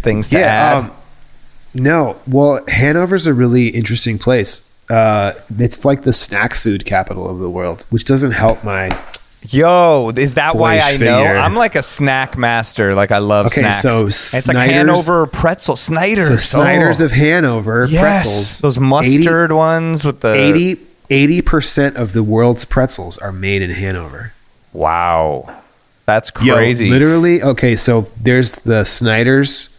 things to add? Um, no. Well, Hanover's a really interesting place. Uh, it's like the snack food capital of the world, which doesn't help my. Yo, is that why I know? figure. I'm like a snack master. Like I love Okay, snacks. so it's like Hanover pretzel, Snyder's. So Snyder's oh. of Hanover yes, pretzels. those mustard ones with the 80 percent of the world's pretzels are made in Hanover. Wow, that's Yo, crazy. literally. Okay, so there's the Snyder's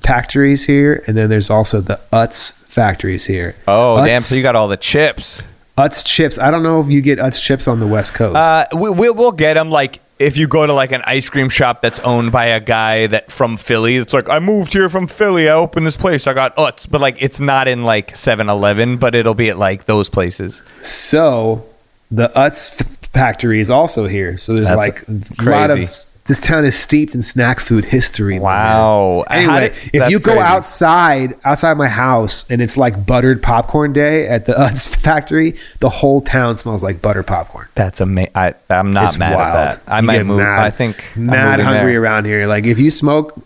factories here, and then there's also the Utz factories here. oh damn! So you got all the chips. Utz chips. I don't know if you get Utz chips on the West Coast. Uh, we, we, we'll get them like if you go to like an ice cream shop that's owned by a guy that from Philly. It's like I moved here from Philly. I opened this place. I got Utz, but like it's not in like 7-Eleven, but it'll be at like those places. So the Utz f- factory is also here. So there's That's like a lot of. This town is steeped in snack food history. Wow. Anyway, did- if you go crazy. outside outside my house and it's like buttered popcorn day at the Utz factory, the whole town smells like butter popcorn. That's amazing. I'm not It's mad wild. at that. I You might move. mad- I think I'm mad hungry there. around here. Like if you smoke,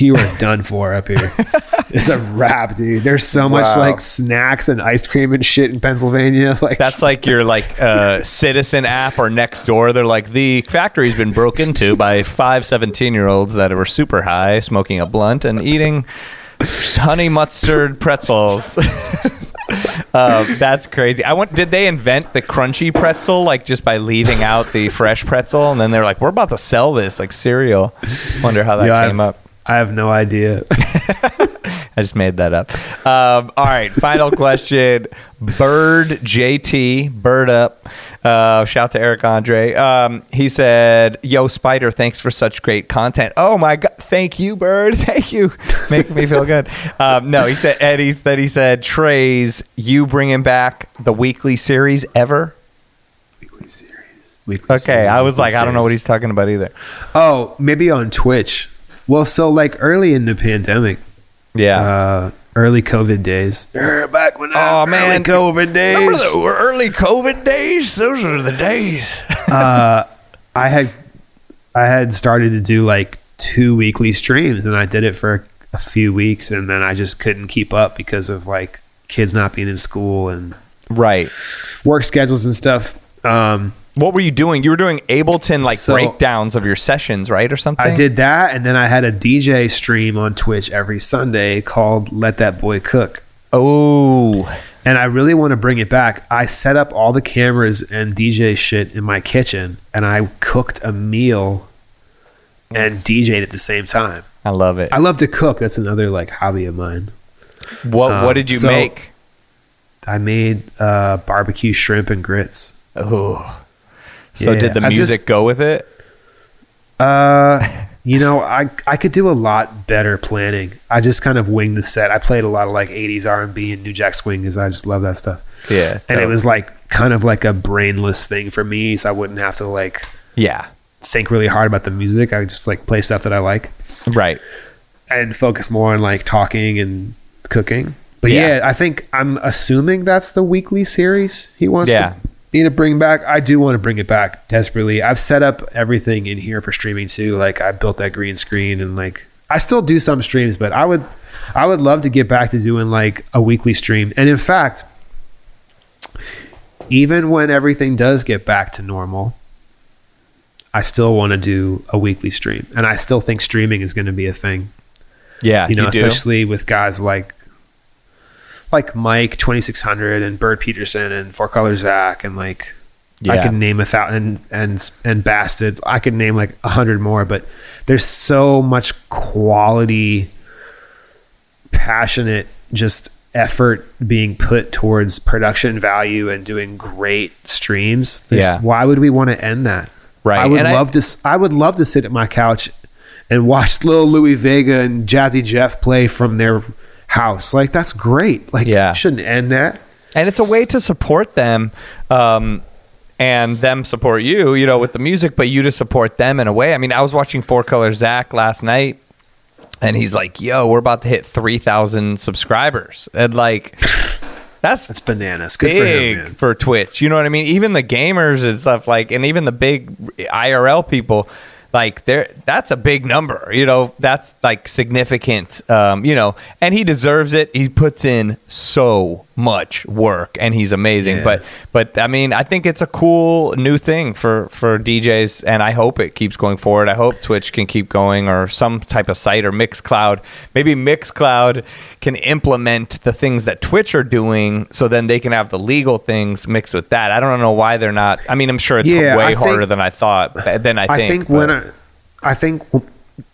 you are done for up here. it's a wrap, dude. There's so much Wow. like snacks and ice cream and shit in Pennsylvania. Like That's like your like uh, citizen app or next door. They're like the factory's been broken into by five 17 year olds that were super high, smoking a blunt and eating honey mustard pretzels. uh, that's crazy. I want. Did they invent the crunchy pretzel like just by leaving out the fresh pretzel, and then they're like, "We're about to sell this like cereal." Wonder how that Yo, I came have- up. I have no idea. I just made that up. Um, all right, final question. Bird JT, Bird up. Uh, shout to Eric Andre. Um, he said, "Yo, Spider, thanks for such great content." Oh my god, thank you, Bird. Thank you, making me feel good. Um, no, he said Eddie. That he said, Trayze, you bringing back the weekly series ever? Weekly series. Weekly Okay, series, I was weekly like, I don't know what he's talking about either. Oh, maybe on Twitch. Well, so like early in the pandemic, Yeah. uh, early COVID days. Back when Oh, man. COVID days. Remember the early COVID days? Those are the days. uh, I had I had started to do like two weekly streams, and I did it for a few weeks, and then I just couldn't keep up because of like kids not being in school and right. work schedules and stuff. Um, What were you doing? You were doing Ableton like So- breakdowns of your sessions, right, or something? I did that, and then I had a DJ stream on Twitch every Sunday called "Let That Boy Cook." Oh, and I really want to bring it back. I set up all the cameras and DJ shit in my kitchen, and I cooked a meal and DJ'd at the same time. I love it. I love to cook. That's another like hobby of mine. what um, What did you so- make? I made uh, barbecue shrimp and grits. Oh, so Yeah, did the I music just- go with it? Uh, you know, I I could do a lot better planning. I just kind of winged the set. I played a lot of like '80s R&B and New Jack Swing because I just love that stuff. Yeah, And it was like kind of like a brainless thing for me, so I wouldn't have to like Yeah, think really hard about the music. I would just like play stuff that I like. right. and focus more on like talking and cooking. But Yeah. yeah, I think I'm assuming that's the weekly series he wants Yeah. to me to bring back. I do want to bring it back desperately. I've set up everything in here for streaming too. Like I built that green screen and like I still do some streams, but I would I would love to get back to doing like a weekly stream. And in fact, even when everything does get back to normal, I still want to do a weekly stream. And I still think streaming is going to be a thing Yeah, you know, do? especially with guys like like Mike twenty six hundred and Bird Peterson and Four Color Zack and like I Yeah. could name a thousand and and, and Bastid. I could name like a hundred more, but there's so much quality, passionate, just effort being put towards production value and doing great streams. there's- Yeah. Why would we want to end that? Right. I would And I- love to. I would love to sit at my couch and watch Little Louie Vega and Jazzy Jeff play from their house. Like that's great. Like Yeah. you shouldn't end that. and it's a way to support them um, and them support you you know with the music but you to support them in a way i mean i was watching Four Color Zack last night and he's like yo we're about to hit 3000 subscribers and like that's That's bananas. Good big for him, for Twitch. You know what I mean? Even the gamers and stuff like, and even the big IRL people, like they're that's a big number. You know, that's like significant. Um, you know, and he deserves it. He puts in so much work, and he's amazing. Yeah. But but I mean, I think it's a cool new thing for for DJs, and I hope it keeps going forward. I hope Twitch can keep going, or some type of site, or Mixcloud. Maybe Mixcloud can implement the things that Twitch are doing, so then they can have the legal things mixed with that. I don't know why they're not. I mean, I'm sure it's Yeah, way think- harder than I thought. Than I think. I think but- when I, I think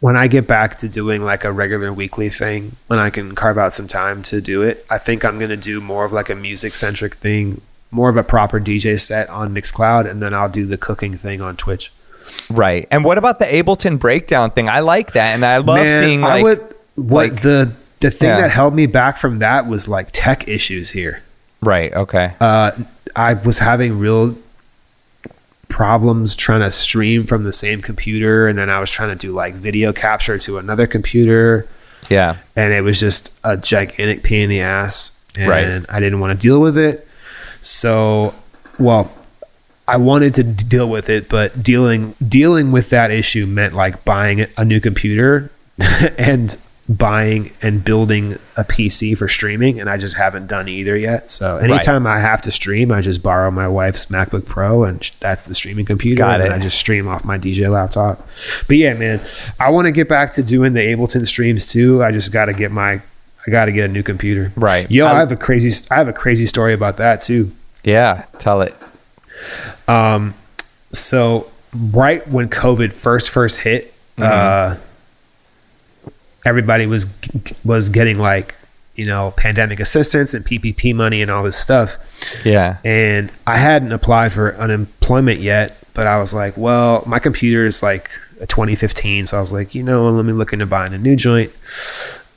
when I get back to doing like a regular weekly thing, when I can carve out some time to do it, I think I'm gonna do more of like a music centric thing, more of a proper DJ set on Mixcloud, and then I'll do the cooking thing on Twitch. right. And what about the Ableton breakdown thing? I like that, and I love Man, seeing I like would what like- the the thing Yeah. that held me back from that was like tech issues here. right. Okay. uh, I was having real problems trying to stream from the same computer, and then I was trying to do like video capture to another computer, yeah. and it was just a gigantic pain in the ass, and Right. I didn't want to deal with it. So, well, I wanted to deal with it, but dealing dealing with that issue meant like buying a new computer and buying and building a PC for streaming, and I just haven't done either yet. So anytime I have to stream, I just borrow my wife's MacBook Pro, and sh- that's the streaming computer. Got and it. I just stream off my DJ laptop. But yeah, man, I want to get back to doing the Ableton streams too. I just got to get my I got to get a new computer. Right. Yo, I, I- have a crazy I have a crazy story about that too. Yeah. Tell it. Um, so right when COVID first first hit, uh, everybody was was getting like you know pandemic assistance and PPP money and all this stuff, Yeah. and I hadn't applied for unemployment yet. But I was like, well, my computer is like a 2015, so I was like, you know, let me look into buying a new joint.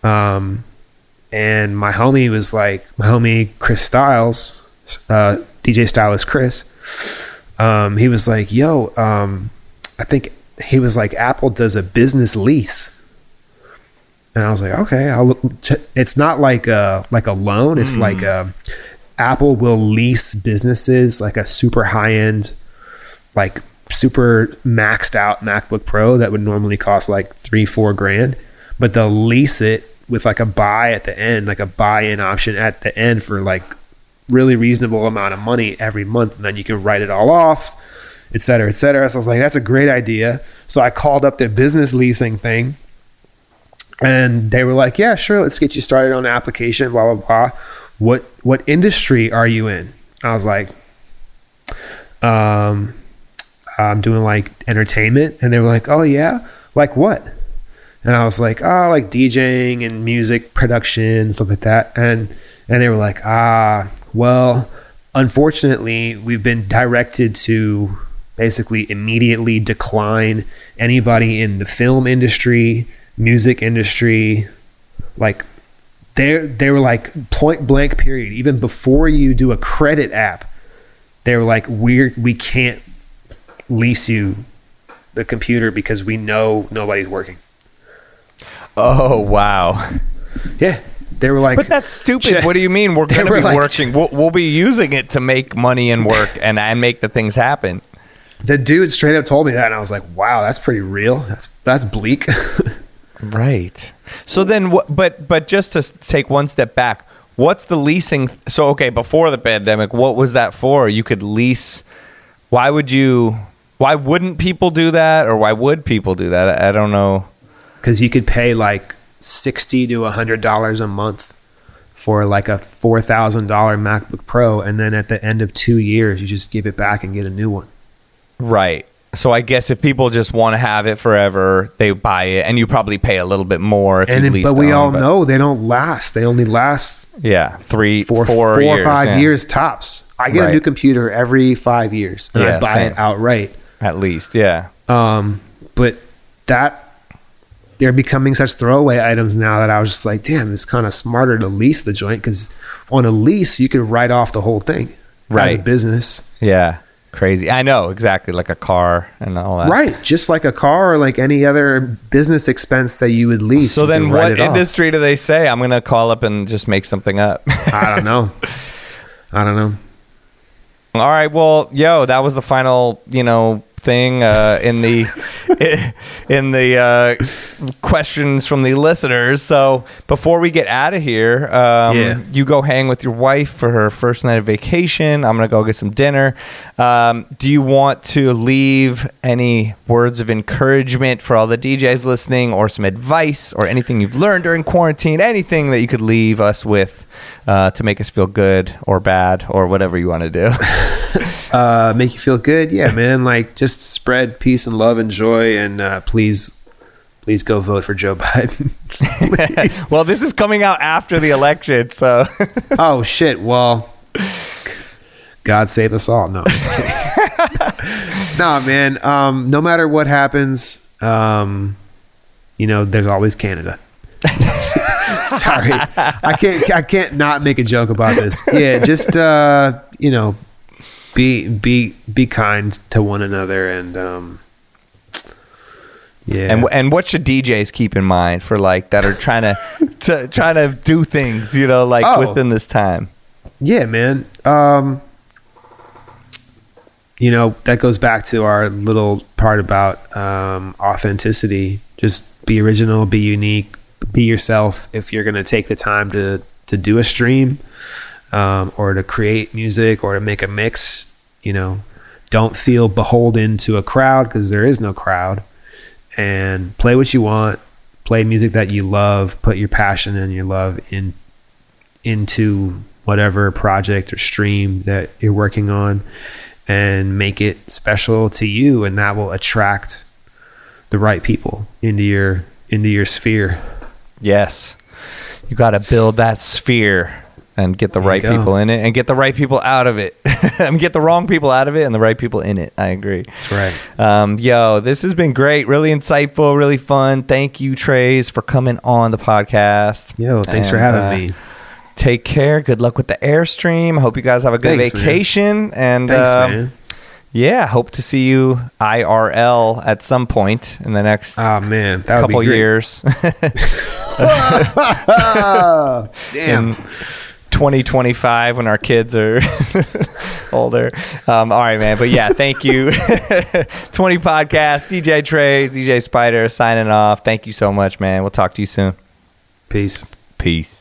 Um, and my homie was like, my homie Chris Styles, uh, DJ Stylist Chris, um, he was like, yo, um, I think he was like, Apple does a business lease. And I was like, okay, I'll look. It's not like a like a loan. It's hmm. like a Apple will lease businesses like a super high end, like super maxed out MacBook Pro that would normally cost like three four grand, but they'll lease it with like a buy at the end, like a buy in option at the end for like really reasonable amount of money every month, and then you can write it all off, et cetera, et cetera. So I was like, that's a great idea. So I called up their business leasing thing and they were like, "Yeah, sure, let's get you started on the application." Blah blah blah. What what industry are you in? I was like, um, I'm doing like entertainment, and they were like, "Oh yeah, like what?" And I was like, "Oh, like DJing and music production, stuff like that." And and they were like, "Ah, well, unfortunately, we've been directed to." basically immediately decline anybody in the film industry, music industry, like they they were like point blank period. Even before you do a credit app, they were like we're we can't lease you the computer because we know nobody's working. Oh wow. Yeah, they were like, But that's stupid. Check- What do you mean? We're going to be like- working. We'll, we'll be using it to make money and work and, and make the things happen. the dude straight up told me that, and I was like, wow, that's pretty real. That's that's bleak. Right. So then, what? But but just to take one step back, what's the leasing? So okay, before the pandemic, what was that for? You could lease. Why would you? Why wouldn't people do that, or why would people do that? I, I don't know. because you could pay like sixty to hundred dollars a month for like a four thousand dollar MacBook Pro, and then at the end of two years, you just give it back and get a new one. Right. So I guess if people just want to have it forever, they buy it, and you probably pay a little bit more if And you it- lease. but we them, all know they don't last. They only last yeah, three, four, four, four years, or five yeah, years tops. I get Right. a new computer every five years, and Yeah, I buy same. it outright. at least. Yeah, Um, but that they're becoming such throwaway items now that I was just like, damn, it's kind of smarter to lease the joint because on a lease you can write off the whole thing as a Right. business, yeah, crazy. I know exactly, like a car and all that. right? Just like a car or like any other business expense that you would lease. So then, what it off. industry do they say? I'm gonna call up and just make something up. I don't know. I don't know. All right. Well, yo, that was the final, you know, thing uh, in the in the uh, questions from the listeners. So before we get out of here, um, Yeah. you go hang with your wife for her first night of vacation. I'm gonna go get some dinner. Um, do you want to leave any words of encouragement for all the DJs listening, or some advice, or anything you've learned during quarantine? Anything that you could leave us with uh, to make us feel good or bad or whatever you want to do. Uh, make you feel good, yeah, man. Like just spread peace and love and joy, and uh, please, please go vote for Joe Biden. well, this is coming out after the election, so oh shit! Well, God save us all. No, I'm just kidding. no, man. Um, no matter what happens, um, you know, there's always Canada. Sorry, I can't. I can't not make a joke about this. Yeah, just uh, you know, be be be kind to one another, and um, yeah, and and what should DJs keep in mind for like that are trying to, to trying to do things, you know, like Oh. within this time. Yeah, man. Um, you know, that goes back to our little part about um, authenticity. Just be original, be unique, be yourself. If you're going to take the time to to do a stream um, or to create music or to make a mix, you know, don't feel beholden to a crowd because there is no crowd. And play what you want. Play music that you love. Put your passion and your love in into whatever project or stream that you're working on and make it special to you and that will attract the right people into your into your sphere Yes, you got to build that sphere and get the There right people in it and get the right people out of it. and get the wrong people out of it and the right people in it. I agree. that's right Um, yo, this has been great, really insightful, really fun. Thank you, Trayze, for coming on the podcast. yo thanks for having uh, me Take care. Good luck with the airstream. I hope you guys have a good Thanks, man. vacation. And thanks um, man yeah, hope to see you IRL at some point in the next oh man that would couple be years. damn in 2025 when our kids are older. Um, all right, man. But yeah, thank you. 20 podcast, DJ Trayze, DJ Spider signing off. Thank you so much, man. We'll talk to you soon. peace Peace.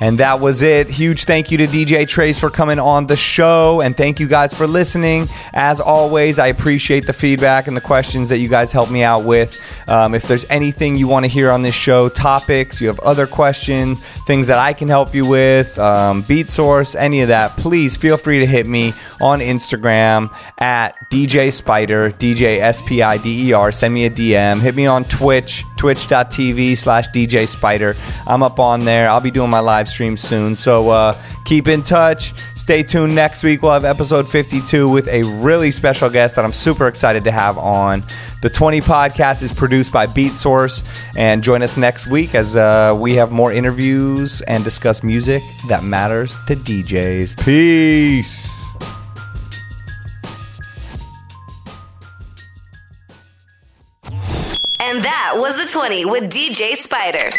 And that was it. Huge thank you to DJ Trayze for coming on the show. And thank you guys for listening. As always, I appreciate the feedback and the questions that you guys help me out with. Um, if there's anything you want to hear on this show, topics, you have other questions, things that I can help you with, um, Beatsource, any of that, please feel free to hit me on Instagram at DJ Spider, DJ S P I D E R. Send me a DM. Hit me on Twitch, twitch.tv slash DJ Spider. I'm up on there. I'll be doing my live stream soon. So uh, keep in touch. Stay tuned next week. We'll have episode 52 with a really special guest that I'm super excited to have on. The 20 podcast is produced by Beatsource. And join us next week as uh, we have more interviews and discuss music that matters to DJs. Peace. And that was the 20 with DJ Spider.